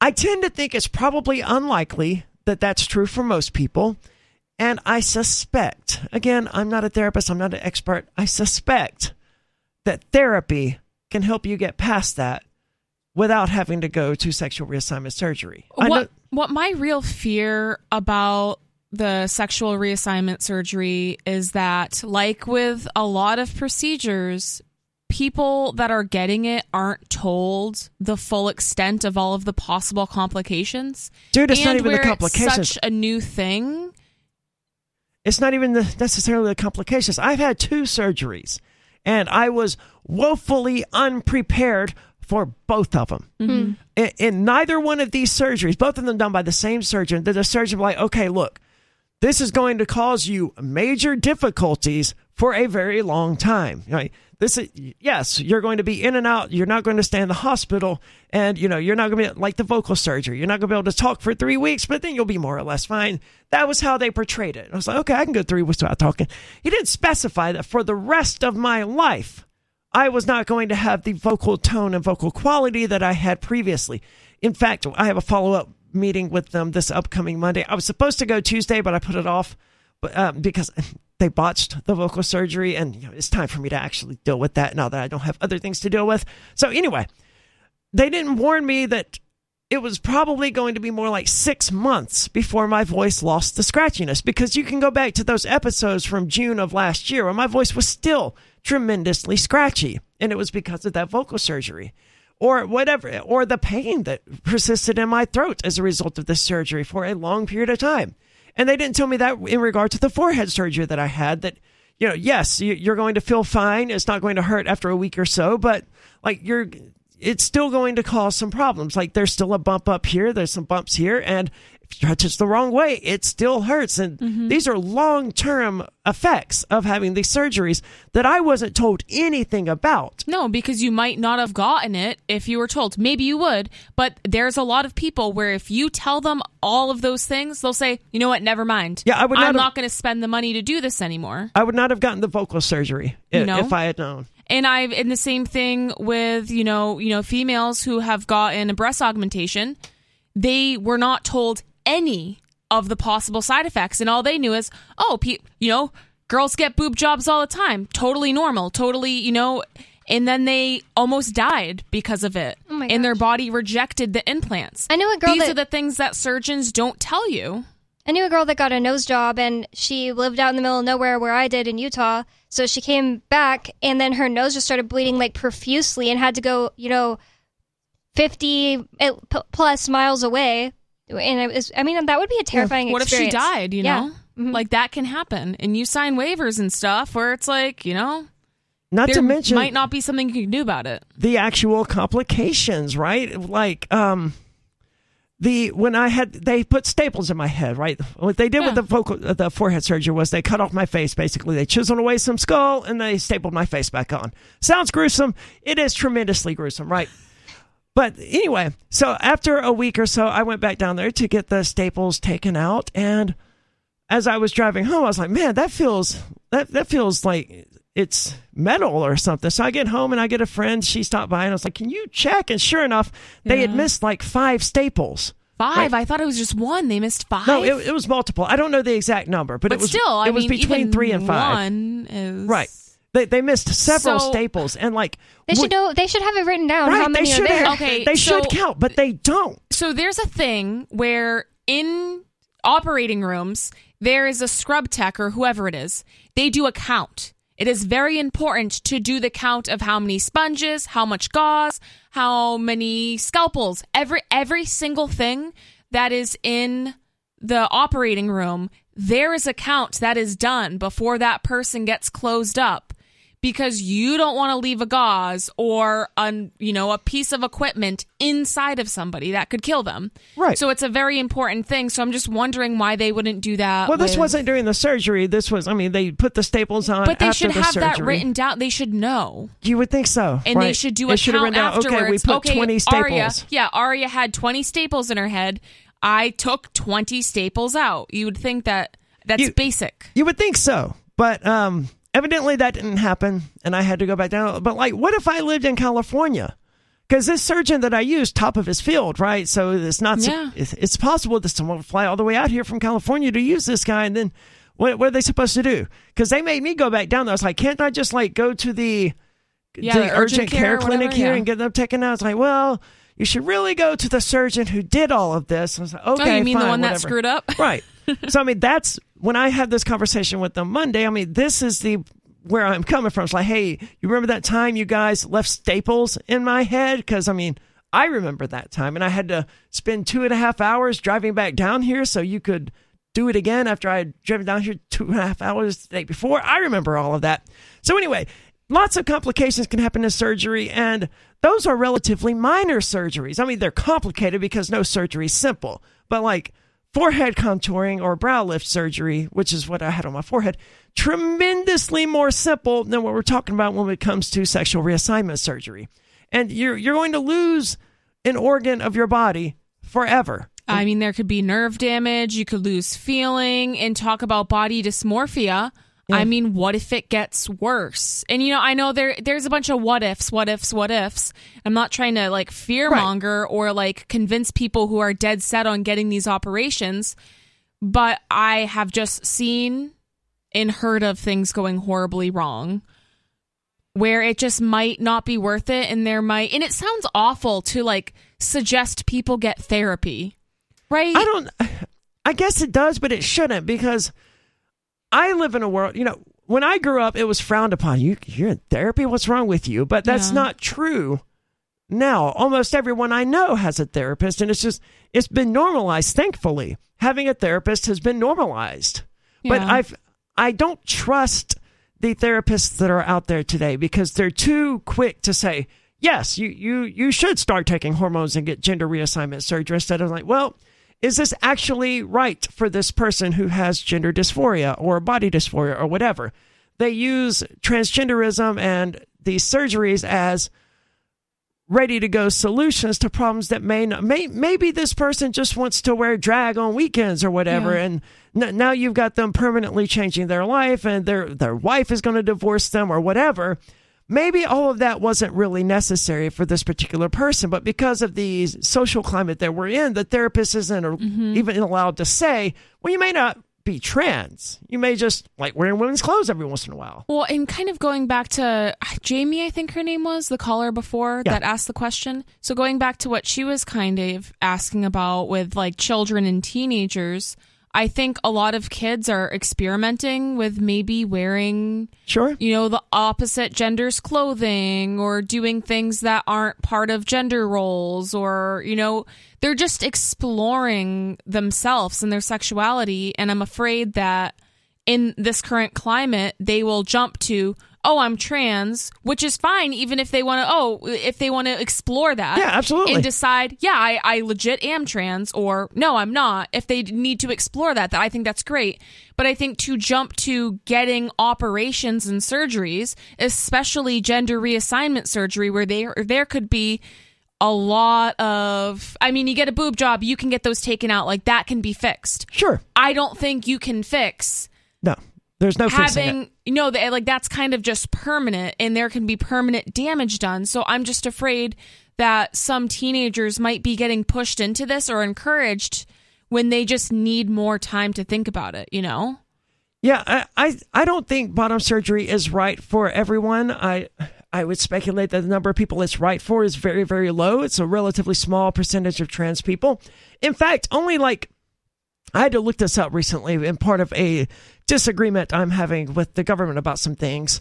I tend to think it's probably unlikely that that's true for most people. And I suspect, again, I'm not a therapist, I'm not an expert, I suspect that therapy can help you get past that without having to go to sexual reassignment surgery. What what my real fear about the sexual reassignment surgery is that like with a lot of procedures people that are getting it aren't told the full extent of all of the possible complications. Dude, it's not And even the where it's such a new thing. it's not even the, necessarily the complications. I've had two surgeries, and I was woefully unprepared for both of them. Mm-hmm. In, in neither one of these surgeries, both of them done by the same surgeon, the surgeon was like, okay, look, this is going to cause you major difficulties for a very long time. Right? This is yes, you're going to be in and out. You're not going to stay in the hospital, and you know you're not going to be like the vocal surgery. You're not going to be able to talk for three weeks, but then you'll be more or less fine. That was how they portrayed it. I was like, okay, I can go three weeks without talking. He didn't specify that for the rest of my life, I was not going to have the vocal tone and vocal quality that I had previously. In fact, I have a follow up meeting with them this upcoming Monday. I was supposed to go Tuesday, but I put it off but, um, because they botched the vocal surgery, and you know, it's time for me to actually deal with that now that I don't have other things to deal with. So, anyway, they didn't warn me that it was probably going to be more like six months before my voice lost the scratchiness because you can go back to those episodes from June of last year where my voice was still tremendously scratchy, and it was because of that vocal surgery. Or whatever, or the pain that persisted in my throat as a result of this surgery for a long period of time. And they didn't tell me that in regard to the forehead surgery that I had. That you know, yes, you- you're going to feel fine. It's not going to hurt after a week or so, but like you're, it's still going to cause some problems. Like there's still a bump up here, there's some bumps here, and if it the wrong way, it still hurts. And mm-hmm. these are long term effects of having these surgeries that I wasn't told anything about. No, because you might not have gotten it if you were told. Maybe you would, but there's a lot of people where if you tell them all of those things, they'll say, "You know what? Never mind. Yeah, I would not I'm have- not going to spend the money to do this anymore." I would not have gotten the vocal surgery i- You know? if I had known. And I've and the same thing with you know you know females who have gotten a breast augmentation, they were not told any of the possible side effects, and all they knew is oh, pe- you know, girls get boob jobs all the time, totally normal, totally you know, and then they almost died because of it, Oh and their body rejected the implants. I knew a girl These that- are the things that surgeons don't tell you. I knew a girl that got a nose job and she lived out in the middle of nowhere where I did in Utah. So she came back and then her nose just started bleeding like profusely and had to go, you know, 50 eh, plus miles away. And it was, I mean, that would be a terrifying What if she died? You Yeah. know, Mhm. like that can happen, and you sign waivers and stuff where it's like you know. Not there to mention might not be something you can do about it. the actual complications, right? Like um the when I had they put staples in my head, right? What they did with the vocal uh, the forehead surgery was they cut off my face basically. They chiseled away some skull and they stapled my face back on. Sounds gruesome. It is tremendously gruesome, right? But anyway, so after a week or so, I went back down there to get the staples taken out, and as I was driving home, I was like, "Man, that feels that that feels like it's metal or something." So I get home and I get a friend. She stopped by and I was like, "Can you check?" And sure enough, they had missed like five staples. Five. I thought it was just one. They missed five. No, it, it was multiple. I don't know the exact number, but, but it was still, I it was mean, between even three and five. One is Right. They they missed several So- staples and like They should know, they should have it written down right. how many they are should there. have- Okay, They should count, but they don't. So there's a thing where in operating rooms there is a scrub tech or whoever it is. They do a count. It is very important to do the count of how many sponges, how much gauze, how many scalpels, every every single thing that is in the operating room. There is a count that is done before that person gets closed up because you don't want to leave a gauze or an you know a piece of equipment inside of somebody that could kill them. Right. So it's a very important thing. So I'm just wondering why they wouldn't do that. Well, this with- wasn't during the surgery. This was, I mean, they put the staples on But they should the have that written down. They should know. You would think so. And they should do a should count afterwards. Okay, we put 20 staples. Aria, yeah, Aria had 20 staples in her head. I took 20 staples out. You would think that that's You- basic. You would think so, but um, evidently that didn't happen, and I had to go back down. But like, what if I lived in California? Because this surgeon that I used, top of his field, right? So it's not. Yeah. it's, it's possible that someone would fly all the way out here from California to use this guy, and then what, what are they supposed to do? Because they made me go back down there. I was like, can't I just like go to the Yeah, the, the urgent, urgent care, care clinic whatever, here yeah. and get them taken out? It's like, well, you should really go to the surgeon who did all of this. I was like, okay, oh, you mean the fine, one that screwed up? Right. so I mean, that's when I had this conversation with them Monday. I mean, this is the where I'm coming from. It's like, hey, you remember that time you guys left staples in my head? Because I mean, I remember that time, and I had to spend two and a half hours driving back down here so you could do it again after I had driven down here two and a half hours the day before. I remember all of that. So anyway, lots of complications can happen in surgery, and those are relatively minor surgeries. I mean, they're complicated because no surgery is simple, but like forehead contouring or brow lift surgery, which is what I had on my forehead, tremendously more simple than what we're talking about when it comes to sexual reassignment surgery. And you're you're going to lose an organ of your body forever. I mean, there could be nerve damage. You could lose feeling and talk about body dysmorphia. I mean, what if it gets worse? And you know, I know there there's a bunch of what ifs, what ifs, what ifs. I'm not trying to like fearmonger or like convince people who are dead set on getting these operations, but I have just seen and heard of things going horribly wrong where it just might not be worth it and there might and it sounds awful to like suggest people get therapy. Right? I don't. I guess it does, but it shouldn't because I live in a world. You know, when I grew up, it was frowned upon. You, you're in therapy. What's wrong with you? But that's Yeah. not true. Now, almost everyone I know has a therapist, and it's just it's been normalized. Thankfully, having a therapist has been normalized. But I've I don't trust the therapists that are out there today because they're too quick to say yes, you you you should start taking hormones and get gender reassignment surgery instead of like, well, is this actually right for this person who has gender dysphoria or body dysphoria or whatever? They use transgenderism and these surgeries as ready to go solutions to problems that may not may, maybe this person just wants to wear drag on weekends or whatever Yeah. and n- now you've got them permanently changing their life and their their wife is going to divorce them or whatever maybe all of that wasn't really necessary for this particular person but because of the social climate that we're in the therapist isn't a- mm-hmm. even allowed to say well you may not be trans you may just like wearing women's clothes every once in a while Well, and kind of going back to uh, Jamie, I think her name was the caller before Yeah. that asked the question. So going back to what she was kind of asking about with like children and teenagers, I think a lot of kids are experimenting with maybe wearing, sure you know, the opposite gender's clothing or doing things that aren't part of gender roles or, you know, they're just exploring themselves and their sexuality. And I'm afraid that in this current climate, they will jump to, oh, I'm trans, which is fine, even if they want to, oh, if they want to explore that. Yeah, absolutely. And decide, yeah, I, I legit am trans, or no, I'm not. If they need to explore that, that I think that's great. But I think to jump to getting operations and surgeries, especially gender reassignment surgery, where there there could be a lot of I mean, you get a boob job, you can get those taken out. Like that can be fixed. sure I don't think you can fix no there's no having you know like that's kind of just permanent and there can be permanent damage done so i'm just afraid that some teenagers might be getting pushed into this or encouraged when they just need more time to think about it you know Yeah, I, I I don't think bottom surgery is right for everyone. I I would speculate that the number of people it's right for is very very low. It's a relatively small percentage of trans people. In fact, only like I had to look this up recently in part of a disagreement I'm having with the government about some things.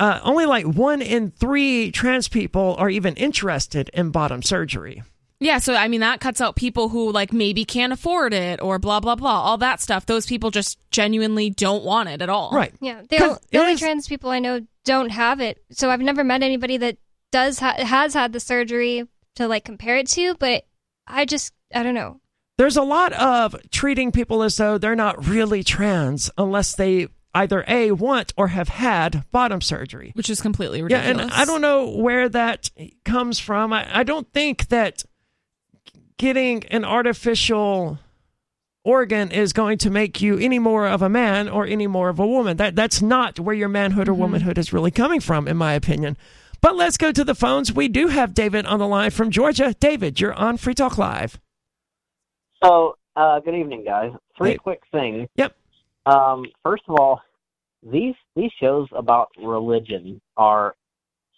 Uh, only like one in three trans people are even interested in bottom surgery. yeah so i mean that cuts out people who like maybe can't afford it or blah blah blah all that stuff those people just genuinely don't want it at all Right. Yeah, the, 'Cause o- the only is- trans people I know don't have it. So I've never met anybody that does ha- has had the surgery to like compare it to. But I just I don't know. There's a lot of treating people as though they're not really trans unless they either a want or have had bottom surgery. which is completely ridiculous Yeah, and I don't know where that comes from. I, I don't think that getting an artificial organ is going to make you any more of a man or any more of a woman. That that's not where your manhood or Mm-hmm. womanhood is really coming from, in my opinion. But let's go to the phones. We do have David on the line from Georgia. David, you're on Free Talk Live. So, uh, good evening, guys. Three Hey. quick things. Yep. Um, first of all, these these shows about religion are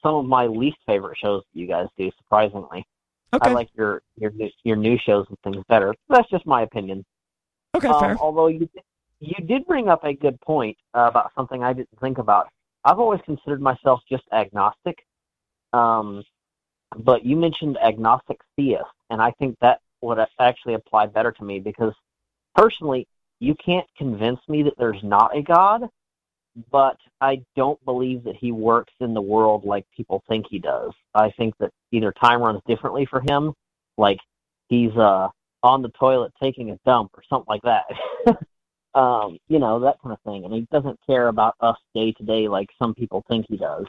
some of my least favorite shows that you guys do. Surprisingly, Okay. I like your your new- your new shows and things better. That's just my opinion. okay, Um, fair. although you you did bring up a good point uh, about something I didn't think about. I've always considered myself just agnostic, um, but you mentioned agnostic theist, and I think that would actually apply better to me because personally, you can't convince me that there's not a God, but I don't believe that he works in the world like people think he does. I think that either time runs differently for him, like he's uh on the toilet taking a dump or something like that. um, you know, that kind of thing. And he doesn't care about us day to day like some people think he does.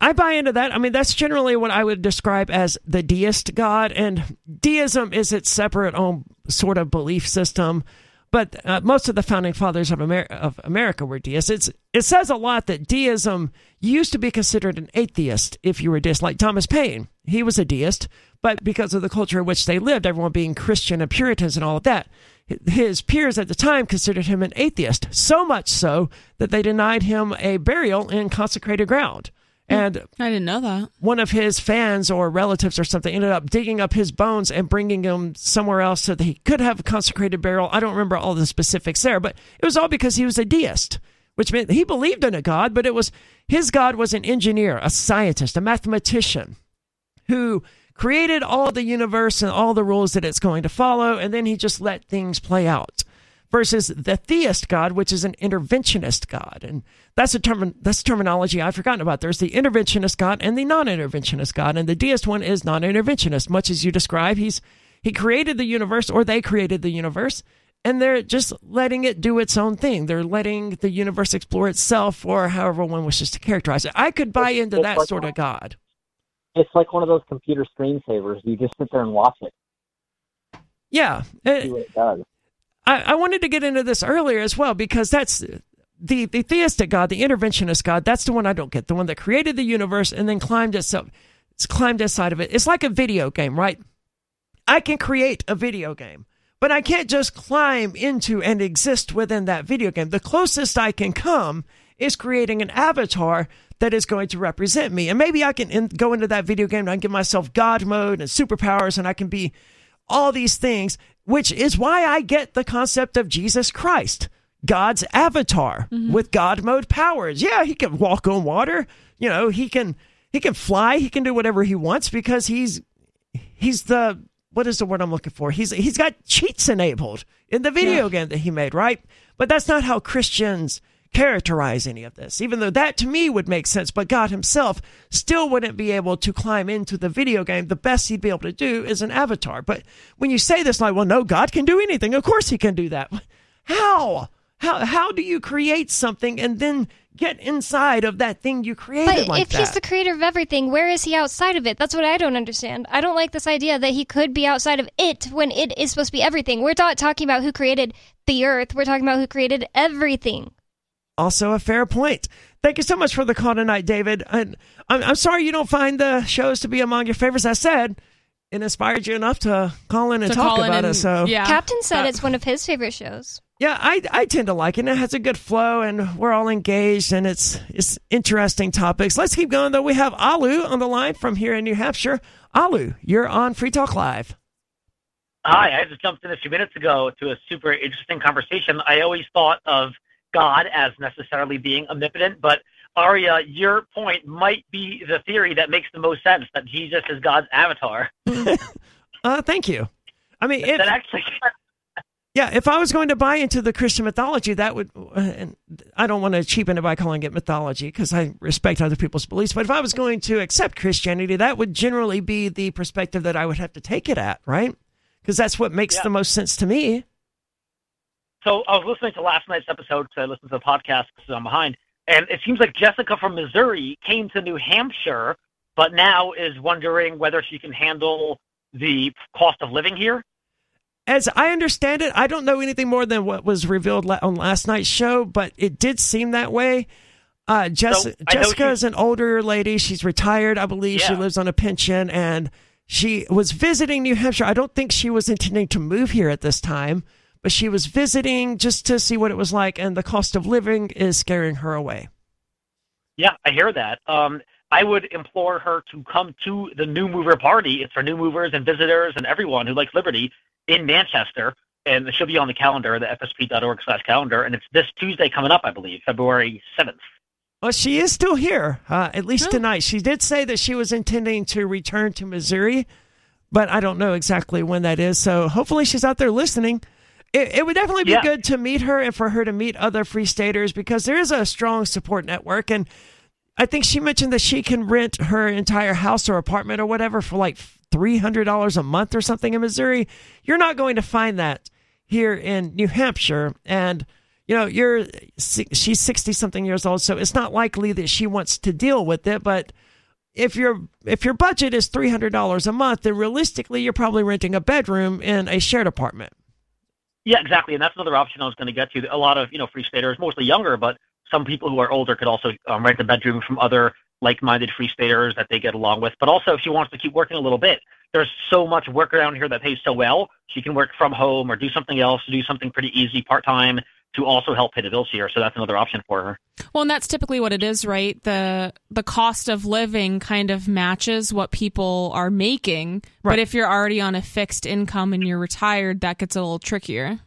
I buy into that. I mean, that's generally what I would describe as the deist God, and deism is its separate own sort of belief system. But uh, most of the founding fathers of, Amer- of America were deists. It's, it says a lot that deism used to be considered an atheist if you were deist, like Thomas Paine. He was a deist, but because of the culture in which they lived, everyone being Christian and Puritans and all of that, his peers at the time considered him an atheist. So much so that they denied him a burial in consecrated ground. And I didn't know that. one of his fans or relatives or something ended up digging up his bones and bringing them somewhere else so that he could have a consecrated burial. I don't remember all the specifics there, but it was all because he was a deist, which meant he believed in a God, but it was his God was an engineer, a scientist, a mathematician who created all the universe and all the rules that it's going to follow, and then he just let things play out. Versus the theist God, which is an interventionist God, and that's a term that's terminology I've forgotten about. There's the interventionist God and the non-interventionist God, and the deist one is non-interventionist. Much as you describe, he's he created the universe, or they created the universe, and they're just letting it do its own thing. They're letting the universe explore itself, or however one wishes to characterize it. I could buy into It's that like- sort of God. It's like one of those computer screensavers. You just sit there and watch it, Yeah, what it does. I, I wanted to get into this earlier as well because that's the, the theistic God, the interventionist God. That's the one I don't get. The one that created the universe and then climbed itself, it's climbed inside of it. It's like a video game, right? I can create a video game, but I can't just climb into and exist within that video game. The closest I can come is creating an avatar that is going to represent me. And maybe I can in, go into that video game and I can give myself God mode and superpowers and I can be all these things, which is why I get the concept of Jesus Christ, God's avatar mm-hmm. with God mode powers. Yeah, he can walk on water. You know, he can he can fly. He can do whatever he wants because he's he's the what is the word I'm looking for? He's he's got cheats enabled in the video game that he made, right? But that's not how Christians characterize any of this. Even though that to me would make sense, but God himself still wouldn't be able to climb into the video game. The best he'd be able to do is an avatar. But when you say this like, well, no, God can do anything. Of course he can do that. How? How how do you create something and then get inside of that thing you created But like if that? he's the creator of everything, where is he outside of it? That's what I don't understand. I don't like this idea that he could be outside of it when it is supposed to be everything. We're not talking about who created the earth. We're talking about who created everything. Also, a fair point. Thank you so much for the call tonight, David. And I'm, I'm sorry you don't find the shows to be among your favorites. I said it inspired you enough to call in and To talk about and- it. So yeah. Captain said Uh, it's one of his favorite shows. yeah, I I tend to like it. It has a good flow, and we're all engaged, and it's it's interesting topics. Let's keep going though. We have Alu on the line from here in New Hampshire. Alu, you're on Free Talk Live. Hi, I just jumped in a few minutes ago to a super interesting conversation. I always thought of God as necessarily being omnipotent, but Aria, your point might be the theory that makes the most sense that Jesus is God's avatar. Uh, thank you. I mean, if, that actually, Yeah, if I was going to buy into the Christian mythology, that would, and I don't want to cheapen it by calling it mythology because I respect other people's beliefs, but if I was going to accept Christianity, that would generally be the perspective that I would have to take it at, right? Because that's what makes Yeah. the most sense to me. So I was listening to last night's episode because I listened to the podcast because I'm behind, and it seems like Jessica from Missouri came to New Hampshire, but now is wondering whether she can handle the cost of living here? As I understand it, I don't know anything more than what was revealed on last night's show, but it did seem that way. Uh, Jess- So, Jessica she- is an older lady. She's retired, I believe. She lives on a pension, and she was visiting New Hampshire. I don't think she was intending to move here at this time, but she was visiting just to see what it was like, and the cost of living is scaring her away. Yeah, I hear that. Um, I would implore her to come to the New Mover Party. It's for new movers and visitors and everyone who likes liberty in Manchester. And it should be on the calendar, the fsp.org slash calendar. And it's this Tuesday coming up, I believe, February 7th. Well, she is still here, uh, at least tonight. She did say that she was intending to return to Missouri, but I don't know exactly when that is. So hopefully she's out there listening. It, it would definitely be Yeah. good to meet her and for her to meet other Free Staters because there is a strong support network. And I think she mentioned that she can rent her entire house or apartment or whatever for like $300 a month or something in Missouri. You're not going to find that here in New Hampshire. And you know, you're she's 60 something years old, so it's not likely that she wants to deal with it, but if your if your budget is $300 a month, then realistically you're probably renting a bedroom in a shared apartment. Yeah, exactly. And that's another option I was going to get to. A lot of, you know, free staters, mostly younger, but some people who are older could also um, rent a bedroom from other like-minded free staters that they get along with. But also, if she wants to keep working a little bit, there's so much work around here that pays so well. She can work from home or do something else, do something pretty easy part-time to also help pay the bills here. So that's another option for her. Well, and that's typically what it is, right? The the cost of living kind of matches what people are making. Right. But if you're already on a fixed income and you're retired, that gets a little trickier.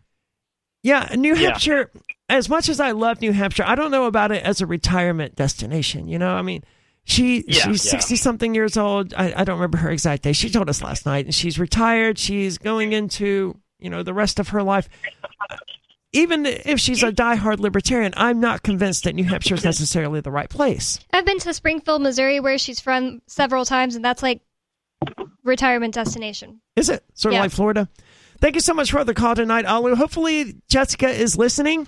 Yeah, New Yeah. Hampshire, as much as I love New Hampshire, I don't know about it as a retirement destination. You know, I mean, she Yeah, she's yeah. 60 something years old. I, I don't remember her exact day. She told us last night, and she's retired. She's going into, you know, the rest of her life. Even if she's a diehard libertarian, I'm not convinced that New Hampshire is necessarily the right place. I've been to Springfield, Missouri, where she's from several times, and that's like retirement destination. Is it sort of Yeah. like Florida? Thank you so much for the call tonight, Alu. Hopefully, Jessica is listening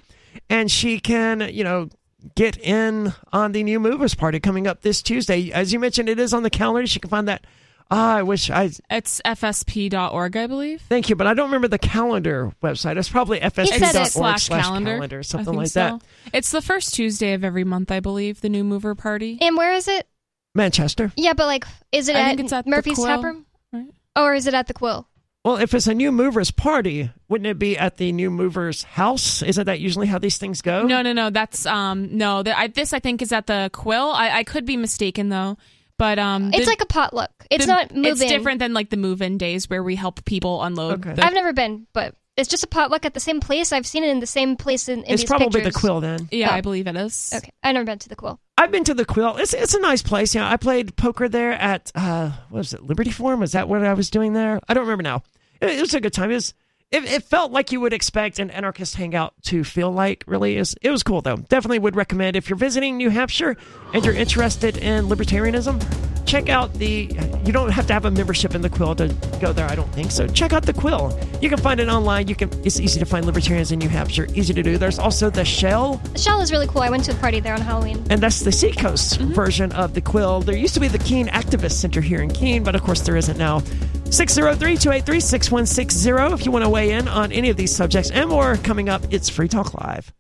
and she can, you know, get in on the new movers party coming up this Tuesday. As you mentioned, it is on the calendar. She can find that. Ah, I wish I. It's fsp.org, I believe. Thank you, but I don't remember the calendar website. It's probably said fsp.org it. slash slash calendar, calendar, I something like so. that. It's the first Tuesday of every month, I believe. The new mover party. And where is it? Manchester. Yeah, but like, is it I at, think it's at Murphy's Quill, Tap Room? right? Or is it at the Quill? Well, if it's a new movers party, wouldn't it be at the new movers house? Isn't that usually how these things go? No, no, no. That's um no. The, I, this I think is at the Quill. I, I could be mistaken though, but um, It's the- like a potluck. It's the- not moving. It's different than like the move-in days where we help people unload. Okay. the- I've never been, but it's just a potluck at the same place. I've seen it in the same place in, in it's these probably pictures. the Quill then. yeah, Oh. I believe it is. Okay, I've never been to the Quill. I've been to the Quill. It's it's a nice place. You know, I played poker there at uh, what was it, Liberty Forum? Was that what I was doing there? I don't remember now. It, it was a good time. It was. It, it felt like you would expect an anarchist hangout to feel like. Really, is it was cool though. Definitely would recommend if you're visiting New Hampshire and you're interested in libertarianism. Check out the. You don't have to have a membership in the Quill to go there. I don't think so. Check out the Quill. You can find it online. You can. It's easy to find libertarians in New Hampshire. Easy to do. There's also the Shell The Shell is really cool. I went to a party there on Halloween. and that's the Seacoast mm-hmm. version of the Quill. There used to be the Keene Activist Center here in Keene, but of course there isn't now. 603 283 6160 if you want to weigh in on any of these subjects and more coming up. It's Free Talk Live.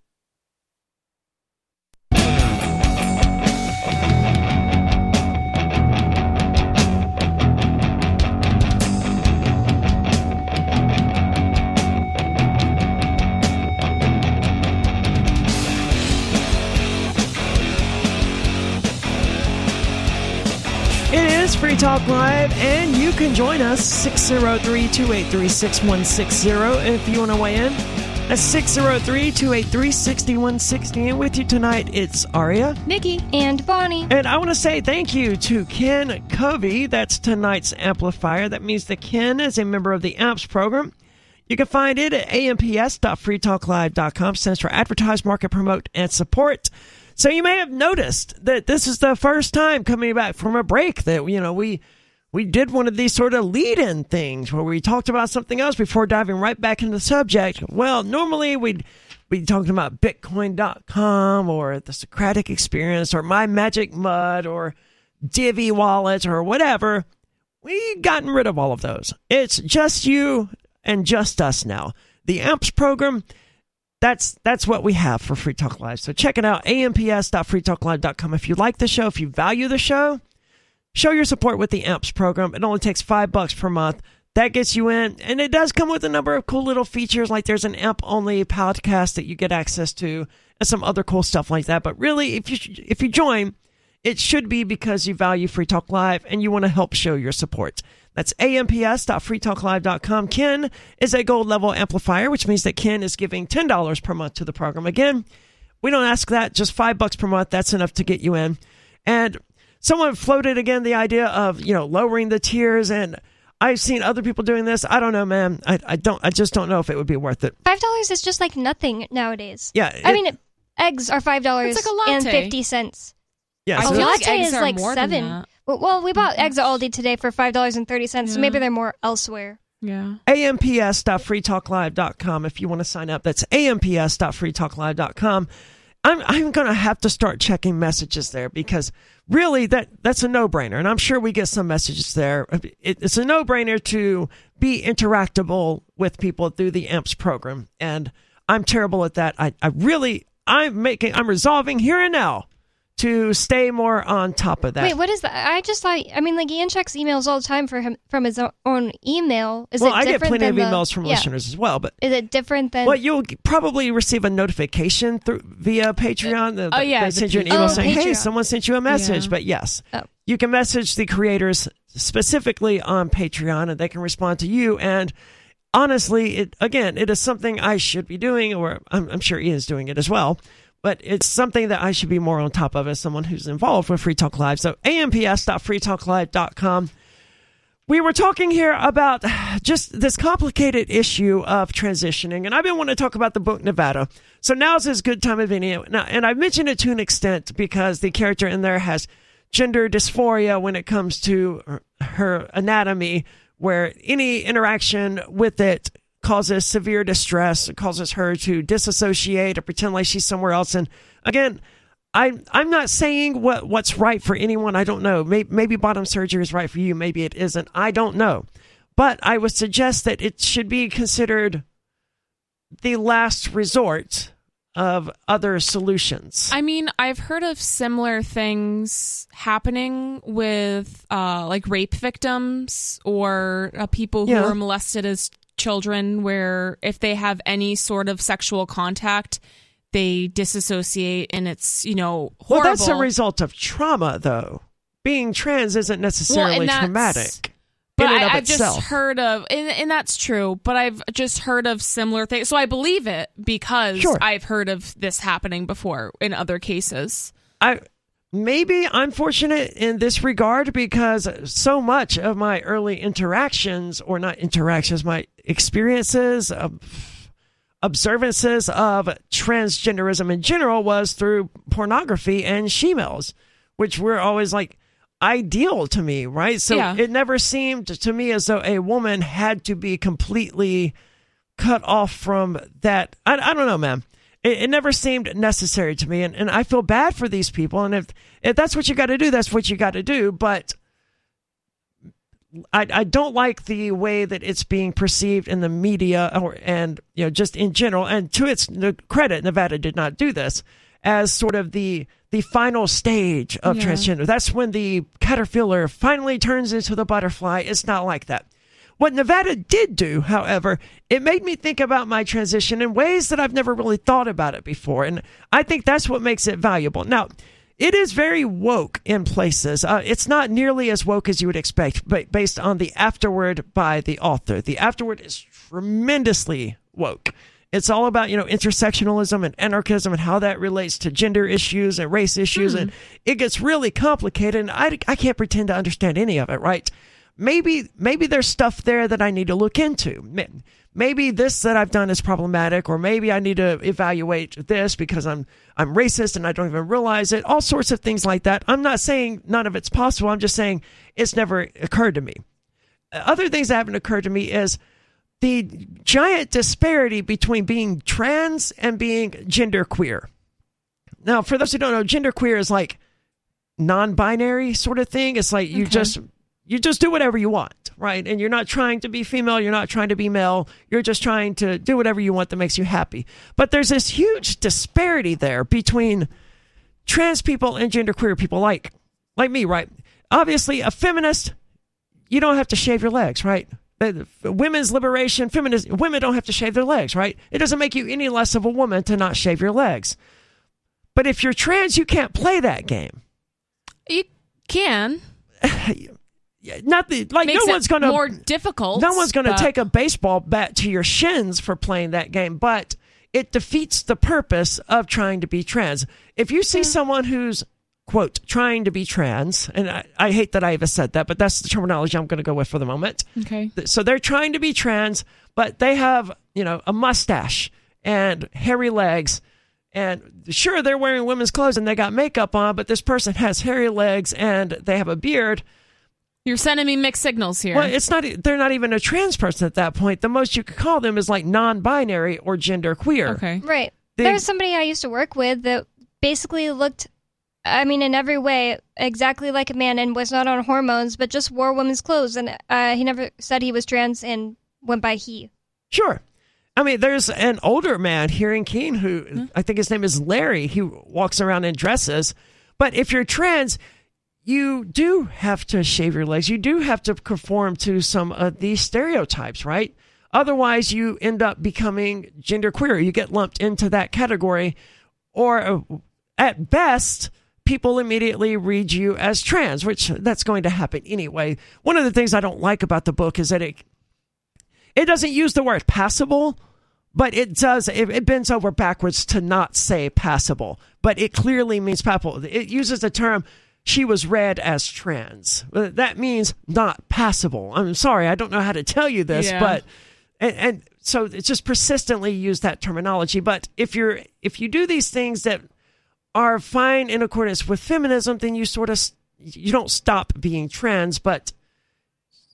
Free Talk Live, and you can join us 603 283 6160 if you want to weigh in. That's 603 283 6160. And with you tonight, it's Aria. Nikki. And Bonnie. And I want to say thank you to Ken Covey. That's tonight's amplifier. That means that Ken is a member of the AMPS program. You can find it at amps.freetalklive.com. Stands for Advertise, Market, Promote, and Support. So you may have noticed that this is the first time coming back from a break that you know we we did one of these sort of lead-in things where we talked about something else before diving right back into the subject. Well, normally we'd be talking about Bitcoin.com or the Socratic Experience or My Magic Mud or Divi Wallet or whatever. we've gotten rid of all of those. It's just you and just us now. The AMPS program, that's that's what we have for Free Talk Live. So check it out, amps.freetalklive.com. If you like the show, if you value the show, show your support with the AMPS program. It only takes five bucks per month. That gets you in, and it does come with a number of cool little features. Like there's an AMP only podcast that you get access to, and some other cool stuff like that. But really, if you if you join, it should be because you value Free Talk Live and you want to help show your support. That's amps.freetalklive.com. Ken is a gold level amplifier, which means that Ken is giving $10 per month to the program. Again, we don't ask that, just five bucks per month. That's enough to get you in. And someone floated again the idea of, you know, lowering the tiers and I've seen other people doing this. I don't know, man. I, I don't. I just don't know if it would be worth it. Five dollars is just like nothing nowadays. Yeah, I it- mean, eggs are five dollars It's like a and fifty cents. Yeah, so a feel latte like eggs is are like more than seven. that. Well, well, we bought eggs at Aldi today for five dollars and thirty cents. So maybe they're more elsewhere. Yeah. amps.freetalklive.com if you want to sign up. That's amps.freetalklive.com. I'm I'm going to have to start checking messages there because really that that's a no-brainer and I'm sure we get some messages there. Uh, it, it's a no-brainer to be interactable with people through the AMPS program and I'm terrible at that. I I really I'm making I'm resolving here and now to stay more on top of that. Wait, what is that? I just thought. I mean, like Ian checks emails all the time for him from his own email. Is well, it I get plenty of the- emails from yeah. listeners as well, but Is it different than? Well, you'll probably receive a notification through via Patreon. Uh, that- oh, yeah, they the send you an email Oh, saying, "Hey, someone sent you a message." Yeah. But yes, Oh. you can message the creators specifically on Patreon, and they can respond to you. And honestly, it again, it is something I should be doing, or I'm, I'm sure Ian's doing it as well. But it's something that I should be more on top of as someone who's involved with Free Talk Live. So amps.freetalklive.com we were talking here about just this complicated issue of transitioning, and I've been wanting to talk about the book Nevada. So now's as good time of any. And I've mentioned it to an extent because the character in there has gender dysphoria when it comes to her anatomy, where any interaction with it causes severe distress, it causes her to disassociate or pretend like she's somewhere else. And again, I, I'm not saying what, what's right for anyone. I don't know. Maybe, maybe bottom surgery is right for you. Maybe it isn't. I don't know. But I would suggest that it should be considered the last resort of other solutions. I mean, I've heard of similar things happening with uh, like rape victims or uh, people who Yeah. were molested as children, where if they have any sort of sexual contact, they disassociate and it's, you know, well, that's a result of trauma, though. Being trans isn't necessarily that's- traumatic. But in and I, i've itself. just heard of, and, and that's true. But I've just heard of similar things, so I believe it because Sure. I've heard of this happening before in other cases. I maybe I'm fortunate in this regard because so much of my early interactions, or not interactions, my experiences, of observances of transgenderism in general was through pornography and shemales, which were always like ideal to me, right? So Yeah. it never seemed to me as though a woman had to be completely cut off from that. I, I don't know, man. It, it never seemed necessary to me, and, and I feel bad for these people. And if if that's what you got to do, that's what you got to do. But I I don't like the way that it's being perceived in the media, or and you know just in general. And to its credit, Nevada did not do this as sort of the the final stage of Yeah. transgender. That's when the caterpillar finally turns into the butterfly. It's not like that. What Nevada did do, however, it made me think about my transition in ways that I've never really thought about it before. And I think that's what makes it valuable. Now, it is very woke in places. Uh, it's not nearly as woke as you would expect, but based on the afterword by the author. The afterword is tremendously woke. It's all about, you know, intersectionalism and anarchism and how that relates to gender issues and race issues. And it gets really complicated. And I, I can't pretend to understand any of it, right? Maybe maybe there's stuff there that I need to look into. Maybe this that I've done is problematic, or maybe I need to evaluate this because I'm I'm racist and I don't even realize it. All sorts of things like that. I'm not saying none of it's possible. I'm just saying it's never occurred to me. Uh, other things that haven't occurred to me is the giant disparity between being trans and being genderqueer. Now, for those who don't know, genderqueer is like non-binary sort of thing. It's like you Okay. just you just do whatever you want, right? And you're not trying to be female, you're not trying to be male, you're just trying to do whatever you want that makes you happy. But there's this huge disparity there between trans people and genderqueer people like like me, right? Obviously, a feminist, you don't have to shave your legs, right? Women's liberation, feminist women don't have to shave their legs, right? It doesn't make you any less of a woman to not shave your legs. But if you're trans, you can't play that game. You can. Not the like Makes no one's going to more difficult. no one's going to but- take a baseball bat to your shins for playing that game, but it defeats the purpose of trying to be trans. If you see someone who's quote trying to be trans, and I, I hate that I even said that, but that's the terminology I'm going to go with for the moment. Okay. So they're trying to be trans, but they have you know a mustache and hairy legs. And sure, they're wearing women's clothes and they got makeup on, but this person has hairy legs and they have a beard. You're sending me mixed signals here. Well, it's not. They're not even a trans person at that point. The most you could call them is like non-binary or gender-queer. okay. Right. They- There's somebody I used to work with that basically looked, I mean, in every way, exactly like a man and was not on hormones, but just wore women's clothes. And uh, he never said he was trans and went by he. Sure. I mean, there's an older man here in Keene who I think his name is Larry. He walks around in dresses. But if you're trans, you do have to shave your legs. You do have to conform to some of these stereotypes, right? Otherwise, you end up becoming genderqueer. You get lumped into that category. Or uh, at best, people immediately read you as trans, which that's going to happen anyway. One of the things I don't like about the book is that it it doesn't use the word passable, but it does. It, it bends over backwards to not say passable, but it clearly means passable. It uses the term she was read as trans. Uh, That means not passable. I'm sorry, I don't know how to tell you this, Yeah. but and, and so it's just persistently use that terminology. But if you're if you do these things that are fine in accordance with feminism, then you sort of you don't stop being trans, but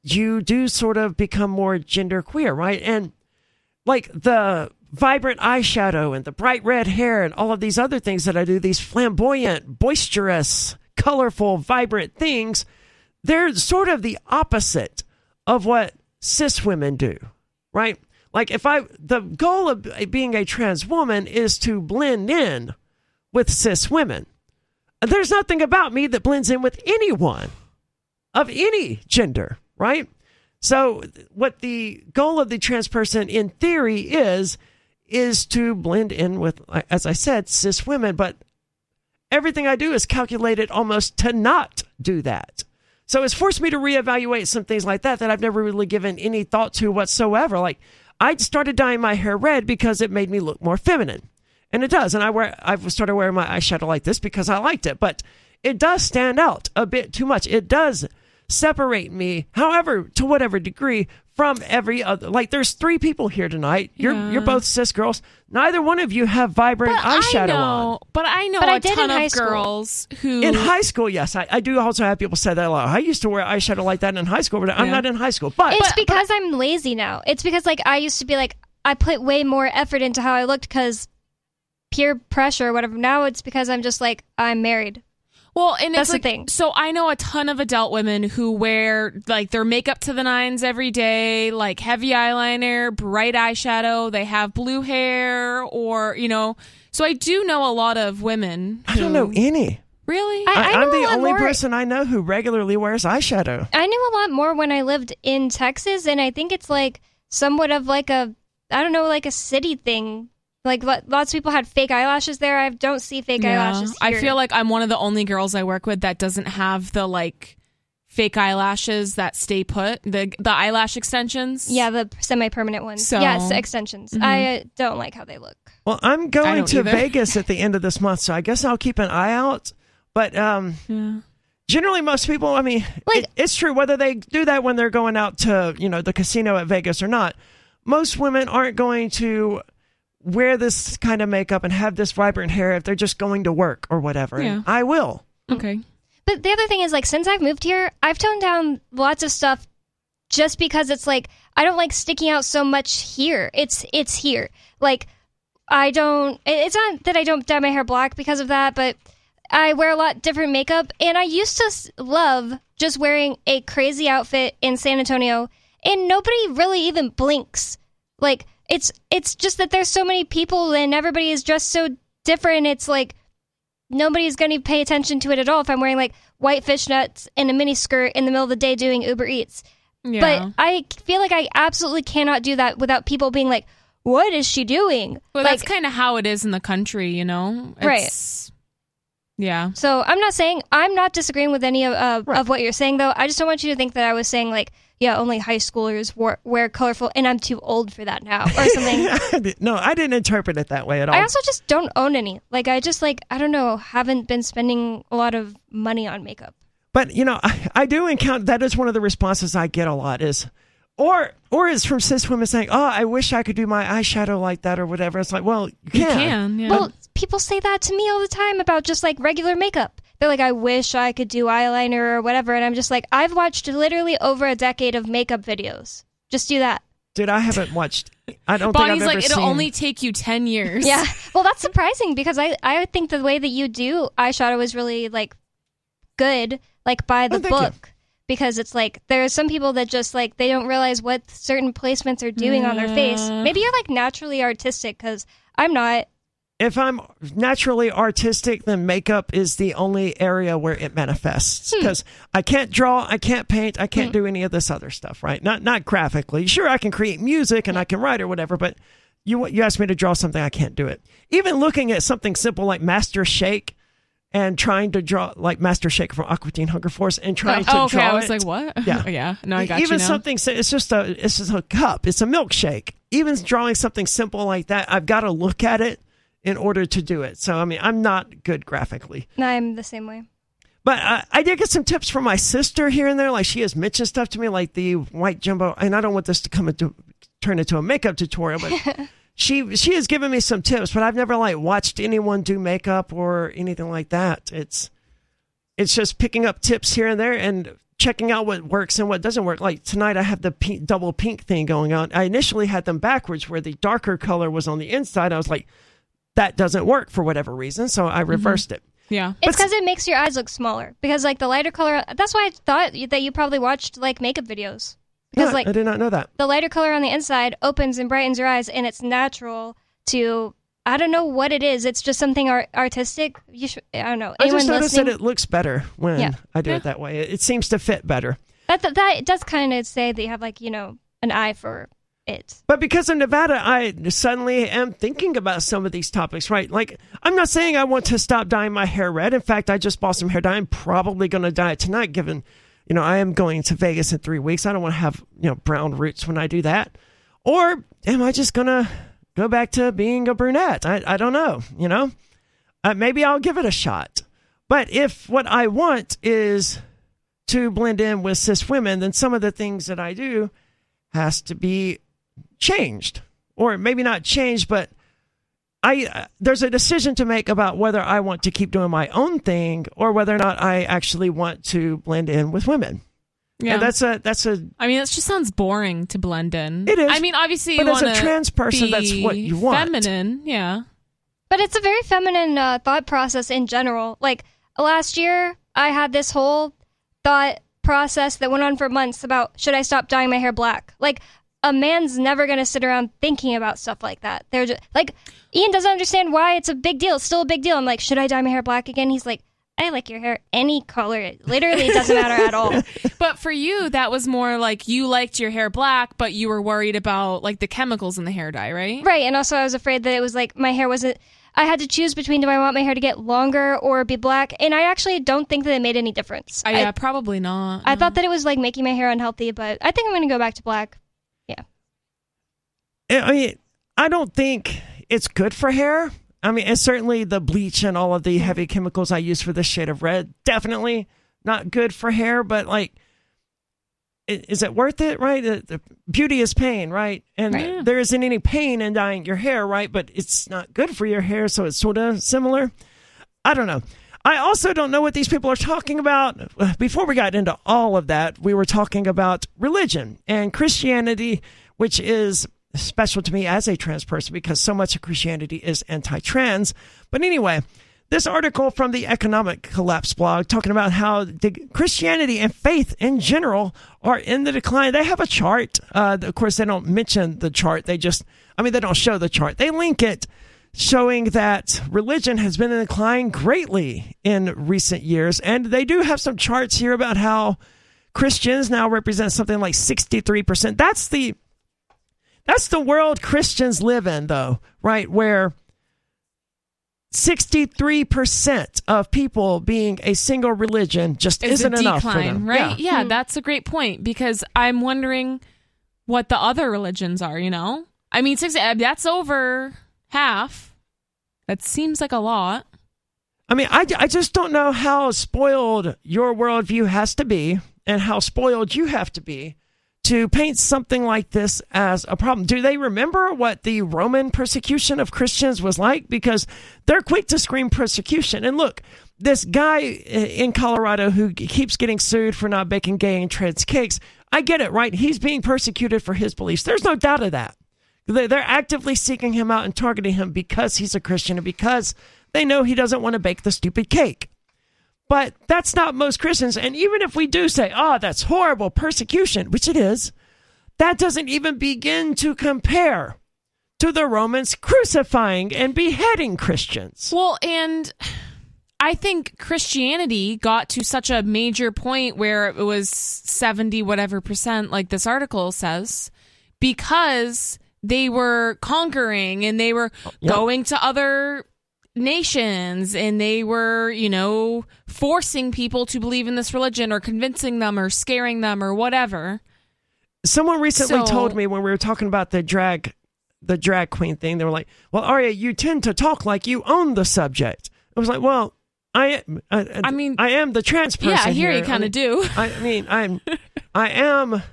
you do sort of become more gender queer, right? And like the vibrant eyeshadow and the bright red hair and all of these other things that I do, these flamboyant, boisterous, colorful, vibrant things, they're sort of the opposite of what cis women do, right? Like if I, the goal of being a trans woman is to blend in with cis women. There's nothing about me that blends in with anyone of any gender, right? So, what the goal of the trans person in theory is, is to blend in with, as I said, cis women, but everything I do is calculated almost to not do that. So, it's forced me to reevaluate some things like that that I've never really given any thought to whatsoever. Like, I started dyeing my hair red because it made me look more feminine. And it does. And I wear I've started wearing my eyeshadow like this because I liked it. But it does stand out a bit too much. It does separate me, however, to whatever degree, from every other like there's three people here tonight. You're Yeah. you're both cis girls. Neither one of you have vibrant But eyeshadow I know, on. but I know But a I did in ton high of school. girls who In high school, yes, I, I do also have people say that a lot. I used to wear eyeshadow like that in high school, but I'm not in high school. But It's because I'm lazy now. It's because like I used to be like I put way more effort into how I looked because peer pressure or whatever. Now it's because I'm just like I'm married. Well, and That's it's the like, thing. So I know a ton of adult women who wear like their makeup to the nines every day, like heavy eyeliner, bright eyeshadow. They have blue hair, or you know. So I do know a lot of women. I don't know any. Really? I- I, know am the only more- person I know who regularly wears eyeshadow. I knew a lot more when I lived in Texas, and I think it's like somewhat of like a I don't know like a city thing. Like lots of people had fake eyelashes there. I don't see fake Yeah. eyelashes. I feel like I'm one of the only girls I work with that doesn't have the like fake eyelashes that stay put. The the eyelash extensions. yeah, the semi-permanent ones. So- yes, extensions. Mhm. I uh, don't like how they look. Well, I'm going to either. Vegas at the end of this month, so I guess I'll keep an eye out. But um, Yeah. generally, most people, I mean, Like- it, it's true whether they do that when they're going out to you know the casino at Vegas or not. Most women aren't going to wear this kind of makeup and have this vibrant hair if they're just going to work or whatever. Yeah. I will. Okay. But the other thing is, like, since I've moved here, I've toned down lots of stuff just because it's like I don't like sticking out so much here. It's it's here. Like I don't. It's not that I don't dye my hair black because of that, but I wear a lot different makeup, and I used to love just wearing a crazy outfit in San Antonio, and nobody really even blinks. Like it's it's just that there's so many people and everybody is dressed so different. It's like nobody's going to pay attention to it at all if I'm wearing like white fishnets and a mini skirt in the middle of the day doing Uber Eats. Yeah. But I feel like I absolutely cannot do that without people being like, "What is she doing?" well, like, that's kind of how it is in the country, you know? Right. Yeah. So I'm not saying I'm not disagreeing with any of uh, of what you're saying though. I just don't want you to think that I was saying like, yeah, only high schoolers wear, wear colorful, and I'm too old for that now or something. no, I didn't interpret it that way at all. I also just don't own any. Like I just like I don't know, haven't been spending a lot of money on makeup. But you know, I, I do encounter that is one of the responses I get a lot is, or or it's from cis women saying, "Oh, I wish I could do my eyeshadow like that or whatever." It's like, well, you You can. can, yeah. Well, people say that to me all the time about just like regular makeup. They're like, I wish I could do eyeliner or whatever, and I'm just like, I've watched literally over a decade of makeup videos. Just do that. Dude, I haven't watched. I don't Bonnie's think I've like, ever it'll seen. only take you 10 years. Yeah. Well, that's surprising because I I think the way that you do eyeshadow is really like good, like by the Oh, thank you. book. Because it's like there are some people that just like they don't realize what certain placements are doing on their face. Maybe you're like naturally artistic because I'm not. If I'm naturally artistic, then makeup is the only area where it manifests. Hmm. Because I can't draw, I can't paint, I can't do any of this other stuff, right? Not not graphically. Sure, I can create music and I can write or whatever, but you you asked me to draw something, I can't do it. Even looking at something simple like Master Shake and trying to draw like Master Shake from Aqua Teen Hunger Force and trying to Oh, okay. draw I was it. like, what? Yeah. yeah. No, I got even you now. something. It's just a it's just a cup it's a milkshake even drawing something simple like that i've got to look at it in order to do it so i mean i'm not good graphically I'm the same way. but I, I did get some tips from my sister here and there like she has mentioned stuff to me like the white jumbo and i don't want this to come into turn into a makeup tutorial but she she has given me some tips but i've never like watched anyone do makeup or anything like that it's it's just picking up tips here and there and checking out what works and what doesn't work. Like tonight, I have the pink, double pink thing going on. I initially had them backwards, where the darker color was on the inside. I was like, that doesn't work for whatever reason, so I mm-hmm. reversed it. yeah. It's because it makes your eyes look smaller. Because like the lighter color, that's why I thought that you probably watched like makeup videos. Because Yeah, like I did not know that. the lighter color on the inside opens and brightens your eyes, and it's natural to. I don't know what it is. It's just something art- artistic. You should, I don't know. I Anyone just noticed listening? that it looks better when Yeah. I do Yeah. it that way. It, it seems to fit better. that, that that does kind of say that you have like you know an eye for it. But because of Nevada, I suddenly am thinking about some of these topics, right? Like, I'm not saying I want to stop dyeing my hair red. In fact, I just bought some hair dye. I'm probably going to dye it tonight, given, you know, I am going to Vegas in three weeks. I don't want to have, you know, brown roots when I do that. Or am I just going to go back to being a brunette? I, I don't know, you know? Uh, maybe I'll give it a shot. But if what I want is to blend in with cis women, then some of the things that I do has to be changed or maybe not changed but i uh, there's a decision to make about whether i want to keep doing my own thing or whether or not i actually want to blend in with women Yeah. and that's a that's a I mean, that just sounds boring to blend in. It is, I mean, obviously, but you as a wanna trans person, that's what you want. Feminine, yeah. But it's a very feminine uh, thought process in general. Like last year, I had this whole thought process that went on for months about should I stop dyeing my hair black? Like a man's never going to sit around thinking about stuff like that. They're just like Ian doesn't understand why it's a big deal. It's still a big deal. I'm like, should I dye my hair black again? He's like, I like your hair any color. Literally, it literally doesn't matter at all. But for you, that was more like you liked your hair black, but you were worried about like the chemicals in the hair dye, right? Right, and also I was afraid that it was like my hair wasn't. I had to choose between do I want my hair to get longer or be black, and I actually don't think that it made any difference. Uh, yeah, probably not. I thought that it was like making my hair unhealthy, but I think I'm going to go back to black. I mean, I don't think it's good for hair. I mean, and certainly the bleach and all of the heavy chemicals I use for this shade of red, definitely not good for hair. But like, is it worth it? Right? The, beauty is pain, right? And Right. there isn't any pain in dyeing your hair, right? But it's not good for your hair, so it's sort of similar. I don't know. I also don't know what these people are talking about. Before we got into all of that, we were talking about religion and Christianity, which is special to me as a trans person because so much of Christianity is anti trans. But anyway, this article from the Economic Collapse blog talking about how the Christianity and faith in general are in the decline. They have a chart. Uh, of course, they don't mention the chart. They just, I mean, they don't show the chart. They link it showing that religion has been in decline greatly in recent years. And they do have some charts here about how Christians now represent something like 63%. That's the that's the world Christians live in though, right? Where 63% of people being a single religion just It's isn't a enough for them. right? Yeah, Hmm. that's a great point because I'm wondering what the other religions are. You know, I mean, six, uh, that's over half. That seems like a lot. I mean, I, I just don't know how spoiled your worldview has to be and how spoiled you have to be to paint something like this as a problem. Do they remember what the Roman persecution of Christians was like? Because they're quick to scream persecution. And look, this guy in Colorado who keeps getting sued for not baking gay and trans cakes, I get it, right? He's being persecuted for his beliefs. There's no doubt of that. They- They're actively seeking him out and targeting him because he's a Christian and because they know he doesn't want to bake the stupid cake. But that's not most Christians. And even if we do say, oh, that's horrible persecution, which it is, that doesn't even begin to compare to the Romans crucifying and beheading Christians. Well, and I think Christianity got to such a major point where it was 70 whatever percent, like this article says, because they were conquering and they were Yep. going to other nations and they were, you know, forcing people to believe in this religion or convincing them or scaring them or whatever. Someone recently So- told me when we were talking about the drag the drag queen thing, they were like, "Well, Aria, you tend to talk like you own the subject." I was like, "Well, I, I, I mean, I am the trans person. yeah, here you here. I kind of do. I mean, I'm, I am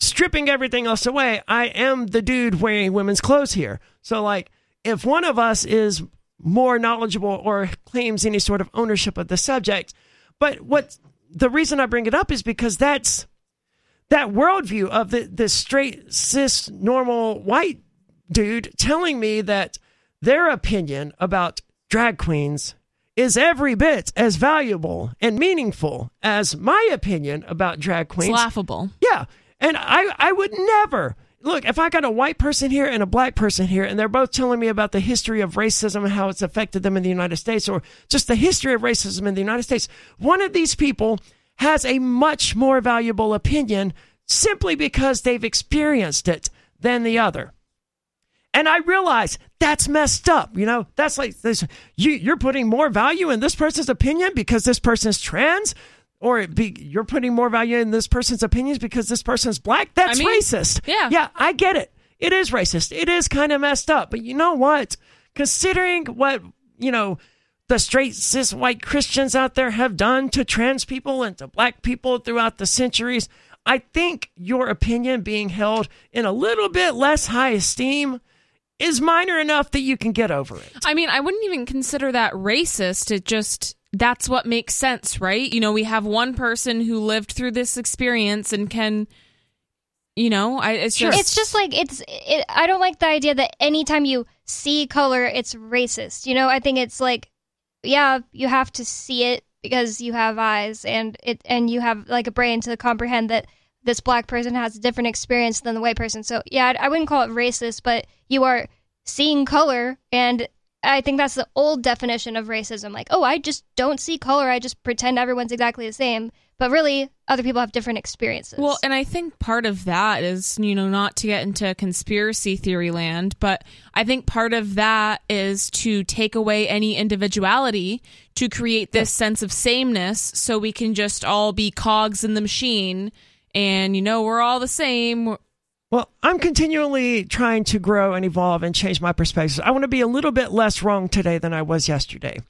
stripping everything else away. I am the dude wearing women's clothes here. So, like, if one of us is more knowledgeable or claims any sort of ownership of the subject, but what the reason I bring it up is because that's that worldview of the the straight cis normal white dude telling me that their opinion about drag queens is every bit as valuable and meaningful as my opinion about drag It's queens. laughable. Yeah. And I, I would never look if I got a white person here and a black person here, and they're both telling me about the history of racism and how it's affected them in the United States, or just the history of racism in the United States. One of these people has a much more valuable opinion simply because they've experienced it than the other. And I realize that's messed up. You know, that's like this. You, you're putting more value in this person's opinion because this person's trans, or it be, you're putting more value in this person's opinions because this person's black. That's I mean, racist. yeah. yeah, I get it. It is racist. It is kind of messed up. But you know what? Considering what you know, the straight cis white Christians out there have done to trans people and to black people throughout the centuries, I think your opinion being held in a little bit less high esteem is minor enough that you can get over it. I mean, I wouldn't even consider that racist. It just that's what makes sense, right? You know, we have one person who lived through this experience and can you know, I it's just It's just like it's. It, I don't like the idea that anytime you see color, it's racist. You know, I think it's like, yeah, you have to see it because you have eyes and it, and you have like a brain to comprehend that this black person has a different experience than the white person. So yeah, I, I wouldn't call it racist, but you are seeing color, and I think that's the old definition of racism. Like, oh, I just don't see color. I just pretend everyone's exactly the same. But really, other people have different experiences. Well, and I think part of that is, you know, not to get into conspiracy theory land, but I think part of that is to take away any individuality to create this sense of sameness so we can just all be cogs in the machine and, you know, we're all the same. Well, I'm continually trying to grow and evolve and change my perspectives. I want to be a little bit less wrong today than I was yesterday.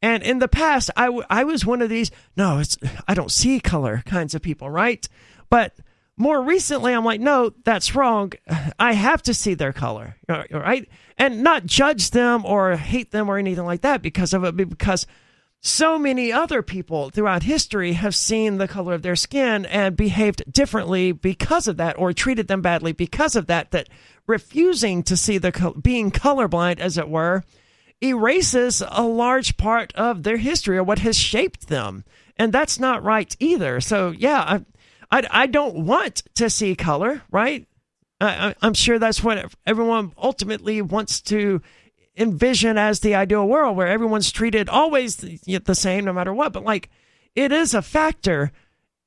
And in the past, I, w- I was one of these, no, it's, I don't see color kinds of people, right? But more recently, I'm like, no, that's wrong. I have to see their color, right? And not judge them or hate them or anything like that because of it, because so many other people throughout history have seen the color of their skin and behaved differently because of that or treated them badly because of that that refusing to see the being colorblind as it were erases a large part of their history or what has shaped them. And that's not right either. So, yeah, I, I, I don't want to see color, right? I, I'm sure that's what everyone ultimately wants to envision as the ideal world where everyone's treated always the, same no matter what. But, like, it is a factor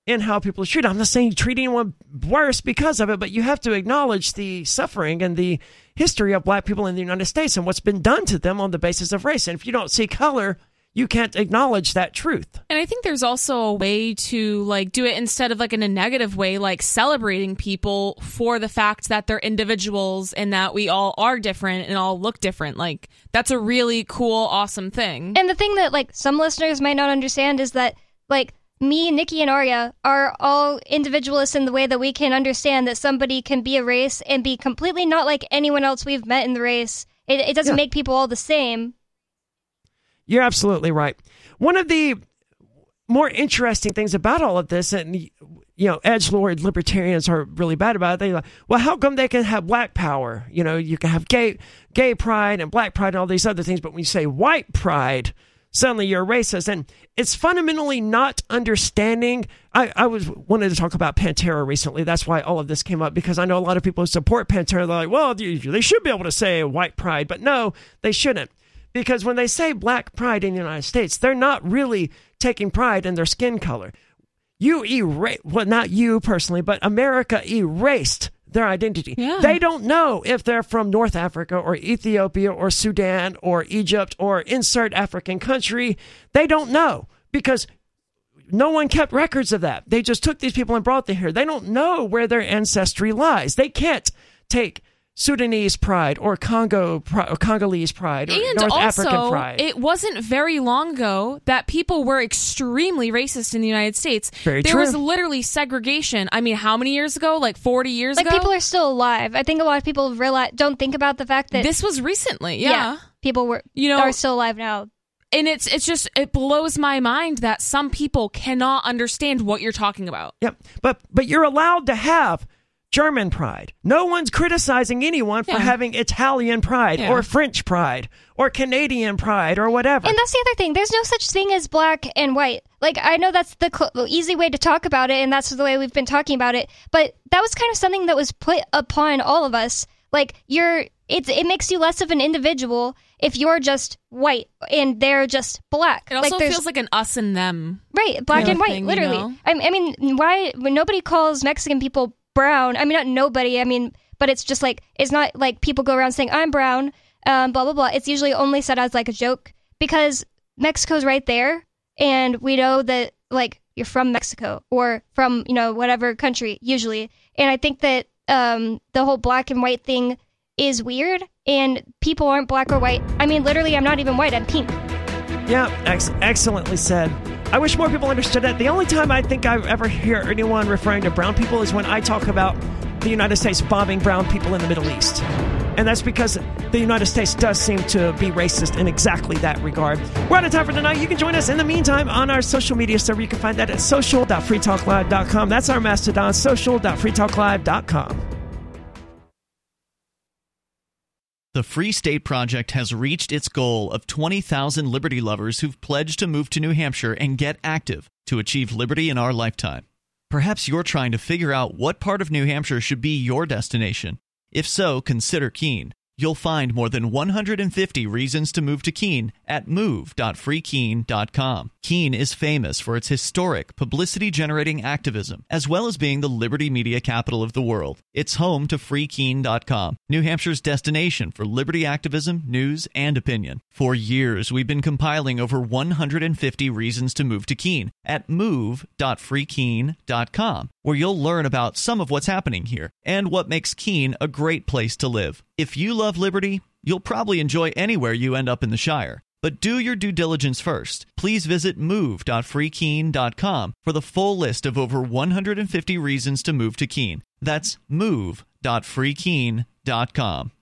in how people are treated. I'm not saying treating anyone worse because of it, but you have to acknowledge the suffering and the history of black people in the United States and what's been done to them on the basis of race. And if you don't see color, you can't acknowledge that truth. And I think there's also a way to like do it instead of like in a negative way, like celebrating people for the fact that they're individuals and that we all are different and all look different. Like that's a really cool, awesome thing. And the thing that like some listeners might not understand is that like me, Nikki, and Aria are all individualists in the way that we can understand that somebody can be a race and be completely not like anyone else we've met in the race. It, it doesn't Yeah. make people all the same. You're absolutely right. One of the more interesting things about all of this, and you know, edge lord libertarians are really bad about it. They like, well, how come they can have black power? You know, you can have gay gay pride and black pride and all these other things, but when you say white pride, suddenly you're racist, and it's fundamentally not understanding. I, I was wanted to talk about Pantera recently. That's why all of this came up because I know a lot of people who support Pantera. They're like, well, they they should be able to say white pride, but no, they shouldn't because when they say black pride in the United States, they're not really taking pride in their skin color. You erase, well, not you personally, but America erased their identity. Yeah. They don't know if they're from North Africa or Ethiopia or Sudan or Egypt or insert African country. They don't know because no one kept records of that. They just took these people and brought them here. They don't know where their ancestry lies. They can't take Sudanese pride or Congo or Congolese pride or And North also, African pride. it wasn't very long ago that people were extremely racist in the United States. Very there true. was literally segregation. I mean, how many years ago? Like 40 years Like ago? Like people are still alive. I think a lot of people realize don't think about the fact that this was recently, yeah. people were You know- are still alive now. And it's it's just it blows my mind that some people cannot understand what you're talking about. Yep. But but you're allowed to have German pride. No one's criticizing anyone for Yeah. having Italian pride Yeah. or French pride or Canadian pride or whatever. And that's the other thing. There's no such thing as black and white. Like I know that's the cl- easy way to talk about it, and that's the way we've been talking about it. But that was kind of something that was put upon all of us. Like you're, it's it makes you less of an individual if you're just white and they're just black. It also like feels like an us and them. Right, black and white, thing, you literally. know? I, I mean, why? When nobody calls Mexican people brown. I mean, not nobody. I mean, but it's just like it's not like people go around saying I'm brown, um, blah blah blah. It's usually only said as like a joke because Mexico's right there, and we know that like you're from Mexico or from you know whatever country usually. And I think that um, the whole black and white thing is weird, and people aren't black or white. I mean, literally, I'm not even white. I'm pink. Yeah, ex- excellently said. I wish more people understood that. The only time I think I ever hear anyone referring to brown people is when I talk about the United States bombing brown people in the Middle East. And that's because the United States does seem to be racist in exactly that regard. We're out of time for tonight. You can join us in the meantime on our social media server. You can find that at social.freetalklive.com. That's our Mastodon, social.freetalklive.com. The Free State Project has reached its goal of 20,000 liberty lovers who've pledged to move to New Hampshire and get active to achieve liberty in our lifetime. Perhaps you're trying to figure out what part of New Hampshire should be your destination. If so, consider Keene. You'll find more than 150 reasons to move to Keene at move.freekeene.com. Keene is famous for its historic, publicity generating activism, as well as being the liberty media capital of the world. It's home to freekeene.com, New Hampshire's destination for liberty activism, news, and opinion. For years, we've been compiling over 150 reasons to move to Keene at move.freekeene.com, where you'll learn about some of what's happening here and what makes Keene a great place to live. If you love liberty, you'll probably enjoy anywhere you end up in the Shire. But do your due diligence first. Please visit move.freekeene.com for the full list of over 150 reasons to move to Keene. That's move.freekeene.com.